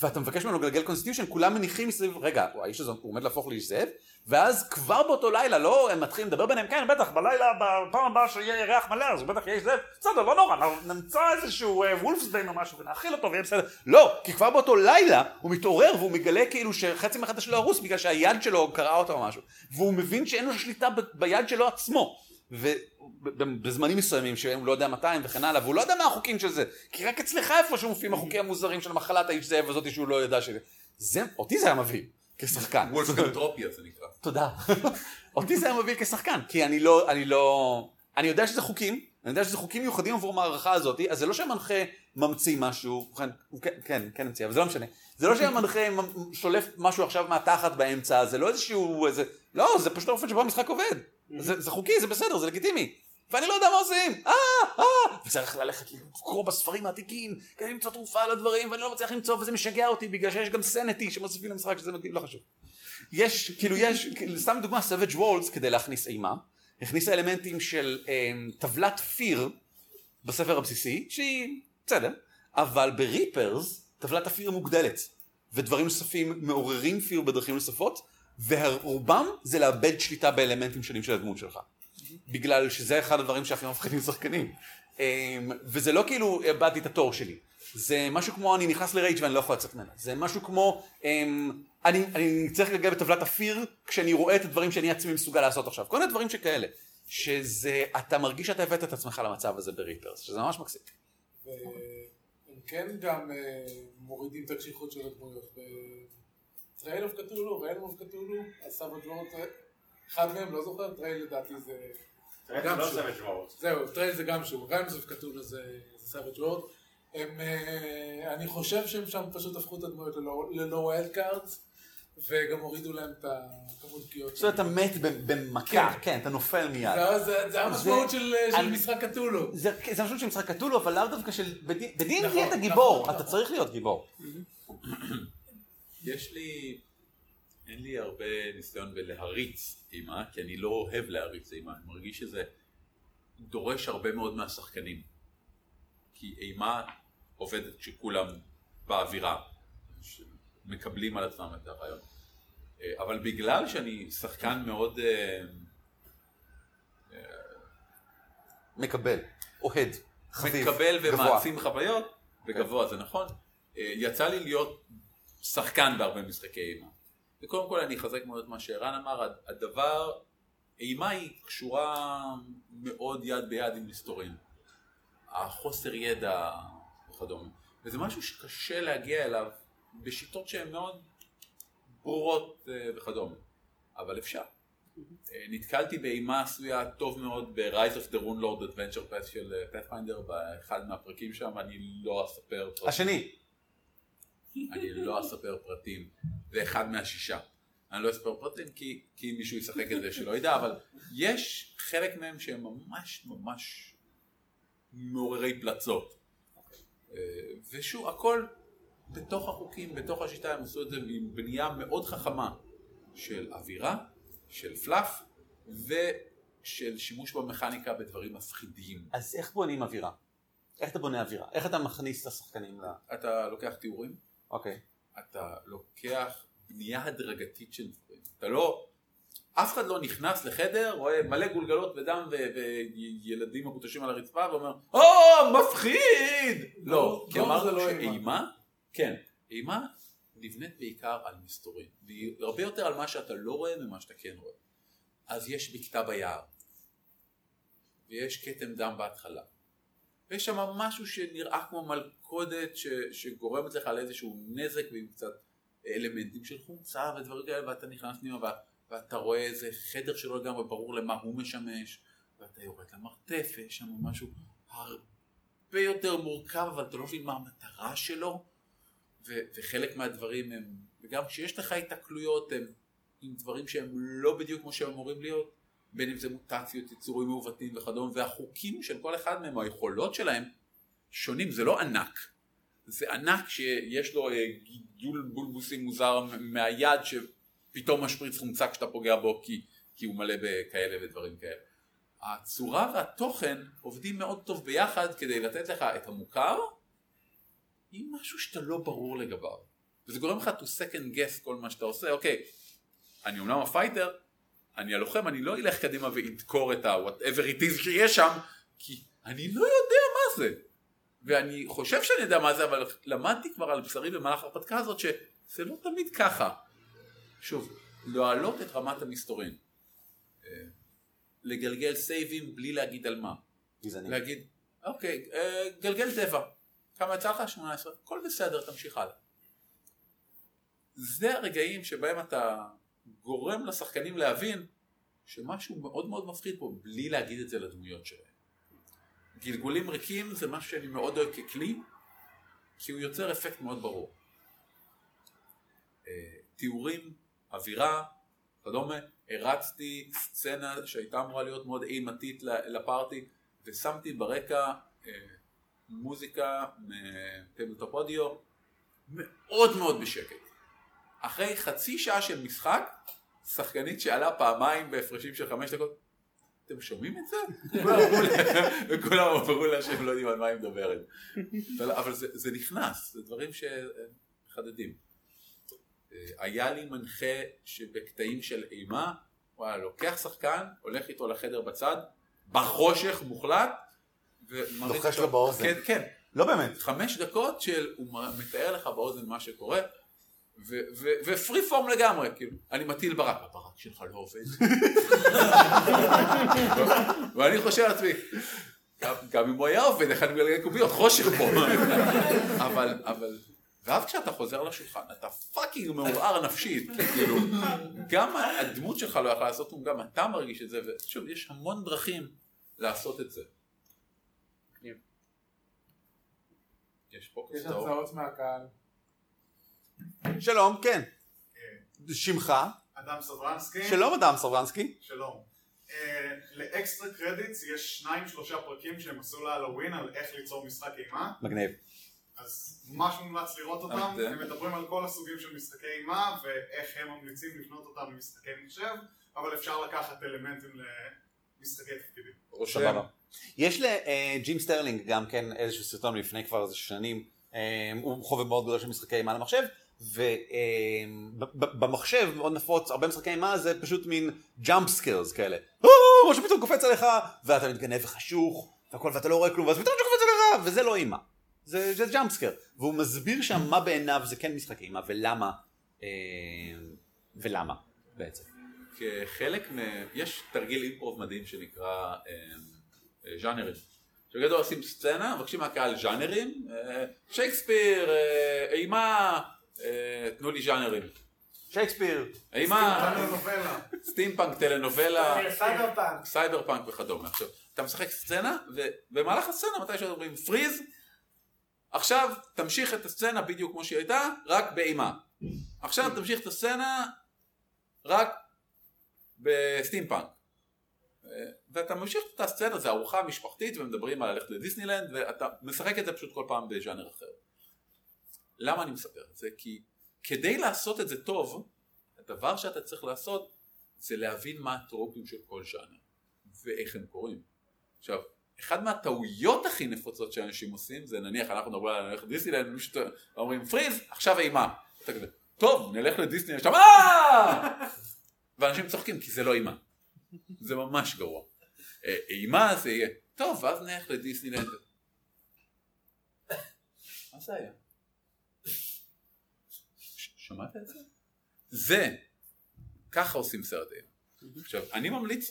ואתה מבקש ממנו לגלגל constitution, כולם מניחים מסביב, רגע, האיש הזה הוא עומד להפוך לאיש זאב, ואז כבר באותו לילה, לא, הם מתחילים לדבר ביניהם, כן, בטח, בלילה, בפעם הבאה שיהיה ירח מלא, אז הוא בטח יהיה איש זאב, בסדר, לא נורא, נמצא איזשהו אה, wolfsbane או משהו ונאכיל אותו ויהיה בסדר. לא, כי כבר באותו לילה הוא מתעורר והוא מגלה כאילו שחצי מהחדר שלו הרוס בגלל שהיד שלו קרעה אותו או משהו, והוא מבין שאין לו שליטה ביד שלו עצמו. ובזמנים מסוימים שהוא לא יודע מתי וכן הלאה, והוא לא יודע מה החוקים של זה, כי רק אצלך איפשהו מופיעים החוקים המוזרים של מחלת האיש זאב הזאת שהוא לא ידע ש... זה, אותי זה היה מבהיל, כשחקן. וולפגנטרופיה זה נקרא. תודה. אותי זה היה מבהיל כשחקן, כי אני לא, אני לא, אני יודע שזה חוקים, אני יודע שזה חוקים מיוחדים עבור המערכה הזאת, אז זה לא שהמנחה ממציא משהו, כן, כן, כן, המציא, אבל זה לא משנה. זה לא שהמנחה שולף משהו עכשיו מהתחת באמצע, זה לא איזשהו, איזה, לא, זה פשוט האופן שבו המשחק עובד. זה, זה חוקי, זה בסדר, זה לגיטימי. ואני לא יודע מה עושים, אה, אה, וצריך ללכת לקרוא בספרים העתיקים, כדי למצוא תרופה על ואני לא מצליח למצוא, וזה משגע אותי, בגלל שיש גם סנטי שמוסיפים למשחק, שזה מגניב, לא חשוב. יש, כאילו יש, כאילו, סתם דוגמה, Savage Worlds, כדי להכניס אימה, הכניסה אלמנטים של אמ, טבלת פיר בספר הבסיסי, שהיא בסדר, אבל בריפרס טבלת הפיר מוגדלת, ודברים נוספים מעוררים פיר בדרכים נוספות, ורובם זה לאבד שליטה באלמנטים שונים של הדמות שלך. בגלל שזה אחד הדברים שהכי מפחידים שחקנים. אמ, וזה לא כאילו איבדתי את התור שלי. זה משהו כמו אני נכנס לרייג' ואני לא יכול לצאת ממנה. זה משהו כמו אמ, אני, אני צריך לגלגל בטבלת אפיר כשאני רואה את הדברים שאני עצמי מסוגל לעשות עכשיו. כל מיני דברים שכאלה. שזה, אתה מרגיש שאתה הבאת את עצמך למצב הזה בריפרס, שזה ממש מקסים. והם כן גם אה, מורידים את הקשיחות של הדמויות. טרייל אוף קטולו, ריין אוף קטולו, הסבג'ורות, אחד מהם, לא זוכר, טרייל לדעתי זה... לא. זהו, טרייל זה גם שהוא, ריין אוף קטולו זה סבג' וורד. הם, אה, אני חושב שהם שם פשוט הפכו את הדמויות ללא- ווילד קארדס, וגם הורידו להם את הכמות פגיעות. זאת אומרת, אתה מת במכה, כן, אתה נופל מיד. זה- זה- זה המשמעות של משחק קטולו. זה זה משהו של משחק קטולו, אבל לאו דווקא של... בדין נכון, אתה גיבור, נכון, אתה נכון. צריך להיות גיבור. יש לי, אין לי הרבה ניסיון בלהריץ אימה, כי אני לא אוהב להריץ אימה, אני מרגיש שזה דורש הרבה מאוד מהשחקנים. כי אימה עובדת כשכולם באווירה, מקבלים על עצמם את הרעיון. אה, אבל בגלל שאני שחקן מאוד אה, מקבל, אוהד, חביב, מקבל. ומעצים חוויות, וגבוה זה נכון, אה, יצא לי להיות שחקן בהרבה משחקי אימה. וקודם כל אני אחזק מאוד את מה שערן אמר, הד- הדבר, אימה היא קשורה מאוד יד ביד עם מסתורים. החוסר ידע וכדומה. וזה משהו שקשה להגיע אליו בשיטות שהן מאוד ברורות אה, וכדומה. אבל אפשר. אה, נתקלתי באימה עשויה טוב מאוד ב-Rise of the Rune Lord Adventure Path של אה, Pathfinder באחד מהפרקים שם, אני לא אספר. השני, אני לא אספר פרטים, זה אחד מהשישה. אני לא אספר פרטים כי, כי מישהו ישחק את זה שלא ידע, אבל יש חלק מהם שהם ממש ממש מעוררי פלצות. אה, ושוב, הכל בתוך החוקים, בתוך השיטה, הם עשו את זה עם בנייה מאוד חכמה של אווירה, של פלאף, ושל שימוש במכניקה בדברים מפחידים. אז איך בונים אווירה? איך אתה בונה אווירה? איך אתה מכניס את השחקנים ל... אתה לוקח תיאורים, אוקיי. אתה לוקח בנייה הדרגתית של דברים. אתה לא, אף אחד לא נכנס לחדר, רואה מלא גולגלות ודם וילדים מרוטשים על הרצפה ואומר, או, מפחיד! לא, כי אמרנו לא אימה. שאימה, כן, אימה נבנית בעיקר על מסתורים. והיא הרבה יותר על מה שאתה לא רואה ממה שאתה כן רואה. אז יש בקתה ביער, ויש כתם דם בהתחלה. ויש שם משהו שנראה כמו מלכודת ש, שגורמת לך לאיזשהו נזק ועם קצת אלמנטים של חומצה ודברים כאלה ואתה נכנס פנימה וה- ואתה רואה איזה חדר שלא לגמרי ברור למה הוא משמש ואתה יורד למרתף ויש שם משהו הרבה יותר מורכב אבל אתה לא מבין מה המטרה שלו ו- וחלק מהדברים הם וגם כשיש לך התקלויות הם עם דברים שהם לא בדיוק כמו שהם אמורים להיות בין אם זה מוטציות, יצורים מעוותים וכדומה, והחוקים של כל אחד מהם, היכולות שלהם, שונים, זה לא ענק. זה ענק שיש לו אה, גידול בולבוסי מוזר מהיד שפתאום משפריץ חומצה כשאתה פוגע בו כי, כי הוא מלא בכאלה ודברים כאלה. הצורה והתוכן עובדים מאוד טוב ביחד כדי לתת לך את המוכר עם משהו שאתה לא ברור לגביו. וזה גורם לך to second guess כל מה שאתה עושה, אוקיי, אני אומנם ה fighter, אני הלוחם, אני לא אלך קדימה ואדקור את ה-whatever it is שיש שם, כי אני לא יודע מה זה. ואני חושב שאני יודע מה זה, אבל למדתי כבר על בשרי במהלך ההרפתקה הזאת שזה לא תמיד ככה. שוב, להעלות את רמת המסתורין. אה, לגלגל סייבים בלי להגיד על מה. גזעני. להגיד, אוקיי, אה, גלגל טבע. כמה יצא לך? 18. הכל בסדר, תמשיך הלאה. זה הרגעים שבהם אתה גורם לשחקנים להבין שמשהו מאוד מאוד מפחיד פה, בלי להגיד את זה לדמויות שלהם. גלגולים ריקים זה משהו שאני מאוד אוהב ככלי, כי הוא יוצר אפקט מאוד ברור. אה, תיאורים, אווירה, כדומה, הרצתי סצנה שהייתה אמורה להיות מאוד אימתית לפארטי, ושמתי ברקע אה, מוזיקה מטבלטופ אודיו מאוד מאוד בשקט. אחרי חצי שעה של משחק, שחקנית שעלה פעמיים בהפרשים של חמש דקות, אתם שומעים את זה? וכולם אמרו לה שהם לא יודעים על מה היא מדברת. אבל- זה, זה נכנס, זה דברים שמחדדים. אה, היה לי מנחה שבקטעים של אימה וואלה, לוקח שחקן, הולך איתו לחדר בצד, בחושך מוחלט, ומריץ לוחש לו באוזן. כן, כן. לא באמת. חמש דקות של הוא מתאר לך באוזן מה שקורה, ו free form לגמרי, כאילו, אני מטיל ברק, הברק שלך לא עובד. ואני חושב לעצמי, גם- אם הוא היה עובד, איך אני מגלגל קוביות, חושך פה. אבל, אבל, ואז כשאתה חוזר לשולחן, אתה fucking מעורער נפשית, כאילו, גם הדמות שלך לא יכלה לעשות, גם אתה מרגיש את זה, ושוב, יש המון דרכים לעשות את זה. יש פה יש כפתור. הצעות מהקהל. שלום, כן. שמך? אדם סברנסקי. שלום אדם סרבנסקי. שלום. אה, לאקסטרה קרדיטס יש שניים שלושה פרקים שהם עשו להלווין על איך ליצור משחק אימה מגניב. אז ממש מומלץ לראות אותם, הם מדברים על כל הסוגים של משחקי אימה ואיך הם ממליצים לבנות אותם למשחקי מחשב אבל אפשר לקחת אלמנטים למשחקי תפקידים. סבבה. יש לג'ים סטרלינג גם כן איזשהו סרטון מלפני כבר איזה שנים, אה, הוא חובב מאוד גדול של משחקי אימה למחשב, ובמחשב מאוד נפוץ, הרבה משחקי אימה זה פשוט מין jump scares כאלה. "או, משהו פתאום קופץ עליך, ואתה מתגנב וחשוך, והכל ואתה לא רואה כלום, ואז פתאום קופץ עליך, וזה לא אימה. זה, זה jump scare. והוא מסביר שם מה בעיניו זה כן משחק אימה, ולמה, אה, ולמה בעצם. כחלק מ... יש תרגיל improv מדהים שנקרא אה, אה, ז'אנרים. שבגדול עושים סצנה, מבקשים מהקהל ז'אנרים, אה, שייקספיר, אה, אימה, אה, תנו לי ז'אנרים. שייקספיר. אימה. סטימפאנק, טלנובלה, סייבר פאנק. סייבר פאנק וכדומה. עכשיו, אתה משחק סצנה, ובמהלך הסצנה מתי שאומרים freeze, עכשיו תמשיך את הסצנה בדיוק כמו שהיא הייתה, רק באימה. עכשיו תמשיך את הסצנה רק בסטימפאנק. אה, ואתה ממשיך את הסצנה, זה ארוחה משפחתית ומדברים על ללכת לדיסנילנד ואתה משחק את זה פשוט כל פעם בז'אנר אחר. למה אני מספר את זה? כי כדי לעשות את זה טוב, הדבר שאתה צריך לעשות זה להבין מה הטרופים של כל ז'אנר ואיך הם קורים. עכשיו, אחד מהטעויות הכי נפוצות שאנשים עושים זה נניח אנחנו מדברים על ללכת לדיסנילנד ומישהו אומרים פריז עכשיו אימה. אתה כזה, טוב נלך לדיסנילנד עכשיו אה! ואנשים צוחקים כי זה לא אימה. זה ממש גרוע. אה, אימה זה יהיה טוב ואז נלך לדיסנילנד. מה זה היה? שמעת את זה? זה ככה עושים סרט אימה. עכשיו, אני ממליץ,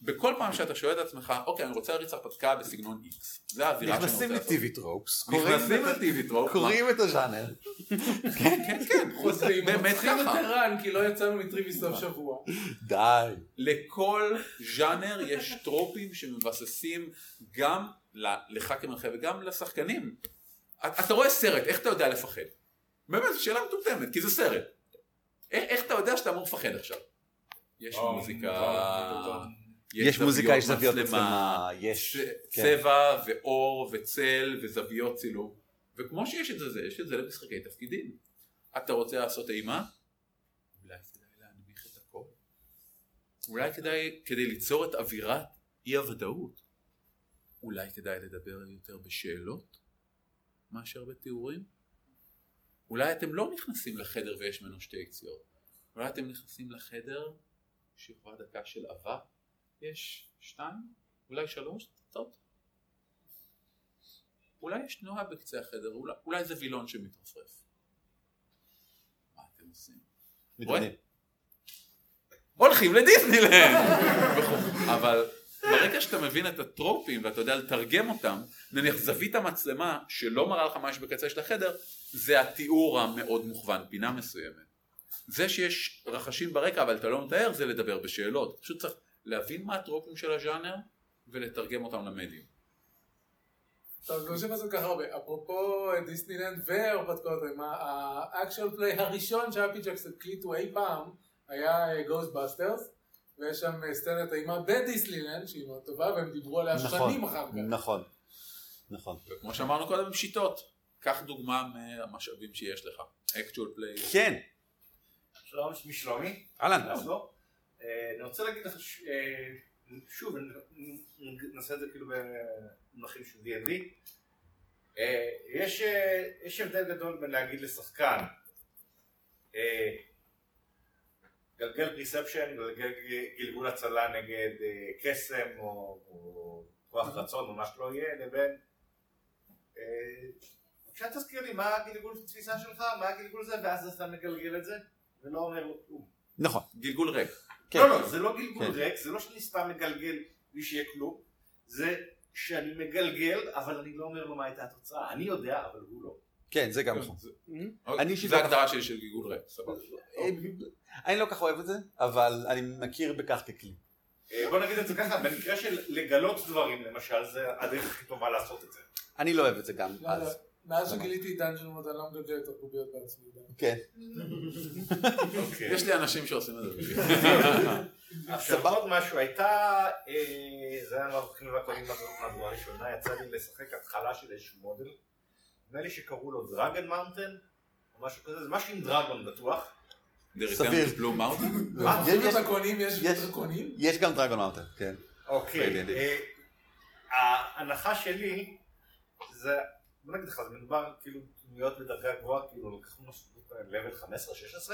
בכל פעם שאתה שואל את עצמך, אוקיי, אני רוצה להריץ הרפתקה בסגנון X, זה האווירה שאני רוצה נכנסים לעשות. ל TV Tropes, נכנסים ל TV Trope, קוראים את הז'אנר. כן, כן, כן, חוזרים, באמת רוצחים את ככה. ערן כי לא יצאנו מטריווי סוף שבוע. די. לכל ז'אנר יש טרופים שמבססים גם לך כמנחה וגם לשחקנים. אתה אתה רואה סרט, איך אתה יודע לפחד? באמת, זו שאלה מטומטמת, כי זה סרט. איך, איך אתה יודע שאתה אמור לפחד עכשיו? יש מוזיקה, יש מוזיקה, יש זוויות מצלמה, יש... כן. צבע ואור וצל וזוויות צילום. וכמו שיש את זה, יש את זה למשחקי תפקידים. אתה רוצה לעשות אימה? אולי כדאי להנמיך את הכל. אולי כדאי, כדי ליצור את אווירת אי הוודאות, אולי כדאי לדבר יותר בשאלות מאשר בתיאורים? אולי אתם לא נכנסים לחדר ויש ממנו שתי יציאות. אולי אתם נכנסים לחדר, שכבה דקה של אבק, יש שתיים, אולי שלוש תוצאות. אולי יש תנועה בקצה החדר, אולי, אולי זה וילון שמתרפרף. מה אתם עושים? מתגוננים. הולכים לדיסנילנד! אבל ברגע שאתה מבין את הטרופים ואתה יודע לתרגם אותם, נניח זווית המצלמה שלא מראה לך מה יש בקצה של החדר, זה התיאור המאוד מוכוון, פינה מסוימת. זה שיש רחשים ברקע אבל אתה לא מתאר זה לדבר בשאלות. פשוט צריך להבין מה הטרופים של הז'אנר ולתרגם אותם למדיום. טוב, לא שבזה כל כך הרבה. אפרופו דיסנילנד והרפתקאות, ה actual play הראשון ש Happy Jacks הקליטו אי פעם היה Ghostbusters, ויש שם אה, סצנת אימה בדיסנילנד שהיא מאוד טובה, והם דיברו עליה שנים אחר כך. נכון. נכון. וכמו שאמרנו קודם עם שיטות, קח דוגמה מהמשאבים שיש לך. actual play. כן. שלום, שמי שלומי. אהלן. אז לא. אה, אני רוצה להגיד לך, ש- אה, שוב, נעשה את זה כאילו במונחים של D&D. אה, יש אה, יש הבדל גדול בין להגיד לשחקן, אה, גלגל perception, גלגל גלגול הצלה נגד אה, קסם או או כוח רצון או מה שלא יהיה, לבין... אה, בבקשה תזכיר לי מה הגלגול תפיסה שלך, מה הגלגול זה, ואז אתה מגלגל את זה, ולא אומר לו כלום. נכון. גלגול ריק. כן. לא, לא, זה לא גלגול כן. ריק, זה לא שאני סתם מגלגל בלי שיהיה כלום, זה שאני מגלגל, אבל אני לא אומר לו מה הייתה התוצאה. אני יודע, אבל הוא לא. כן, זה גם נכון. אוקיי, אני אישית זה ההגדרה שלי של גלגול ריק, סבבה. אני לא כך אוהב את זה, אבל אני מכיר בכך ככלי. אה, בוא נגיד את זה ככה, במקרה של לגלות דברים למשל, זה הדרך הכי טובה לעשות את זה. אני לא אוהב את זה גם, אז... מאז שגיליתי דאנג'ן מוד אני לא מגלגל יותר קוביות בעצמי. כן. אוקיי. יש לי אנשים שעושים את זה עכשיו עוד משהו, הייתה, אה, זה היה מהמבחנים והקודמים מהדורה הראשונה, יצא לי לשחק התחלה של איזשהו מודול, נדמה לי שקראו לו Dragon Mountain, או משהו כזה, זה משהו עם dragon בטוח. סביר. Blue Mountain? יש- יש- דרקונים, יש יש- דרקונים? יש גם Dragon Mountain, כן. אוקיי. אה, ההנחה שלי זה, בוא נגיד לך, זה מדובר כאילו דמויות בדרגה גבוהה, כאילו לקחו משהו level 15-16,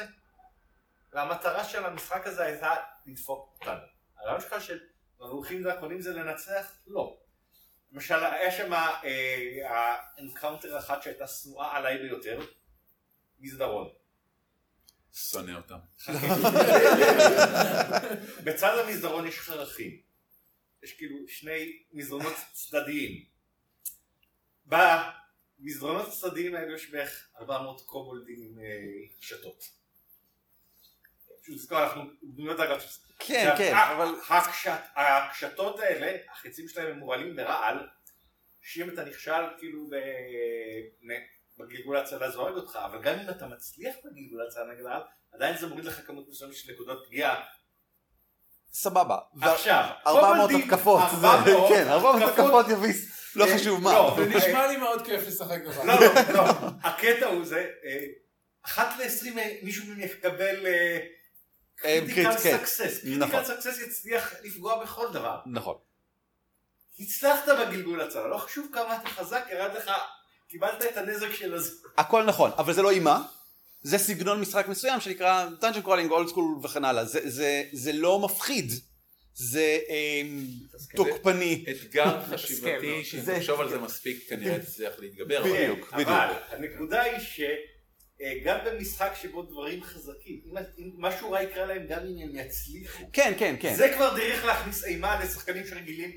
והמטרה של המשחק הזה הייתה לדפוק אותנו. הרעיון שלך של מבוכים ודרקונים זה לנצח? לא. למשל, היה שם ה encounter אחת שהייתה שנואה עליי ביותר, מסדרון. שונא אותם. בצד המסדרון יש חרכים. יש כאילו שני מסדרונות צדדיים. במסדרונות הצדדיים האלו יש בערך 400 קובולדים עם אה, לזכור, אנחנו דמויות אגב. כן, כן, אבל... הקשת, הקשתות האלה, החצים שלהם הם מורעלים ברעל, שאם אתה נכשל כאילו בגלגול ההצלה זה הורג אותך, אבל גם אם אתה מצליח בגלגול ההצלה נגד רעל, עדיין זה מוריד לך כמות מסוימת של נקודות פגיעה. סבבה. עכשיו, 400 קובלדים, התקפות, זה- 400 כן, 400 התקפות יביס, לא אה, חשוב מה. לא, זה נשמע לי מאוד כיף לשחק בבית. לא, לא, לא, הקטע הוא זה, אה, אחת ל-20 מישהו מהם יקבל אה, critical crit, כן. סקסס. נכון. critical success יצליח לפגוע בכל דבר. נכון. הצלחת בגלגול הצלה, לא חשוב כמה אתה חזק, ירד לך, קיבלת את הנזק של הזה. הכל נכון, אבל זה לא אימה. זה סגנון משחק מסוים שנקרא dungeon crawling, old school וכן הלאה. זה- זה- זה לא מפחיד. זה אמ, תוקפני. אתגר חשיבתי, מאוד. שאם תחשוב על זה מספיק, כנראה תצליח להתגבר. בדיוק, בדיוק. אבל הנקודה היא שגם במשחק שבו דברים חזקים, אם- משהו רע יקרה להם גם אם הם יצליחו, כן, כן, כן. זה כבר דרך להכניס אימה לשחקנים שרגילים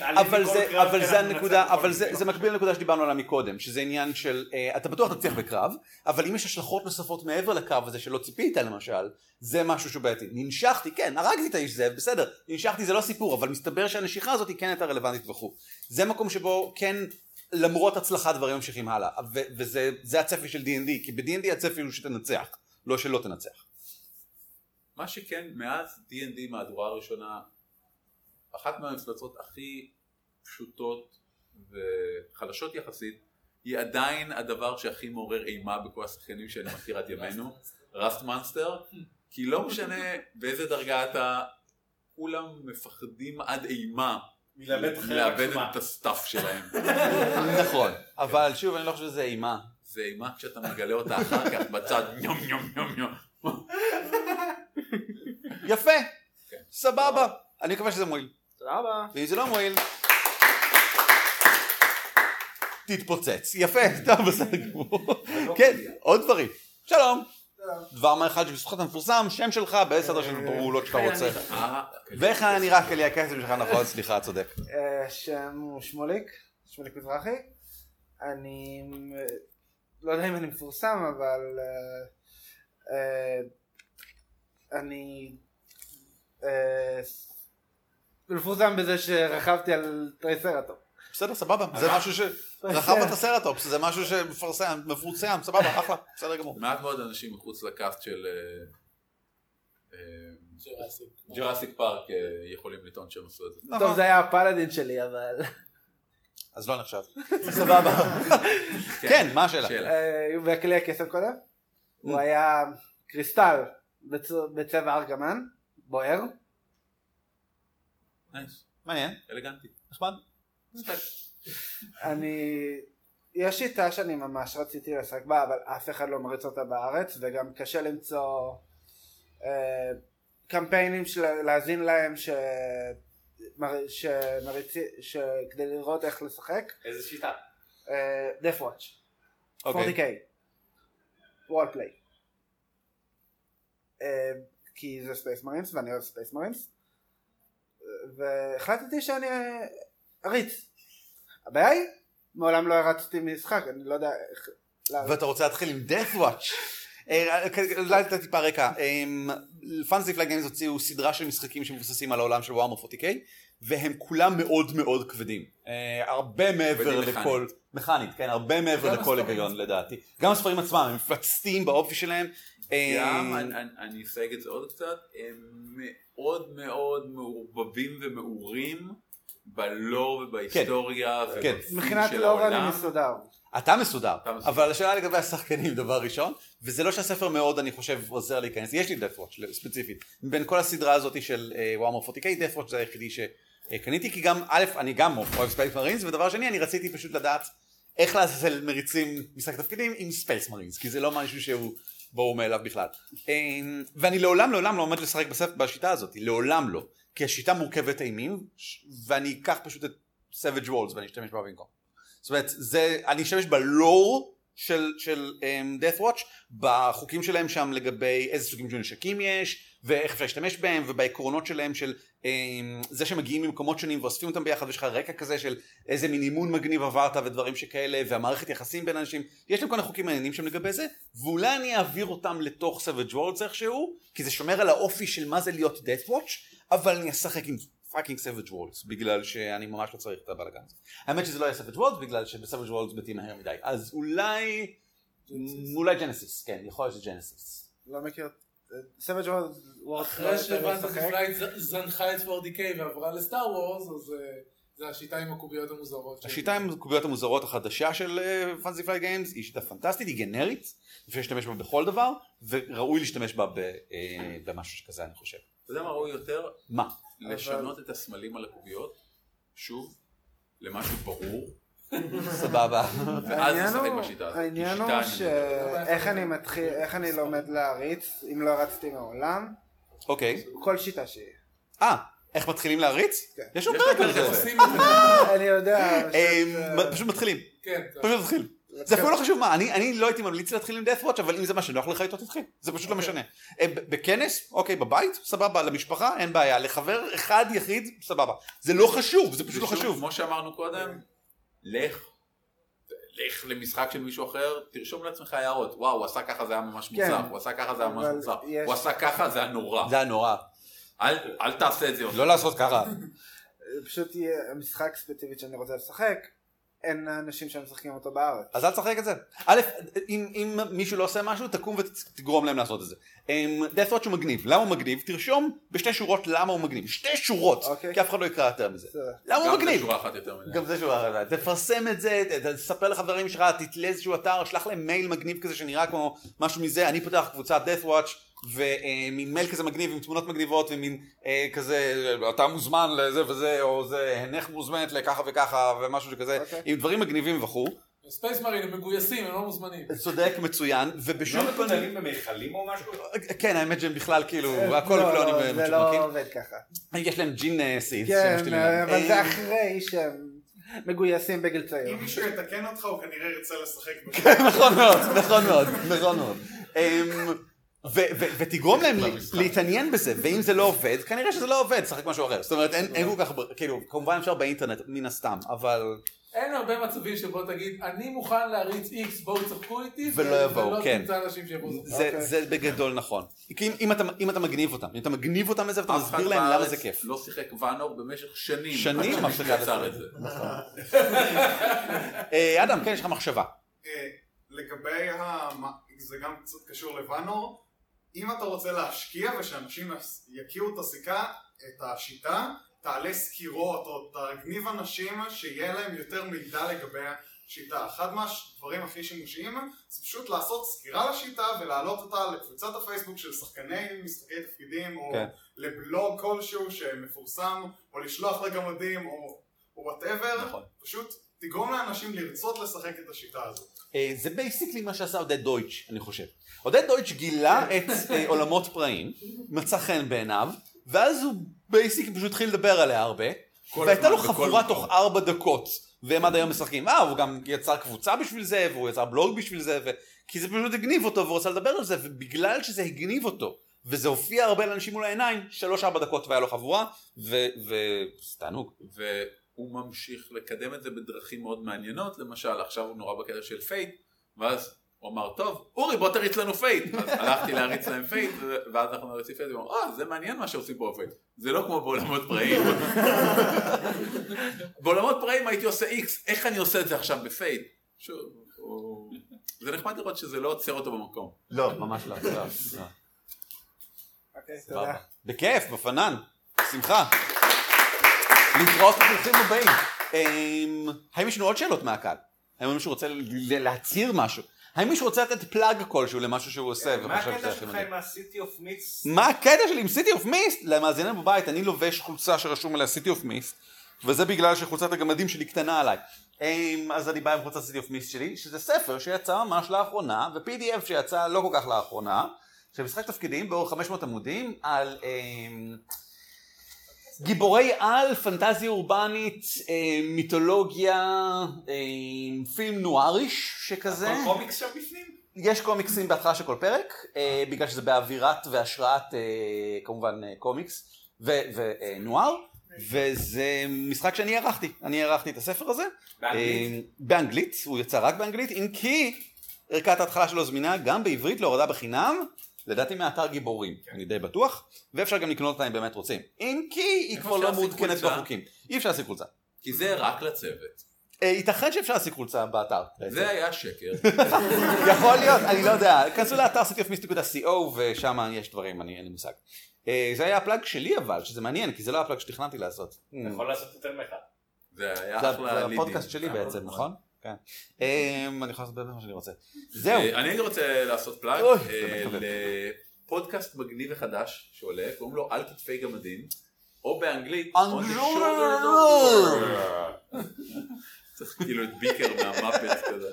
אבל זה, אבל כי זה הנקודה, אבל זה. זה מקביל לנקודה שדיברנו עליה מקודם, שזה עניין של, אה, אתה בטוח תצליח בקרב, אבל אם יש השלכות נוספות מעבר לקרב הזה שלא ציפית למשל, זה משהו שהוא בעייתי. ננשכתי, כן, הרגתי את האיש זאב, בסדר, ננשכתי זה לא סיפור, אבל מסתבר שהנשיכה הזאת היא כן הייתה רלוונטית וכו'. זה מקום שבו כן, למרות הצלחה דברים ממשיכים הלאה, ו- וזה זה הצפי של D&D, כי ב-D&D הצפי הוא שתנצח, לא שלא תנצח. מה שכן, מאז D&D מהדורה הראשונה, אחת מהמפלצות הכי פשוטות וחלשות יחסית, היא עדיין הדבר שהכי מעורר אימה בכל השחקנים שאני מכיר עד ימינו, ראסט מאנסטר, כי לא משנה באיזה דרגה אתה, כולם מפחדים עד אימה מלאבד. את ה stuff שלהם. נכון, אבל שוב, אני לא חושב שזה אימה. זה אימה כשאתה מגלה אותה אחר כך בצד, ניום ניום ניום ניום. יפה, סבבה, אני מקווה שזה מועיל. תודה רבה. ואם זה לא מועיל, תתפוצץ. יפה, טוב, בסדר גמור. כן, עוד דברים. שלום. דבר מה אחד שבזכות המפורסם, שם שלך בסדר של פעולות שאתה רוצה. אה, ואיך היה נראה כלי הקסם שלך נכון, סליחה, צודק. אה, שם הוא שמוליק, שמוליק מזרחי. אני לא יודע אם אני מפורסם, אבל אה, אני מפורסם בזה שרכבתי על טרייסרטופ. בסדר, סבבה, זה משהו ש... רכב את הסרטופס, זה משהו שמפורסם, מפורסם, סבבה, אחלה, בסדר גמור. מעט מאוד אנשים מחוץ לקאסט של אה, אה, פארק אה, יכולים לטעון שהם עשו את זה. נכון. טוב, זה היה הפלאדין שלי, אבל... אז לא נחשב. סבבה. כן, מה השאלה? שאלה. אה, והכלי הקסם קודם. הוא היה קריסטל בצ- בצבע ארגמן, בוער. מעניין, אלגנטי. נחמד. אני... יש שיטה שאני ממש רציתי לשחק בה, אבל אף אחד לא מריץ אותה בארץ, וגם קשה למצוא אה, קמפיינים של להאזין להם ש... מר- שמריצי... ש... כדי לראות איך לשחק. איזה שיטה? אה, Death Watch. אוקיי. 40K. Roleplay. אה, כי זה Space Marines ואני אוהב Space Marines. והחלטתי שאני אריץ. הבעיה היא, מעולם לא הרצתי משחק, אני לא יודע איך... ואתה רוצה להתחיל עם death watch. אה, אולי לתת טיפה רקע. פאנטזי פלאג גיימס הוציאו סדרה של משחקים שמבוססים על העולם של ווארמר 40K והם כולם מאוד מאוד כבדים. אה, הרבה מעבר לכל... מכנית. כן, הרבה מעבר גם לכל הספרים. היגיון לדעתי. גם הספרים עצמם הם מפצתים באופי שלהם. אה, גם, אני אסייג את זה עוד קצת, הם מאוד מאוד מעורבבים ומעורים בלור ובהיסטוריה כן. ובפנים מבחינת של לור אני. מסודר. אתה מסודר, אתה מסודר. אבל השאלה לגבי השחקנים דבר ראשון, וזה לא שהספר מאוד אני חושב עוזר להיכנס, יש לי Death Watch ספציפית, מבין כל הסדרה הזאת של Warhammer 40K, Death Watch זה היחידי שקניתי, כי גם א', אני גם אוהב Space Marines, ודבר שני אני רציתי פשוט לדעת איך לעשות מריצים משחק תפקידים עם Space Marines, כי זה לא משהו שהוא ברור מאליו בכלל. אמ, ואני לעולם לעולם לא עומד לשחק בשיטה הזאת, לעולם לא, כי השיטה מורכבת אימים, ואני אקח פשוט את Savage Worlds ואני אשתמש בה במקום. זאת אומרת, זה, אני אשתמש בלור של, של um, death watch, בחוקים שלהם שם לגבי איזה סוגים של נשקים יש, ואיך אפשר להשתמש בהם, ובעקרונות שלהם של um, זה שמגיעים ממקומות שונים ואוספים אותם ביחד, ויש לך רקע כזה של איזה מין אימון מגניב עברת ודברים שכאלה, והמערכת יחסים בין אנשים, יש להם כל מיני חוקים מעניינים שם לגבי זה, ואולי אני אעביר אותם לתוך Savage Worlds איכשהו, כי זה שומר על האופי של מה זה להיות Death Watch, אבל אני אשחק עם fucking Savage Worlds בגלל שאני ממש לא צריך את הבלאגן הזה. האמת שזה לא יהיה Savage Worlds בגלל שב Savage Worlds מתים מהר מדי אז אולי אולי Genesys כן יכול להיות ש Genesys. לא מכיר. Savage Worlds לא אחרי ש Fantasy Flight זנחה את 40K ועברה ל Star Wars, אז אה, זה השיטה עם הקוביות המוזרות. השיטה עם הקוביות המוזרות החדשה של פאנזי פליי גיימס היא שיטה פנטסטית היא גנרית אפשר להשתמש בה בכל דבר וראוי להשתמש בה ב- אה, במשהו שכזה אני חושב. אתה יודע מה ראוי יותר? מה? לשנות את הסמלים על הקוביות, שוב, למשהו ברור, סבבה. העניין הוא-. העניין הוא שאיך אני מתחיל, איך אני לומד להריץ, אם לא רצתי מעולם, אוקיי. כל שיטה שהיא. אה איך מתחילים להריץ? כן. יש לנו פרק על זה. אני יודע. אה, פשוט, מתחילים. כן, פשוט תתחיל. זה אפילו לא חשוב מה, אני, אני לא הייתי ממליץ להתחיל עם death watch, אבל אם זה מה שנוח לך איתו תתחיל, זה פשוט לא משנה. אה, בכנס, אוקיי, בבית, סבבה, למשפחה, אין בעיה, לחבר אחד יחיד, סבבה. זה לא חשוב, זה פשוט לא חשוב. כמו שאמרנו קודם, לך, לך למשחק של מישהו אחר, תרשום לעצמך הערות. וואו, הוא עשה ככה, זה היה ממש כן. מוצלח, הוא עשה ככה, זה היה ממש מוצלח. יש- הוא עשה ככה, זה היה נורא. זה היה נורא. אל אל תעשה את זה. לא לעשות ככה. פשוט יהיה משחק ספציפית שאני רוצה לשחק, אין אנשים שמשחקים אותו בארץ. אז אל תשחק את זה. א', אם, אם מישהו לא עושה משהו, תקום ותגרום להם לעשות את זה. death watch הוא מגניב. למה הוא מגניב? תרשום בשתי שורות למה הוא מגניב. שתי שורות, אוקיי. כי אף אחד לא יקרא יותר מזה. בסדר. למה הוא גם זה מגניב? שורה אחת יותר מדי. גם זה שורה אחת. תפרסם את זה, תספר לחברים שלך, תתלה איזשהו אתר, שלח להם מייל מגניב כזה שנראה כמו משהו מזה, אני פותח קבוצת death watch, ומין מייל כזה מגניב עם תמונות מגניבות, ומין אה, כזה, אתה מוזמן לזה וזה, או זה, הנך מוזמנת לככה וככה, ומשהו שכזה, אוקיי. עם דברים מגניבים וכו'. Space Marine הם מגויסים, הם לא מוזמנים. צודק, מצוין, ובשום לא פנים... מקוטלים במכלים או משהו? כן, האמת שהם בכלל כאילו, אה, הכל לא, קלונים לא, זה מצ'וקמקים. לא עובד ככה. יש להם gene אה, seeds. כן, להם. אבל זה אה, אחרי שהם מגויסים בגיל צעיר. אם מישהו יתקן אותך הוא כנראה ירצה לשחק בזה. נכון מאוד, נכון מאוד, נכון מאוד. ו- ו- ותגרום להם להתעניין בזה, ואם זה לא עובד, כנראה שזה לא עובד, שחק משהו אחר. זאת אומרת, אין כל כך, כאילו, כמובן אפשר באינטרנט, מן הסתם, אבל... אין הרבה מצבים שבו תגיד, אני מוכן להריץ איקס, בואו תשחקו איתי, ולא יבואו, ולא כן. תמצא אנשים שיבואו. זה- אוקיי. זה בגדול נכון. כי אם- אם אתה- אם אתה מגניב אותם, אם אתה מגניב אותם לזה ואתה מסביר להם למה זה כיף. לא שיחק ואנור במשך שנים. שנים אחד יצר את זה. אה, אדם, כן, יש לך מחשבה. אה, לגבי ה... זה גם קצת קשור לוואנור, אם אתה רוצה להשקיע ושאנשים יכירו את הסיכה, את השיטה, תעלה סקירות או תגניב אנשים שיהיה להם יותר מידע לגבי השיטה. אחד מהדברים הכי שימושיים זה פשוט לעשות סקירה לשיטה ולהעלות אותה לקבוצת הפייסבוק של שחקני משחקי תפקידים או כן. לבלוג כלשהו שמפורסם או לשלוח לגמדים או whatever, נכון. פשוט תגרום לאנשים לרצות לשחק את השיטה הזאת. אה, זה basically מה שעשה עודד דויטש, אני חושב. עודד דויטש גילה את אה, עולמות פראיים, מצא חן בעיניו, ואז הוא basically פשוט התחיל לדבר עליה הרבה, והייתה לו חבורה. תוך ארבע דקות, והם עד היום משחקים. אה, הוא גם יצר קבוצה בשביל זה, והוא יצר בלוג בשביל זה, ו... כי זה פשוט הגניב אותו, והוא רצה לדבר על זה, ובגלל שזה הגניב אותו, וזה הופיע הרבה לאנשים מול העיניים, שלוש ארבע דקות והיה לו חבורה, ו... תענוג. והוא ממשיך לקדם את זה בדרכים מאוד מעניינות, למשל עכשיו הוא נורא בקטע של Fate, ואז הוא אמר, טוב, אורי בוא תריץ לנו Fate, אז הלכתי להריץ להם Fate, ואז אנחנו נריץ Fate, והוא אמר, אה, זה מעניין מה שעושים פה ב Fate, זה לא כמו בעולמות פראיים. בעולמות פראיים הייתי עושה איקס, איך אני עושה את זה עכשיו ב Fate? זה נחמד לראות שזה לא עוצר אותו במקום. לא, ממש לא. לא, לא. אוקיי. בכיף, בפנן, שמחה. להתראות בברוכים הבאים. אמ, האם יש לנו עוד שאלות מהקהל? האם מישהו רוצה להצהיר משהו? האם מישהו רוצה לתת plug כלשהו למשהו שהוא עושה? מה וחושב שזה הקטע שלך? עם ה- City of Mist? מה הקטע שלי עם City of Mist? למאזינים בבית, אני לובש חולצה שרשום עליה City of Mist, וזה בגלל שחולצת הגמדים שלי קטנה עליי. אמ, אז אני בא עם חולצת סיטי אוף מיסט שלי, שזה ספר שיצא ממש לאחרונה, ו-PDF שיצא לא כל כך לאחרונה, שמשחק תפקידים באורך 500 עמודים על אמ, גיבורי על, פנטזיה אורבנית, אמ, מיתולוגיה, אמ, פילם נואריש שכזה. הכל קומיקס שם בפנים? יש קומיקסים בהתחלה של כל פרק, אה, בגלל שזה באווירת והשראת אה, כמובן אה, קומיקס ונואר, וזה משחק שאני ערכתי, אני ערכתי את הספר הזה. באנגלית? אה, באנגלית, הוא יצא רק באנגלית, אם כי ערכת ההתחלה שלו זמינה גם בעברית להורדה בחינם, לדעתי מאתר גיבורים, אני די בטוח, ואפשר גם לקנות אותה אם באמת רוצים. אם כי היא כבר לא מעודכנת? בחוקים. אי אפשר להשיג חולצה. כי זה רק לצוות. אה, ייתכן שאפשר להשיג חולצה באתר. זה היה שקר. יכול להיות, אני לא יודע, כנסו לאתר cityofmist.co ושם יש דברים, אני אין לי מושג. אה, זה היה הפלאג שלי אבל, שזה מעניין, כי זה לא הפלאג שתכננתי לעשות. אתה יכול לעשות יותר מאחד. זה היה זה אחלה זה לידים. הפודקאסט שלי בעצם, נכון? כן. אה, אני יכול לעשות מה שאני רוצה. זהו. אה, אני הייתי רוצה לעשות פלאג אה. לפודקאסט מגניב וחדש שעולה, קוראים לו על כתפי גמדים, או באנגלית On the the- צריך כאילו את ביקר מהמפץ כזה.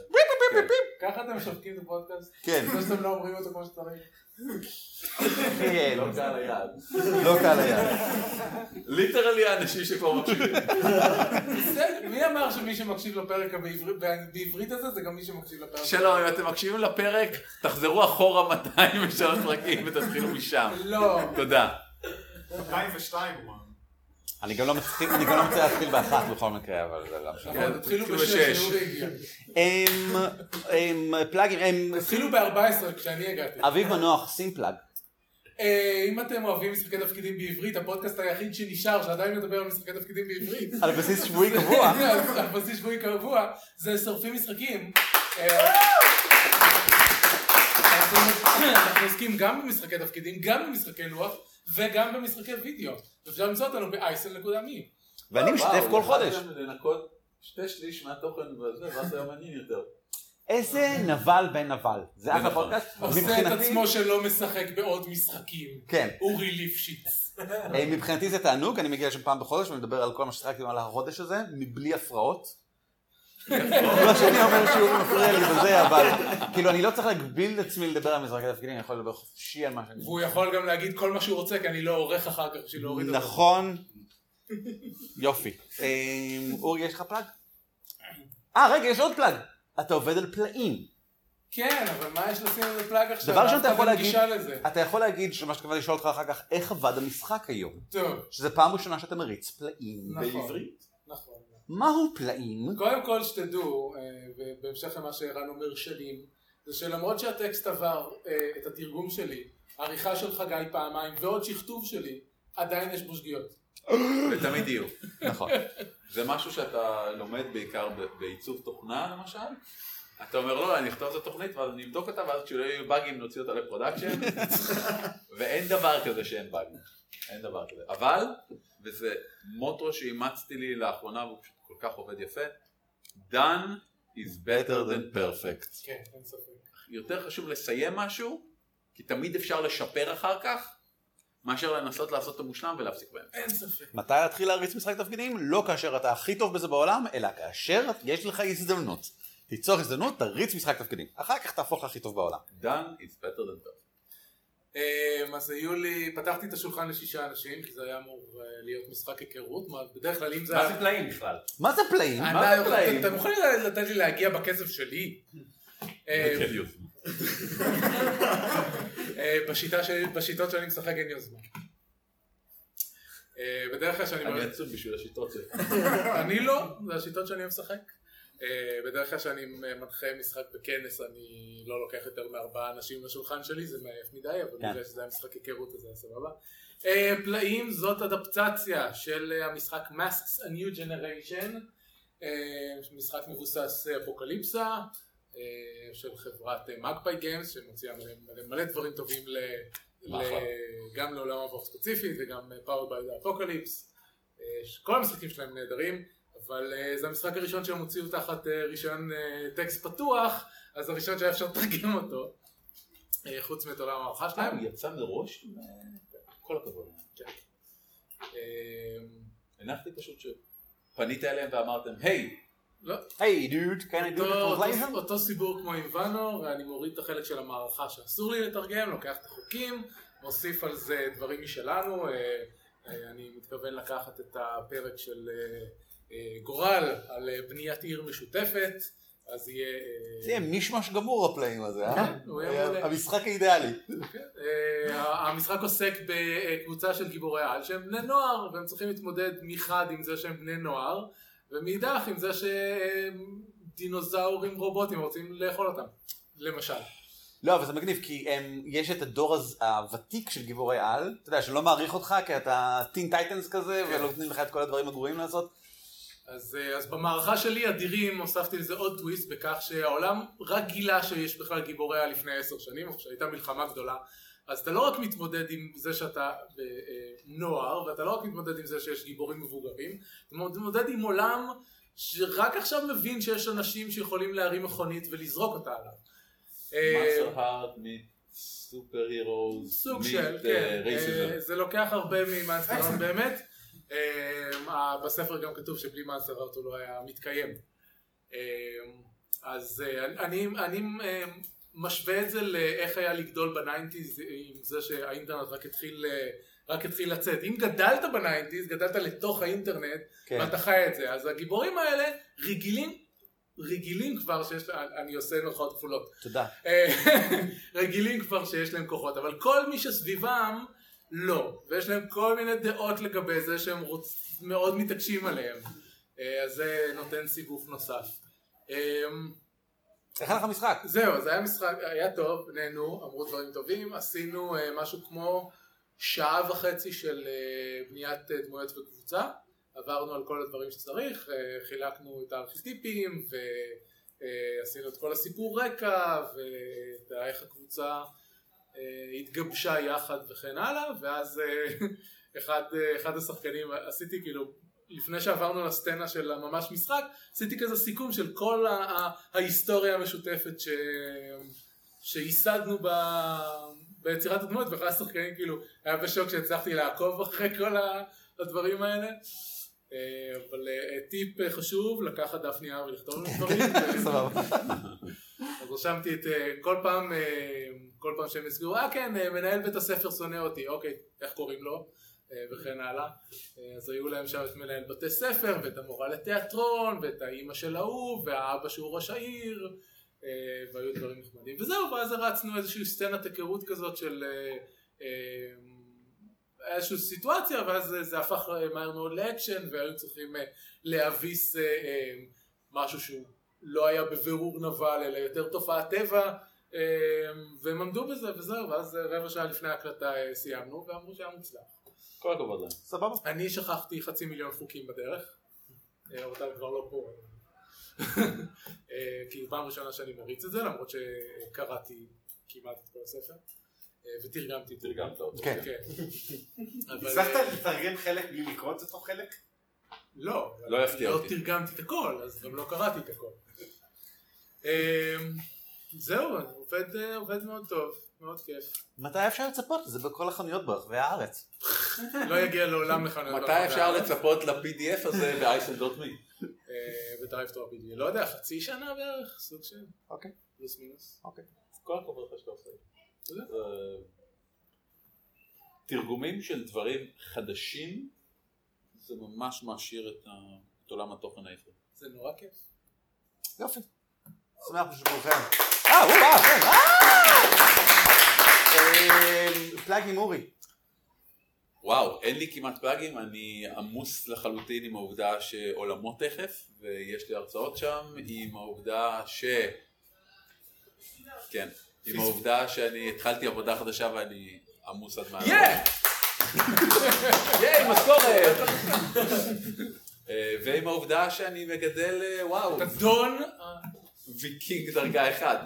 ככה אתם משווקים את הפודקאסט? כן. זה שאתם לא אומרים אותו כמו שצריך. כן, לא קהל היעד. לא קל היה. ליטרלי האנשים שכבר מקשיבים. מי אמר שמי שמקשיב לפרק בעברית- הזה זה גם מי שמקשיב לפרק? שלום, אם אתם מקשיבים לפרק, תחזרו אחורה 203 פרקים ותתחילו משם. לא. תודה. 2002 הוא אמר. אני גם לא גם לא להתחיל באחת בכל מקרה, אבל זה לא משנה. כן, תתחילו תתחילו בשש, אמ, פלאגים, אמ, התחילו ב-14 כשאני הגעתי. אביב מנוח, שים פלאג. אה, אם אתם אוהבים משחקי תפקידים בעברית, הפודקאסט היחיד שנשאר שעדיין מדבר על משחקי תפקידים בעברית. על בסיס שבועי קבוע. על בסיס שבועי קבוע, זה שורפים משחקים. אה, אנחנו אנחנו עוסקים גם במשחקי תפקידים, גם במשחקי לוח וגם במשחקי וידאו. אפשר למצוא אותנו ב-isl.me. ואני משתף כל חודש. לנקות שתי שליש מהתוכן וזה, ואז היה מעניין יותר. איזה נבל בן נבל. זה אחלה נכון. פודקאסט. עושה את עצמו שלא משחק בעוד משחקים. כן. אורי ליפשיץ. אה, מבחינתי זה תענוג, אני מגיע לשם פעם בחודש ומדבר על כל מה ששחקתי במהלך החודש הזה, מבלי הפרעות. לא שאני אומר שהוא מפריע לי בזה, אבל כאילו אני לא צריך להגביל את עצמי לדבר על משחקי תפקידים, אני יכול לדבר חופשי על מה שאני... והוא יכול גם להגיד כל מה שהוא רוצה, כי אני לא עורך אחר כך בשביל להוריד אותו. נכון. יופי. אה, אורי, יש לך פלאג? אה, רגע, יש עוד פלאג. אתה עובד על פלאים. כן, אבל מה יש לשים לזה פלאג עכשיו? דבר ראשון אתה יכול להגיד. אתה יכול להגיד שמה שכבר לשאול אותך אחר כך, איך עבד המשחק היום? טוב, שזה פעם ראשונה שאתה מריץ פלאים. נכון. בעברית? מהו פלאים? קודם כל שתדעו, אה, בהמשך למה שערן אומר שנים, זה שלמרות שהטקסט עבר אה, את התרגום שלי, עריכה של חגי פעמיים ועוד שכתוב שלי, עדיין יש בו שגיאות. ותמיד יהיו. נכון. זה משהו שאתה לומד בעיקר בעיצוב תוכנה למשל. אתה אומר לא, אני אכתוב את התוכנית ואז אני אבדוק אותה ואז כשלא יהיו באגים נוציא אותה ל production ואין דבר כזה שאין באגים. אין דבר כזה. אבל, וזה מוטו שאימצתי לי לאחרונה והוא פשוט כל כך עובד יפה, done is better than perfect. כן, אין ספק. יותר חשוב לסיים משהו, כי תמיד אפשר לשפר אחר כך, מאשר לנסות לעשות את המושלם ולהפסיק באמצע. אין ספק. מתי להתחיל להריץ משחק תפקידים? לא כאשר אתה הכי טוב בזה בעולם, אלא כאשר יש לך הזדמנות. תיצור הזדמנות, תריץ משחק תפקידים. אחר כך תהפוך להכי טוב בעולם. done is better than done. אמ, אז היו לי, פתחתי את השולחן לשישה אנשים, כי זה היה אמור אה, להיות משחק היכרות, מה- בדרך כלל אם זה... מה זה פלאים בכלל? מה זה פלאים? אתה- מה זה פלאים? אתם יכולים לתת לי להגיע בכסף שלי? אה, כן. אה, בשיטות שאני משחק אין יוזמה. אה, בדרך כלל שאני... אני עצוב בשביל השיטות שלי. אני לא, זה השיטות שאני משחק. אה, בדרך כלל כשאני מנחה משחק בכנס אני לא לוקח יותר מארבעה אנשים לשולחן שלי, זה מעייף מדי, אבל כן. בגלל שזה היה משחק היכרות אז זה היה סבבה. אה, פלאים זאת אדפטציה של אה, המשחק Masks a New Generation, משחק מבוסס אפוקליפסה, של חברת Magpie Games שמוציאה מלא, מלא, דברים טובים ל, ל. גם לעולם המבוך ספציפית וגם Powered by Apocalypse. כל המשחקים שלהם נהדרים, אבל אה, זה המשחק הראשון שהם הוציאו תחת אה, רישיון אה, טקסט פתוח, אז הראשון שהיה אפשר לתרגם אותו, חוץ מאת עולם ההערכה אה, שלהם. הוא יצא מראש? כל הכבוד. אה, הנחתי פשוט ש... פנית אליהם ואמרתם, היי, לא, היי דוד, can I do אותו, סיפור כמו עם ואנור, אני מוריד את החלק של המערכה שאסור לי לתרגם, לוקח את החוקים, מוסיף על זה דברים משלנו, אני מתכוון לקחת את הפרק של גורל על אה, בניית עיר משותפת, אז יהיה... אה, זה יהיה מישמש גמור הפלאים הזה, אה? כן. המשחק האידיאלי. אה, המשחק עוסק בקבוצה של גיבורי על שהם בני נוער והם צריכים להתמודד מחד עם זה שהם בני נוער ומאידך עם זה שדינוזאורים רובוטים רוצים לאכול אותם למשל. לא, אבל זה מגניב, כי הם, יש את הדור הז- הוותיק של גיבורי על, אתה יודע, שלא מעריך אותך, כי אתה Teen Titans כזה, כן. ולא נותנים לך את כל הדברים הגרועים לעשות. אז, אה, אז במערכה שלי אדירים הוספתי לזה עוד טוויסט בכך שהעולם רק גילה שיש בכלל גיבורי על לפני עשר שנים, או שהייתה מלחמה גדולה. אז אתה לא רק מתמודד עם זה שאתה אה, אה, נוער, ואתה לא רק מתמודד עם זה שיש גיבורים מבוגרים, אתה מתמודד עם עולם שרק עכשיו מבין שיש אנשים שיכולים להרים מכונית ולזרוק אותה עליו. Monster Hearts meet superheroes, סוג של, כן, זה לוקח הרבה מ Monster Heart באמת. אה, בספר גם כתוב שבלי Heart הוא לא היה מתקיים. אה, אז אה, אני, אני אה, משווה את זה לאיך היה לגדול ב nineties עם זה שהאינטרנט רק התחיל, אה, רק התחיל לצאת. אם גדלת ב nineties, גדלת לתוך האינטרנט, כן. ואתה חי את זה. אז הגיבורים האלה רגילים, רגילים כבר שיש, אני עושה מירכאות כפולות. תודה. אה, רגילים כבר שיש להם כוחות, אבל כל מי שסביבם לא, ויש להם כל מיני דעות לגבי זה שהם רוצ... מאוד מתעקשים עליהם, אה, אז זה נותן סיבוב נוסף. איך היה לך משחק? זהו, זה היה משחק, היה טוב, נהנו, אמרו דברים טובים, עשינו אה, משהו כמו שעה וחצי של אה, בניית דמויות וקבוצה, עברנו על כל הדברים שצריך, חילקנו את הארכיטיפים ועשינו את כל הסיפור רקע ואיך הקבוצה התגבשה יחד וכן הלאה, ואז אה, אחד, אה, אחד השחקנים, עשיתי כאילו לפני שעברנו לסצנה של הממש משחק, עשיתי כזה סיכום של כל ההיסטוריה המשותפת ש... שייסדנו ב... ביצירת הדמות, ואחד השחקנים כאילו היה בשוק שהצלחתי לעקוב אחרי כל הדברים האלה. אה, אבל אה, טיפ אה, חשוב, לקחת דף נייר ולכתוב לנו דברים. סבבה. אז רשמתי את אה, כל פעם, אה, כל פעם שהם יסגרו, אה כן, אה, מנהל בית הספר שונא אותי, אוקיי, איך קוראים לו? אה, וכן הלאה. אה, אז היו להם שם את מנהל בתי ספר, ואת המורה לתיאטרון, ואת האימא של ההוא, והאבא שהוא ראש העיר, והיו דברים נחמדים. וזהו, ואז הרצנו איזושהי סצנת היכרות כזאת של איזושהי סיטואציה, ואז זה- הפך מהר מאוד לאקשן, והיו צריכים להביס משהו שהוא לא היה בבירור נבל, אלא יותר תופעת טבע. אה, והם עמדו בזה וזהו, ואז רבע שעה לפני ההקלטה אה, סיימנו ואמרו שהיה מוצלח. כל הכבוד להם. סבבה. אני שכחתי חצי מיליון חוקים בדרך, אה, אותם כבר לא פה, אה, כי פעם ראשונה שאני מריץ את זה, למרות שקראתי כמעט את כל הספר, אה, ותרגמתי את זה. תרגמת אותו. כן. אבל, הצלחת אה, לתרגם חלק בלי לקרוא את אותו חלק? לא, לא יפתיע לא אותי. תרגמתי את הכל, אז גם לא קראתי את הכל. אה, זהו, עובד, אה, עובד מאוד טוב. מאוד כיף. מתי אפשר לצפות? זה בכל החנויות ברחבי הארץ. לא יגיע לעולם לחנויות. מתי אפשר לצפות ל-PDF הזה ב-isl.me? ב DriveThruRPG. לא יודע, חצי שנה בערך, סוג של... אוקיי. פלוס מינוס. אוקיי. כל הכבוד לך שאתה עושה. אה, תרגומים של דברים חדשים, זה ממש מעשיר את עולם התוכן העברי. זה נורא כיף. יופי. שמח בשבילכם. אה, וואו, כן. אה! פלאגים אורי. וואו, אין לי כמעט פלאגים, אני עמוס לחלוטין עם העובדה שעולמות תכף, ויש לי הרצאות שם, עם העובדה ש... כן, עם העובדה שאני התחלתי עבודה חדשה ואני עמוס עד מעלה. יא! ייי, משכורת! אה, ועם העובדה שאני מגדל, אה, וואו, אתה דון. ויקינג דרגה אחד,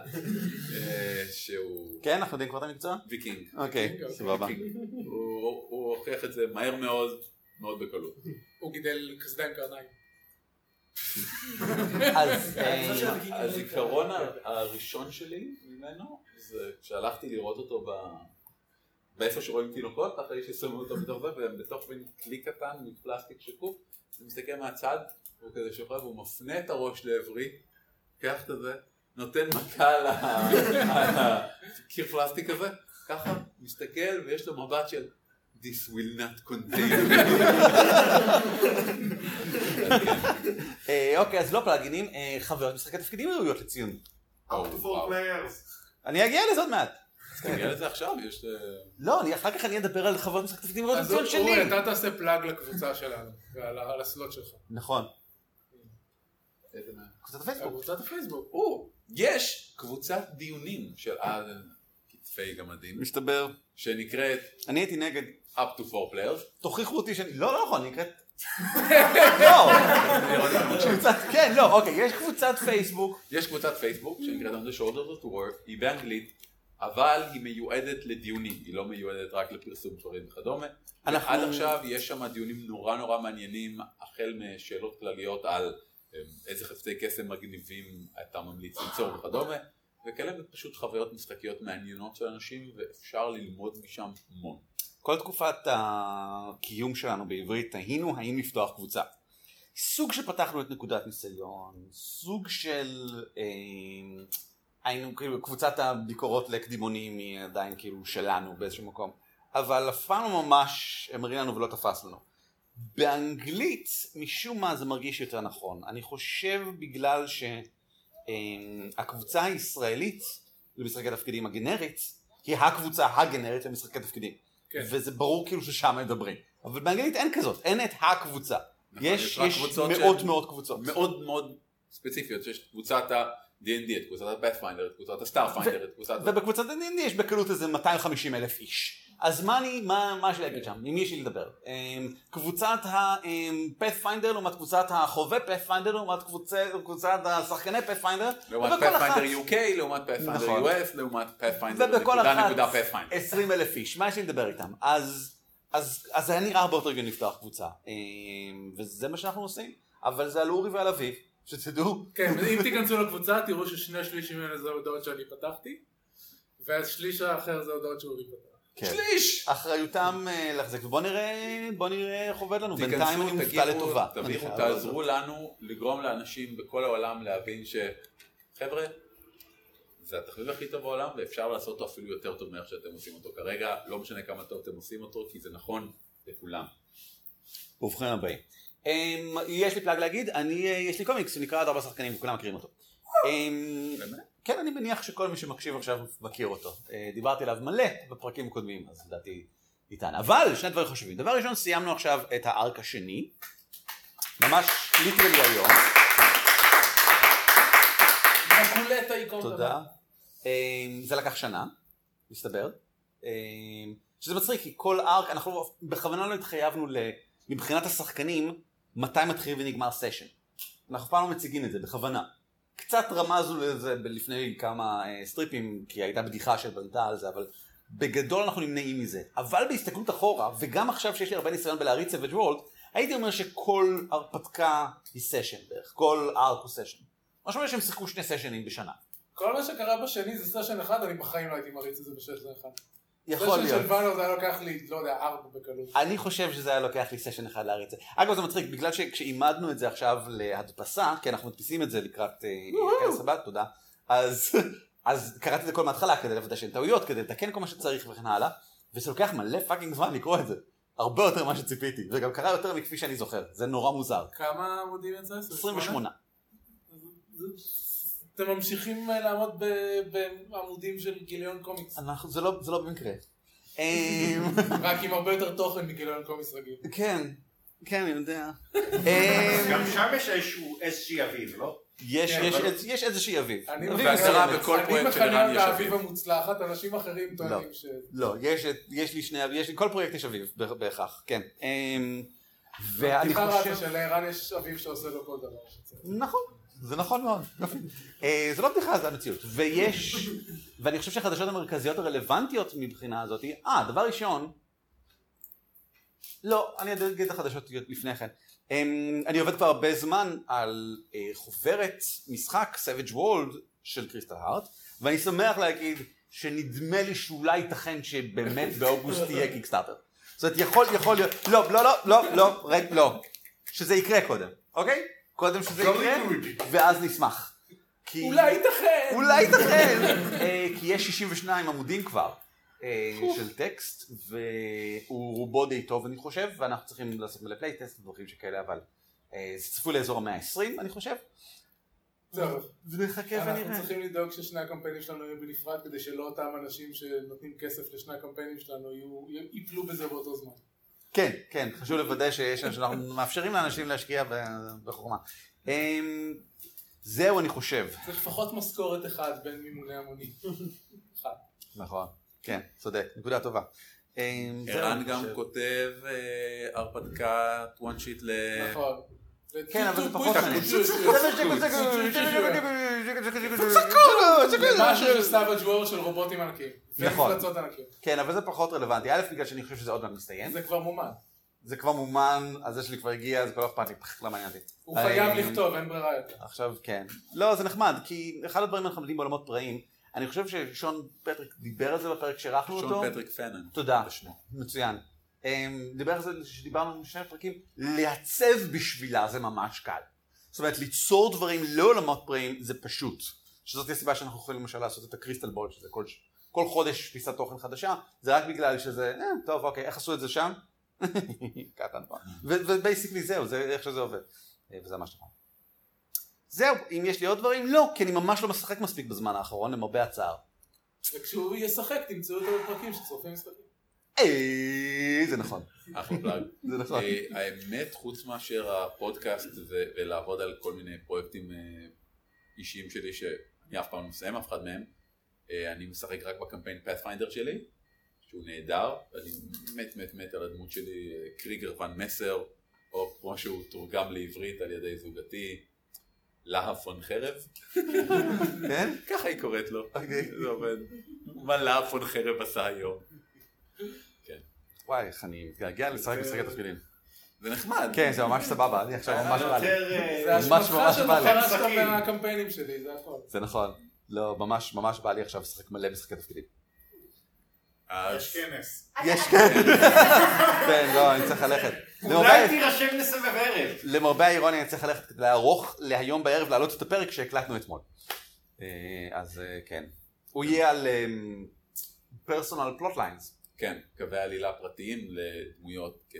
אה, שהוא כן, אנחנו יודעים כבר את המקצוע? ויקינג. אוקיי, סבבה. ויקינג. הוא הוא הוכיח את זה מהר מאוד, מאוד בקלות. הוא גידל קסדה עם קרניים. אז אה, הזיכרון הראשון שלי ממנו, זה כשהלכתי לראות אותו. באיפה שרואים תינוקות, אחרי ששמו אותו בתוך זה, והם בתוך מין כלי קטן מפלסטיק שקוף, אני מסתכל מהצד, הוא כזה שוכב, והוא מפנה את הראש לעברי, לוקח את זה, נותן מכה על הקיר פלסטיק הזה, ככה, מסתכל, ויש לו מבט של This will not contain me. אה, אוקיי, אז לא פלאגינים, אה, חוויות משחקי תפקידים ראויות לציון. Players. אני אגיע לזה עוד מעט. נראה לזה עכשיו, יש... אה, לא, אני- אחר כך אני אדבר על חוויות משחקי תפקידים ראויות אז לציון אורי, שלי. אתה תעשה פלאג לקבוצה שלנו, ועל על הסלוט שלך. נכון. קבוצת הפייסבוק. קבוצת הפייסבוק. או, יש קבוצת דיונים של על כתפי גמדים, מסתבר. שנקראת אני הייתי נגד. up to four players. תוכיחו אותי שאני... לא, לא נכון, היא נקראת... לא. קבוצת... כן, לא, אוקיי, יש קבוצת פייסבוק. יש קבוצת פייסבוק שנקראת on the shoulders of the work, היא באנגלית, אבל היא מיועדת לדיונים, היא לא מיועדת רק לפרסום דברים וכדומה. אנחנו- עד עכשיו יש שם דיונים נורא נורא מעניינים, החל משאלות כלליות על איזה חפצי קסם מגניבים אתה ממליץ ליצור וכדומה, וכאלה פשוט חוויות משחקיות מעניינות של אנשים, ואפשר ללמוד משם המון. כל תקופת הקיום שלנו בעברית תהינו האם לפתוח קבוצה. סוג שפתחנו את נקודת ניסיון, סוג של אה, היינו כאילו קבוצת הביקורות לקדימונים היא עדיין כאילו שלנו באיזשהו מקום, אבל אף פעם לא ממש המריא לנו ולא תפס לנו. באנגלית משום מה זה מרגיש יותר נכון, אני חושב בגלל שהקבוצה הישראלית למשחקי תפקידים הגנרית היא הקבוצה הגנרית למשחקי תפקידים. כן. וזה ברור כאילו ששם מדברים. אבל באנגלית אין כזאת, אין את הקבוצה. נכון, יש, יש מאות שהן מאוד קבוצות. מאוד מאוד ספציפיות, יש קבוצת ה-D&D, את קבוצת ה-Pathfinder, את קבוצת ה-Starfinder, את קבוצת... ובקבוצת ה-D&D יש בקלות איזה 250 אלף איש. אז מה אני, מה, מה יש לי להגיד שם? עם מי יש לי לדבר? אמ, קבוצת ה-Pathfinder לעומת קבוצת החובב Pathfinder לעומת קבוצת השחקני Pathfinder. לעומת Pathfinder UK, לעומת Pathfinder נכון. US, לעומת Pathfinder ובכל נקודה אחת נקודה Pathfinder. 20 אלף איש, מה יש לי לדבר איתם? אז, אז, אז זה היה נראה הרבה יותר הגיוני לפתוח קבוצה. אמ, וזה מה שאנחנו עושים. אבל זה על אורי ועל אביב, שתדעו. כן, אם תיכנסו לקבוצה תראו ששני שלישים ממנו זה הודעות שאני פתחתי, והשליש האחר זה הודעות שאורי פתח. כן. שליש! אחריותם אה, להחזיק, ובוא נראה, בוא נראה איך עובד לנו, בינתיים אני תיכנסו, מופתע לטובה. תביאו, תעזרו לנו לגרום לאנשים בכל העולם להבין ש... חבר'ה, זה התחביב הכי טוב בעולם ואפשר לעשות אותו אפילו יותר טוב מאיך שאתם עושים אותו כרגע, לא משנה כמה טוב אתם עושים אותו, כי זה נכון לכולם. ובכן הבאים. אמ, יש לי plug להגיד, אני, אה, יש לי קומיקס שנקרא עד ארבע שחקנים וכולם מכירים אותו. אמ, באמת? כן, אני מניח שכל מי שמקשיב עכשיו מכיר אותו. אה, דיברתי עליו מלא בפרקים הקודמים, אז לדעתי ניתן. אבל שני דברים חשובים. דבר ראשון, סיימנו עכשיו את ה arc השני, ממש literally היום. תודה. אמ, זה לקח שנה, מסתבר. אמ, שזה מצחיק, כי כל arc, אנחנו בכוונה לא התחייבנו. מבחינת השחקנים, מתי מתחיל ונגמר סשן. אנחנו אף פעם לא מציגים את זה, בכוונה. קצת רמזנו לזה לפני כמה אה, סטריפים, כי הייתה בדיחה שבנתה על זה, אבל בגדול אנחנו נמנעים מזה. אבל בהסתכלות אחורה, וגם עכשיו שיש לי הרבה ניסיון בלהריץ Savage Worlds, הייתי אומר שכל הרפתקה היא סשן בערך, כל arc הוא סשן. מה שאומר שהם שיחקו שני סשנים בשנה. כל מה שקרה בשני זה סשן אחד, אני בחיים לא הייתי מריץ את זה בסשן אחד. יכול סשן להיות. של ואנו זה היה לוקח לי, לא יודע, ארבע בקלות. אני חושב שזה היה לוקח לי סשן אחד להריץ את זה. אגב זה מצחיק, בגלל שכשעימדנו את זה עכשיו להדפסה, כי אנחנו מדפיסים את זה לקראת אה, כנס הבא, תודה, אז, אז קראתי את זה כל מההתחלה כדי לוודא שאין טעויות, כדי לתקן כל מה שצריך וכן הלאה, וזה לוקח מלא fucking זמן לקרוא את זה. הרבה יותר ממה שציפיתי, וגם קרה יותר מכפי שאני זוכר, זה נורא מוזר. כמה עמודים יצא? 28. אתם ממשיכים אה, לעמוד בעמודים של גיליון קומיקס. אנחנו, זה לא, זה לא במקרה. אמ, רק עם הרבה יותר תוכן מגיליון קומיקס רגיל. כן, כן, אני יודע. גם שם יש איזשהו איזושהי אביב, לא? יש, כן, יש, אבל- יש, איזושהי אביב. אני אביב מכנה אביב. האביב המוצלחת, אנשים אחרים טוענים ש... לא, יש, את- יש לי שני, יש לי, כל פרויקט יש אביב, בהכרח, כן. אמ, ואני חושב... זה שלערן יש אביב שעושה לו כל דבר שצריך. נכון, זה נכון מאוד. יופי. אה, זה לא בדיחה, זה המציאות. ויש, ואני חושב שהחדשות המרכזיות הרלוונטיות מבחינה הזאת, אה, דבר ראשון, לא, אני אגיד את החדשות לפני כן. אמ, אני עובד כבר הרבה זמן על אה, חוברת משחק Savage World של קריסטל הארט, ואני שמח להגיד שנדמה לי שאולי ייתכן שבאמת באוגוסט תהיה קיקסטארטר. זאת אומרת, יכול, יכול להיות, לא, לא, לא, לא, לא, לא. שזה יקרה קודם, אוקיי? קודם שזה יקרה, ואז נשמח. כי- אולי ייתכן! אולי ייתכן, אה, כי יש 62 עמודים כבר אה, של טקסט, והוא רובו די טוב אני חושב, ואנחנו צריכים לעשות מלא playtest ודברים שכאלה, אבל אה, זה צפוי לאזור המאה ה-20 אני חושב. טוב, ונחכה אנחנו ונראה. צריכים לדאוג ששני הקמפיינים שלנו יהיו בנפרד, כדי שלא אותם אנשים שנותנים כסף לשני הקמפיינים שלנו יהיו- ייפלו בזה באותו זמן. כן, כן, חשוב לוודא שיש, שאנחנו מאפשרים לאנשים להשקיע בחוכמה. אמ, זהו אני חושב. צריך לפחות משכורת אחת בין מימוני המונים. אחד. נכון, כן, צודק, נקודה טובה. אמ, ערן גם. כותב אה, הרפתקת one sheet ל... נכון. כן, אבל זה פחות מעניין. משהו של Savage Worlds של רובוטים ענקיים. נכון. ומפלצות. כן, אבל זה פחות רלוונטי. א', בגלל שאני חושב שזה עוד מעט מסתיים. זה כבר מומן. זה כבר מומן, הזה שלי כבר הגיע, אז כבר לא אכפת לי, פח, לא מעניין אותי. הוא חייב אה, לכתוב, אין ברירה יותר. עכשיו כן. לא, זה נחמד, כי אחד הדברים הנחמדים בעולמות פראיים, אני חושב ששון פטריק דיבר על זה בפרק שאירחנו אותו. שון פטריק פנן. תודה, מצוין. אמ, דיבר על זה שדיברנו בשני פרקים, לעצב בשבילה זה ממש קל. זאת אומרת, ליצור דברים לעולמות פראיים זה פשוט. שזאת הסיבה שאנחנו יכולים למשל לעשות את הקריסטל בול, שזה כל, כל חודש פיסת תוכן חדשה, זה רק בגלל שזה, אה, טוב, אוקיי, איך עשו את זה שם? ככה נכון. ובייסיקלי זהו, זה איך שזה עובד. אה, וזה ממש נכון. זהו, אם יש לי עוד דברים? לא, כי אני ממש לא משחק מספיק בזמן האחרון, למרבה הצער. וכשהוא ישחק, תמצאו אותו בפרקים שצורפים משחקים. אה, זה נכון. אחלה פלאג. זה נכון. אה, האמת, חוץ מאשר הפודקאסט ולעבוד על כל מיני פרויקטים אה, אישיים שלי, שאני אף פעם לא מסיים אף אחד מהם, אני משחק רק בקמפיין פאת'פיינדר שלי, שהוא נהדר, אני מת מת מת על הדמות שלי, קריגר ון מסר, או כמו שהוא תורגם לעברית על ידי זוגתי, להב פון חרב. כן? ככה היא קוראת לו. אוקיי. זה עובד. מה להב פון חרב עשה היום. וואי, איך אני מתגעגע לשחק משחקי תפקידים. זה נחמד. כן, זה ממש סבבה, אני עכשיו ממש בא לי. אה, זה ממש אשמתך ממש שאתה בא לי. חרשת משחקים. מהקמפיינים שלי, זה הכל. זה נכון. לא, ממש ממש בא לי עכשיו לשחק מלא משחקי תפקידים. יש כנס. יש כן. כן, לא, אני צריך ללכת. אולי למרבה- תירשם לסבב ערב. למרבה האירוניה אני צריך ללכת לערוך להיום בערב להעלות את הפרק שהקלטנו אתמול. אה, אז אה, כן. הוא יהיה על פרסונל פלוט ליינס. כן, קווי עלילה פרטיים לדמויות כ...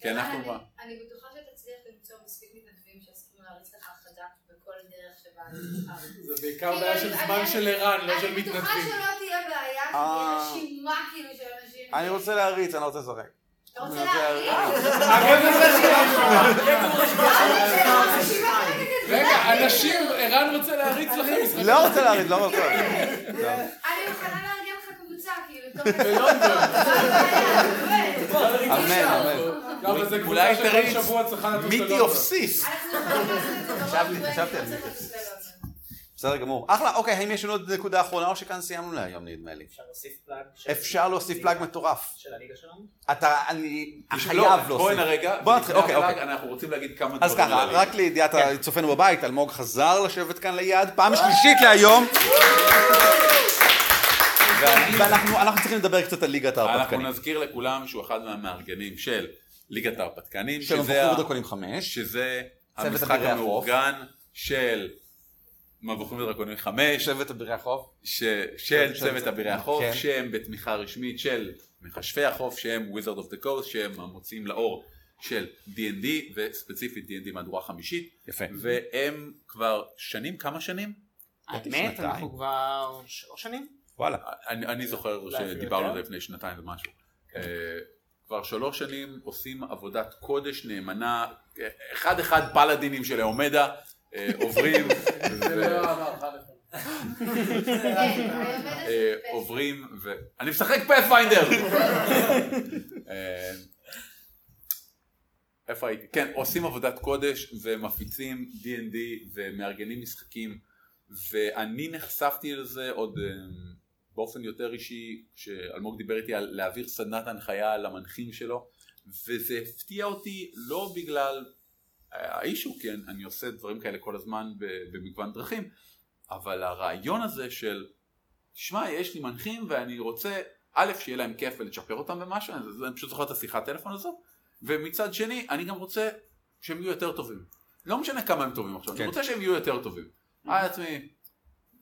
כי אני- אנחנו? אני בטוחה שתצליח למצוא מספיק מתנדבים שיסכימו להריץ לך חדש בכל דרך שבה. זה בעיקר כאילו, בעיה של אני- זמן אני- של ערן, לא של אני בטוחה מתנדבים. שלא תהיה בעיה, כי אה. תהיה רשימה כאילו של אנשים. אני רוצה להריץ, אני לא רוצה לשחק. אתה רוצה אני רוצה להריץ? רגע, אנשים, ערן רוצה להריץ לכם. לא רוצה להריץ, לא רוצה. לא. אני מוכנה לארגן לך קבוצה, כאילו, תוך בלונדון. אמן, אמן. אולי תריץ City of Mist. חשבתי- על. צריך לטוס ללונדון. בסדר גמור. אחלה, אוקיי, האם יש לנו עוד נקודה אחרונה או שכאן סיימנו להיום נדמה לי? אפשר להוסיף plug? אפשר להוסיף plug מטורף. של הליגה שלנו? אתה, אני חייב להוסיף. בוא הנה רגע, בוא נתחיל, אוקיי, אוקיי. אנחנו רוצים להגיד כמה אז דברים. ככה, לליגה. רק לידיעת צופינו בבית, אלמוג חזר לשבת כאן ליד, פעם שלישית להיום. ואנחנו אנחנו צריכים לדבר קצת על ליגת אנחנו ההרפתקנים. נזכיר לכולם שהוא אחד מהמארגנים של ליגת ההרפתקנים, של שזה מבוכים ה- ודרקונים 5. שזה צוות המשחק. המאורגן של מבוכים ודרקונים 5, שבט אבירי החוף. ש- של צוות אבירי החוף, כן. שהם בתמיכה רשמית של מכשפי החוף, שהם Wizard of the Coast, שהם המוציאים לאור של D&D, וספציפית D&D מהדורה חמישית. יפה. והם כבר שנים, כמה שנים? האמת. אנחנו כבר שלוש שנים? וואלה. אני, אני זוכר שדיברנו על יותר. זה לפני שנתיים ומשהו. אה, כבר שלוש שנים עושים עבודת קודש נאמנה, אה, אחד אחד פלאדינים של האומדה, אה, עוברים, לא. אה, עוברים, ו... אני משחק פאת'פיינדר! אה, איפה הייתי? כן, עושים עבודת קודש ומפיצים D&D ומארגנים משחקים ואני נחשפתי לזה עוד אה, באופן יותר אישי, שאלמוג דיבר איתי על להעביר סדנת הנחיה למנחים שלו וזה הפתיע אותי לא בגלל האישו, כי אני, אני עושה דברים כאלה כל הזמן במגוון דרכים, אבל הרעיון הזה של תשמע, יש לי מנחים ואני רוצה, א', שיהיה להם כיף ולצ'פר אותם במשהו, אז אני פשוט זוכר את השיחת טלפון הזו, ומצד שני, אני גם רוצה שהם יהיו יותר טובים. לא משנה כמה הם טובים עכשיו, כן. אני רוצה שהם יהיו יותר טובים. אמרתי לעצמי,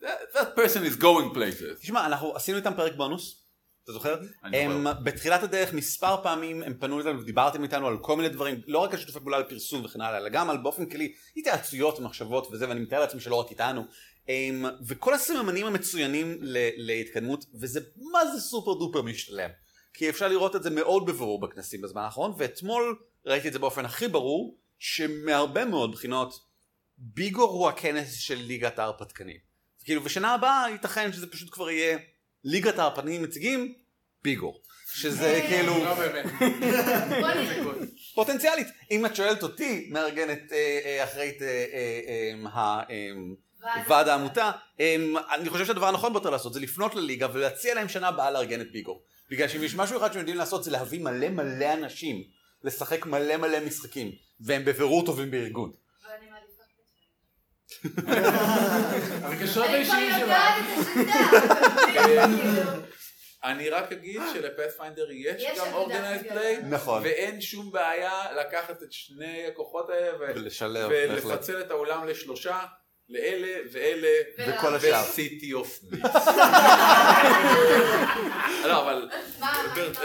that, person is going places. תשמע, אנחנו עשינו איתם פרק בונוס, אתה זוכר? הם. בתחילת הדרך מספר פעמים הם פנו אלינו ודיברתם איתנו על כל מיני דברים, לא רק על שיתופי פעולה לפרסום וכן הלאה, אלא גם על באופן כללי התייעצויות ומחשבות וזה, ואני מתאר לעצמי שלא רק איתנו. הם, וכל הסממנים המצוינים ל- להתקדמות, וזה מה זה סופר דופר משתלם. כי אפשר לראות את זה מאוד בבירור בכנסים בזמן האחרון, ואתמול ראיתי את זה באופן הכי ברור, שמהרבה מאוד בחינות, ביגור הוא הכנס של ליגת ההרפתקנים. כאילו, ושנה הבאה ייתכן שזה פשוט כבר יהיה ליגת ההרפתקנים מציגים ביגור. שזה כאילו... לא באמת. פוטנציאלית. אם את שואלת אותי, מארגנת אה, אה, אחראית אה, אה, אה, אה, ועד העמותה, אה, אני חושב שהדבר הנכון ביותר לעשות זה לפנות לליגה ולהציע להם שנה הבאה לארגן את ביגור. בגלל שאם יש משהו אחד שהם יודעים לעשות זה להביא מלא מלא אנשים לשחק מלא מלא משחקים, והם בבירור טובים בארגון. הרגשות אני כבר האישיים שלך. יודעת את השיטה. אני רק אגיד שלפאת'פיינדר יש גם אורגנייז בגלל פליי, נכון. ואין שום בעיה לקחת את שני הכוחות האלה. ולפצל את האולם לשלושה, לאלה ואלה, וכל השאר. וסיטי אוף ניס. לא, אבל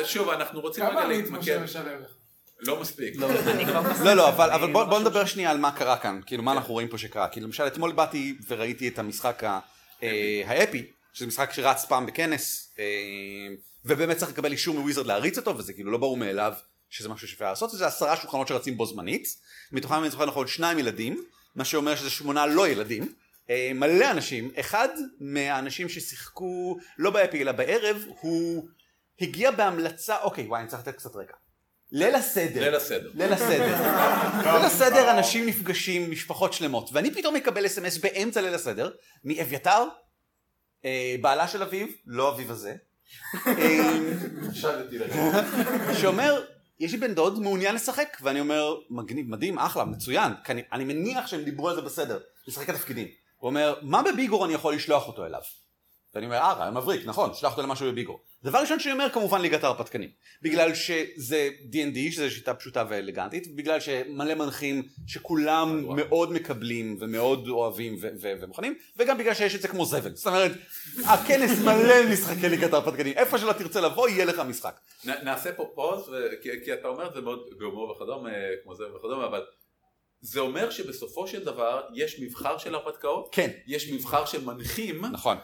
שוב, אנחנו רוצים כמה רגע עמית משה להתמקד, משלם לך? לא מספיק. לא, לא, אבל, אבל בוא, בוא נדבר שנייה על מה קרה כאן, כאילו מה אנחנו רואים פה שקרה. כי למשל אתמול באתי וראיתי את המשחק אה, האפי, שזה משחק שרץ פעם בכנס, אה, ובאמת צריך לקבל אישור מוויזרד להריץ אותו, וזה כאילו לא ברור מאליו שזה משהו שאפשר לעשות, זה עשרה שולחנות שרצים בו זמנית, מתוכם אני זוכר נכון שניים ילדים, מה שאומר שזה שמונה לא ילדים. אה, מלא אנשים, אחד מהאנשים ששיחקו לא באפי אלא בערב, הוא הגיע בהמלצה, אוקיי וואי אני צריך לתת קצת רקע. ליל הסדר. ליל הסדר. ליל הסדר. ליל הסדר אנשים נפגשים, משפחות שלמות, ואני פתאום מקבל אס.אם.אס באמצע ליל הסדר, מאביתר, אה, בעלה של אביו, לא אביו הזה, אה. שאומר, יש לי בן דוד מעוניין לשחק, ואני אומר, מגניב, מדהים, אחלה, מצוין, כי אני, מניח שהם דיברו על זה בסדר, לשחק את התפקידים. הוא אומר, מה בביגור אני יכול לשלוח אותו אליו? ואני אומר, אה, רעיון מבריק, נכון, שלח אותו למשהו בביגור. דבר ראשון שאני אומר, כמובן ליגת ההרפתקנים. בגלל שזה D&D, שזו שיטה פשוטה ואלגנטית, בגלל שמלא מנחים שכולם מאוד מקבלים ומאוד אוהבים ומוכנים, וגם בגלל שיש את זה כמו זבל. זאת אומרת, הכנס מלא משחקי ליגת ההרפתקנים. איפה שלא תרצה לבוא, יהיה לך משחק. נעשה פה פוז, כי, אתה אומר את זה מאוד בהומור וכדומה, כמו זה וכדומה, אבל זה אומר שבסופו של דבר יש מבחר של הרפתקאות, כן. יש מבחר של מנחים, נכון.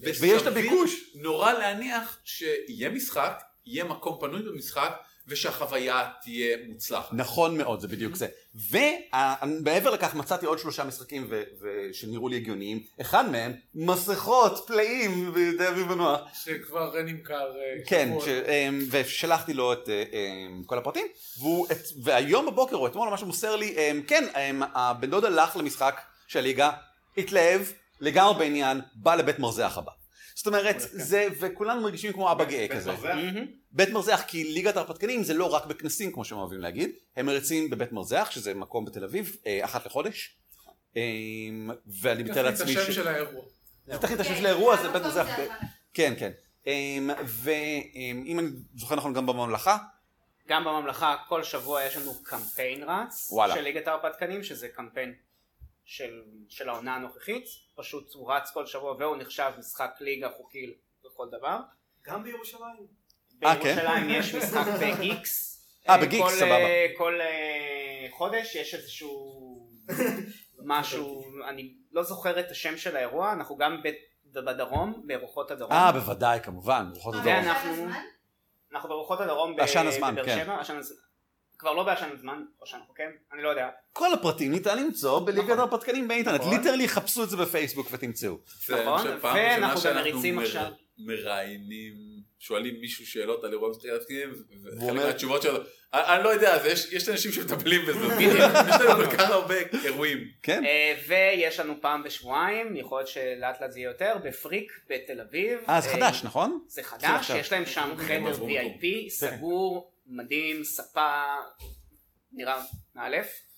ויש את הביקוש. נורא להניח שיהיה משחק, יהיה מקום פנוי במשחק, ושהחוויה תהיה מוצלחת. נכון מאוד, זה בדיוק זה. ומעבר לכך מצאתי עוד שלושה משחקים ו- ו- שנראו לי הגיוניים. אחד מהם, מסכות, פלאים, בידי אביב ונוח. שכבר נמכר. אה, כן, אמ, ושלחתי לו את אה, אמ, כל הפרטים, והוא, את, והיום בבוקר או אתמול משהו מוסר לי, אמ, כן, הבן דוד הלך למשחק של הליגה, התלהב, לגמרי בעניין, בא לבית מרזח הבא. זאת אומרת, זה, וכולנו מרגישים כמו אבא גאה בית כזה. מרזח? בית מרזח, כי ליגת ההרפתקנים זה לא רק בכנסים, כמו שהם אוהבים להגיד, הם מריצים בבית מרזח, שזה מקום בתל אביב, אה, אחת לחודש. אה, ואני מתאר את לעצמי השם של האירוע. תכף את השם של האירוע, זה בית המקום מרזח. זה ב- הזמן. כן, כן. אמ, ואם אני זוכר נכון גם בממלכה, גם בממלכה כל שבוע יש לנו קמפיין רץ וואלה. של ליגת ההרפתקנים שזה קמפיין של, של העונה הנוכחית פשוט הוא רץ כל שבוע והוא נחשב משחק ליגה חוקי לכל דבר גם בירושלים. אה, כן? בירושלים יש משחק ב-X אה, ב-Geeks, כל, סבבה. אה, כל אה, חודש יש איזשהו משהו אני לא זוכר את השם של האירוע אנחנו גם ב- בדרום ברוחות הדרום אה, בוודאי, כמובן, רוחות מה, הדרום. אנחנו ברוחות הדרום בבאר כן. שבע, כבר לא בעשן הזמן, או שאנחנו כן, אני לא יודע. כל הפרטים ניתן למצוא בליגת נכון. ההרפתקנים באינטרנט. נכון. ליטרלי חפשו את זה בפייסבוק ותמצאו. נכון, ואנחנו גם מריצים מר- עכשיו. מראיינים, שואלים מישהו שאלות על אירועים סטריאטיים, והוא וחלק מהתשובות שלו, אני לא יודע, יש יש אנשים שמטפלים בזה, יש לנו כל כך הרבה אירועים. כן? אה, ויש לנו פעם בשבועיים, יכול להיות שלאט לאט זה יהיה יותר, בפריק בתל אביב. אה, זה אה, חדש, נכון? זה חדש. יש להם שם חדר VIP, סגור, מדהים, ספה, נראה מאלף.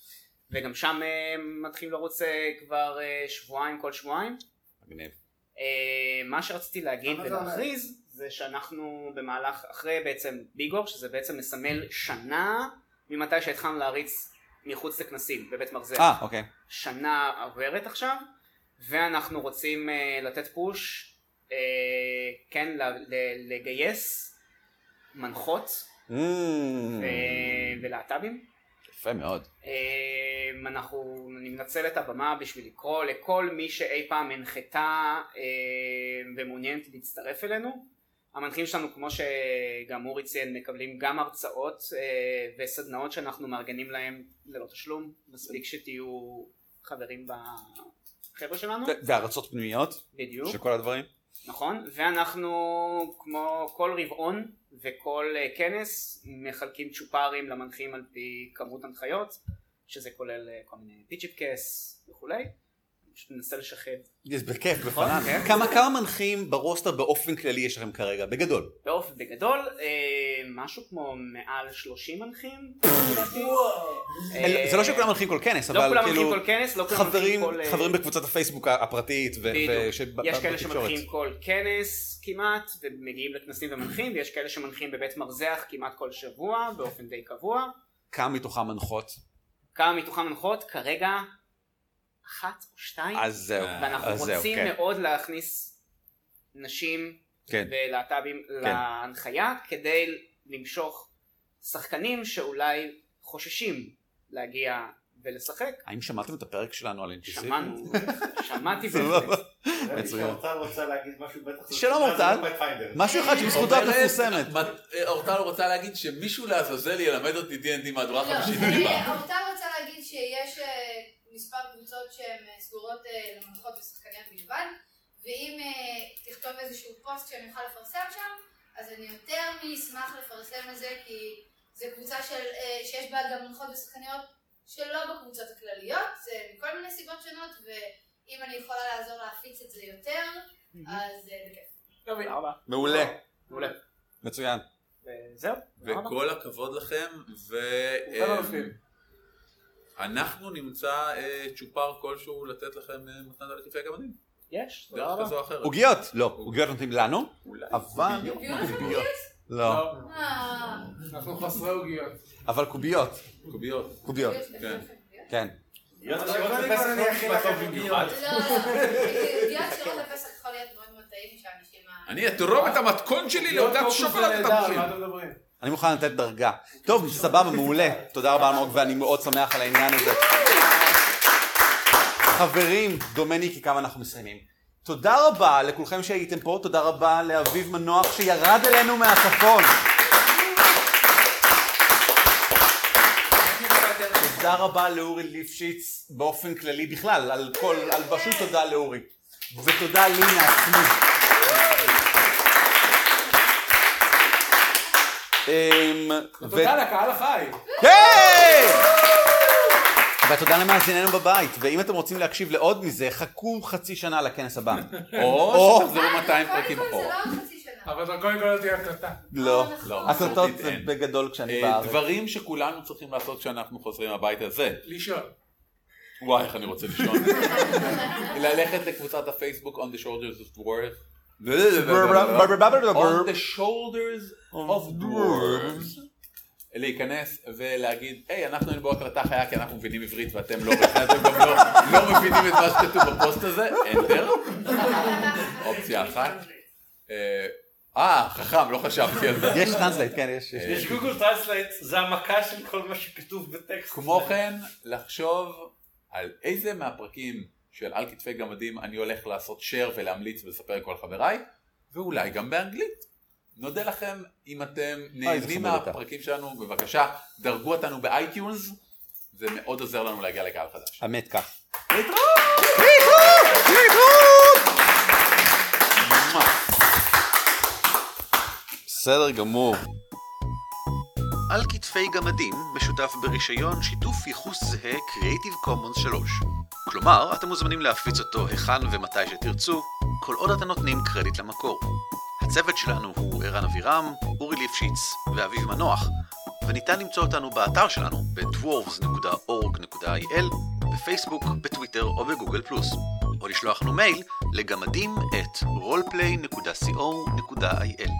וגם שם אה, מתחילים לרוץ אה, כבר אה, שבועיים כל שבועיים. מגניב. מה שרציתי להגיד? ולהכריז זה שאנחנו במהלך אחרי בעצם ביגור שזה בעצם מסמל שנה ממתי שהתחלנו להריץ מחוץ לכנסים בבית מרזח. אה, אוקיי. שנה עוברת עכשיו ואנחנו רוצים לתת פוש כן לגייס מנחות ולהט"בים. יפה מאוד. אה, אנחנו, אני מנצל את הבמה בשביל לקרוא לכל מי שאי פעם הנחתה אה, ומעוניינת להצטרף אלינו. המנחים שלנו כמו שגם אורי ציין מקבלים גם הרצאות אה, וסדנאות שאנחנו מארגנים להם ללא תשלום מספיק שתהיו חברים בחבר'ה שלנו ו- וארצות פנימיות בדיוק של כל הדברים. נכון ואנחנו כמו כל רבעון וכל אה, כנס מחלקים צ'ופרים למנחים על פי כמות הנחיות שזה כולל אה, כל מיני פיצ'יפ קס וכולי. ננסה לשחד זה בכיף, נכון, בפנן. כן. כמה מנחים ברוסטר באופן כללי יש לכם כרגע? בגדול. באופן בגדול אה, משהו כמו מעל 30 מנחים. אה, זה לא שכולם מנחים כל כנס, לא אבל כולם כאילו... מנחים כל כנס, לא כולם חברים, מנחים כל... אה, חברים בקבוצת הפייסבוק הפרטית, יש כאלה. שמנחים כל כנס כמעט ומגיעים לכנסים ומנחים ויש כאלה שמנחים בבית מרזח כמעט כל שבוע באופן די קבוע כמה מתוכם מנחות? כמה מתוכם מנחות כרגע אחת או שתיים אז זהו. ואנחנו אז זהו, רוצים כן. מאוד להכניס נשים כן. ולהט"בים להנחיה כדי למשוך שחקנים שאולי חוששים להגיע ולשחק האם שמעתם את הפרק שלנו על אינטנסיבי? שמענו שמעתי. בהחלט ראיתי מצוין. שאורטל רוצה להגיד משהו בטח. זה שלום, אורטל. לא. משהו אחד שבזכותו את מפורסמת. מת- אה, אורטל רוצה להגיד שמישהו לעזאזל ילמד אותי D&D מהדורה לא, חמישית אה. אורטל רוצה להגיד שיש אה, מספר קבוצות שהן אה, סגורות אה, למנחות ושחקניות בלבד, ואם אה, תכתוב איזשהו פוסט שאני אוכל לפרסם שם, אז אני יותר מאשמח לפרסם את זה, כי זו קבוצה של, שיש בה גם מנחות ושחקניות שלא בקבוצות הכלליות, זה מכל מיני סיבות שונות, ואם אני יכולה לעזור להפיץ את זה יותר, אז אה, בכיף. מעולה. מעולה מצוין. רבה. וכל הכבוד לכם, ואנחנו נמצא אה, צ'ופר כלשהו לתת לכם אה, מתנה על כתפי הגמדים. יש תודה דרך רבה כזו או אחרת. עוגיות? לא. עוגיות נותנים לנו, אולי. אבל... עוגיות? לא. אה, אנחנו חסרי עוגיות. אבל קוביות. קוביות. קוביות. כן. עוגיות? כן. שירות לפסח לא. לא, לא, עוגיות שירות לפסח יכול להיות מאוד מאוד טעים שהאנשים ה... אני אתרום את המתכון שלי זה שוקולד נהדר, התפוחים. אני מוכן לתת דרגה. טוב, סבבה, מעולה. תודה רבה אלמוג, ואני מאוד שמח על העניין הזה. חברים, דומני כמה אנחנו מסיימים. תודה רבה לכולכם שהייתם פה, תודה רבה לאביב מנוח שירד אלינו מהצפון. תודה רבה לאורי ליפשיץ באופן כללי בכלל, על כל, על פשוט תודה לאורי. ותודה לי מעצמי. אמ, ו- תודה לקהל החי. היי! ותודה למאזיננו בבית, ואם אתם רוצים להקשיב לעוד מזה, חכו חצי שנה לכנס הבא. או שתחזרו 200 פרקים זה אחורה. לא עוד חצי שנה. אבל קודם כל תהיה הקלטה. לא, לא, הקלטות זה. בגדול כשאני אה, בארץ. דברים שכולנו צריכים לעשות כשאנחנו חוזרים הביתה זה, לישון. וואי איך אני רוצה לישון, ללכת לקבוצת הפייסבוק on the shoulders of dwarves, on the shoulders of dwarves, להיכנס ולהגיד, היי אנחנו היינו בהקלטה חיה כי אנחנו מבינים עברית ואתם לא, ואתם גם לא, לא מבינים את מה שכתוב בפוסט הזה, enter, אופציה אחת, אה, אה חכם לא חשבתי על זה, יש translate, כן. יש. יש Google Translate, זה המכה של כל מה שכתוב בטקסט. כמו כן, לחשוב על איזה מהפרקים של על כתפי גמדים אני הולך לעשות share ולהמליץ ולספר לכל חבריי, ואולי גם באנגלית. נודה לכם אם אתם זה נהנים. מהפרקים שלנו, בבקשה, דרגו אותנו ב iTunes, זה מאוד עוזר לנו להגיע לקהל חדש. אמת כך. בסדר גמור. על כתפי גמדים משותף ברישיון שיתוף ייחוס זהה Creative Commons 3. כלומר, אתם מוזמנים להפיץ אותו היכן ומתי שתרצו, כל עוד אתם נותנים קרדיט למקור. הצוות שלנו הוא ערן אבירם, אורי ליפשיץ ואביב מנוח, וניתן למצוא אותנו באתר שלנו ב-dwarves.org.il, בפייסבוק, בטוויטר או בגוגל פלוס, או לשלוח לנו מייל לגמדים את roleplay.co.il.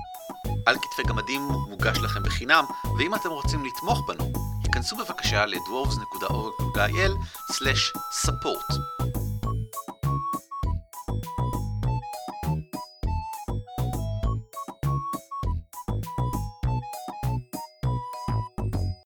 על כתפי גמדים מוגש לכם בחינם, ואם אתם רוצים לתמוך בנו, היכנסו בבקשה ל-dwarves.org.il/support.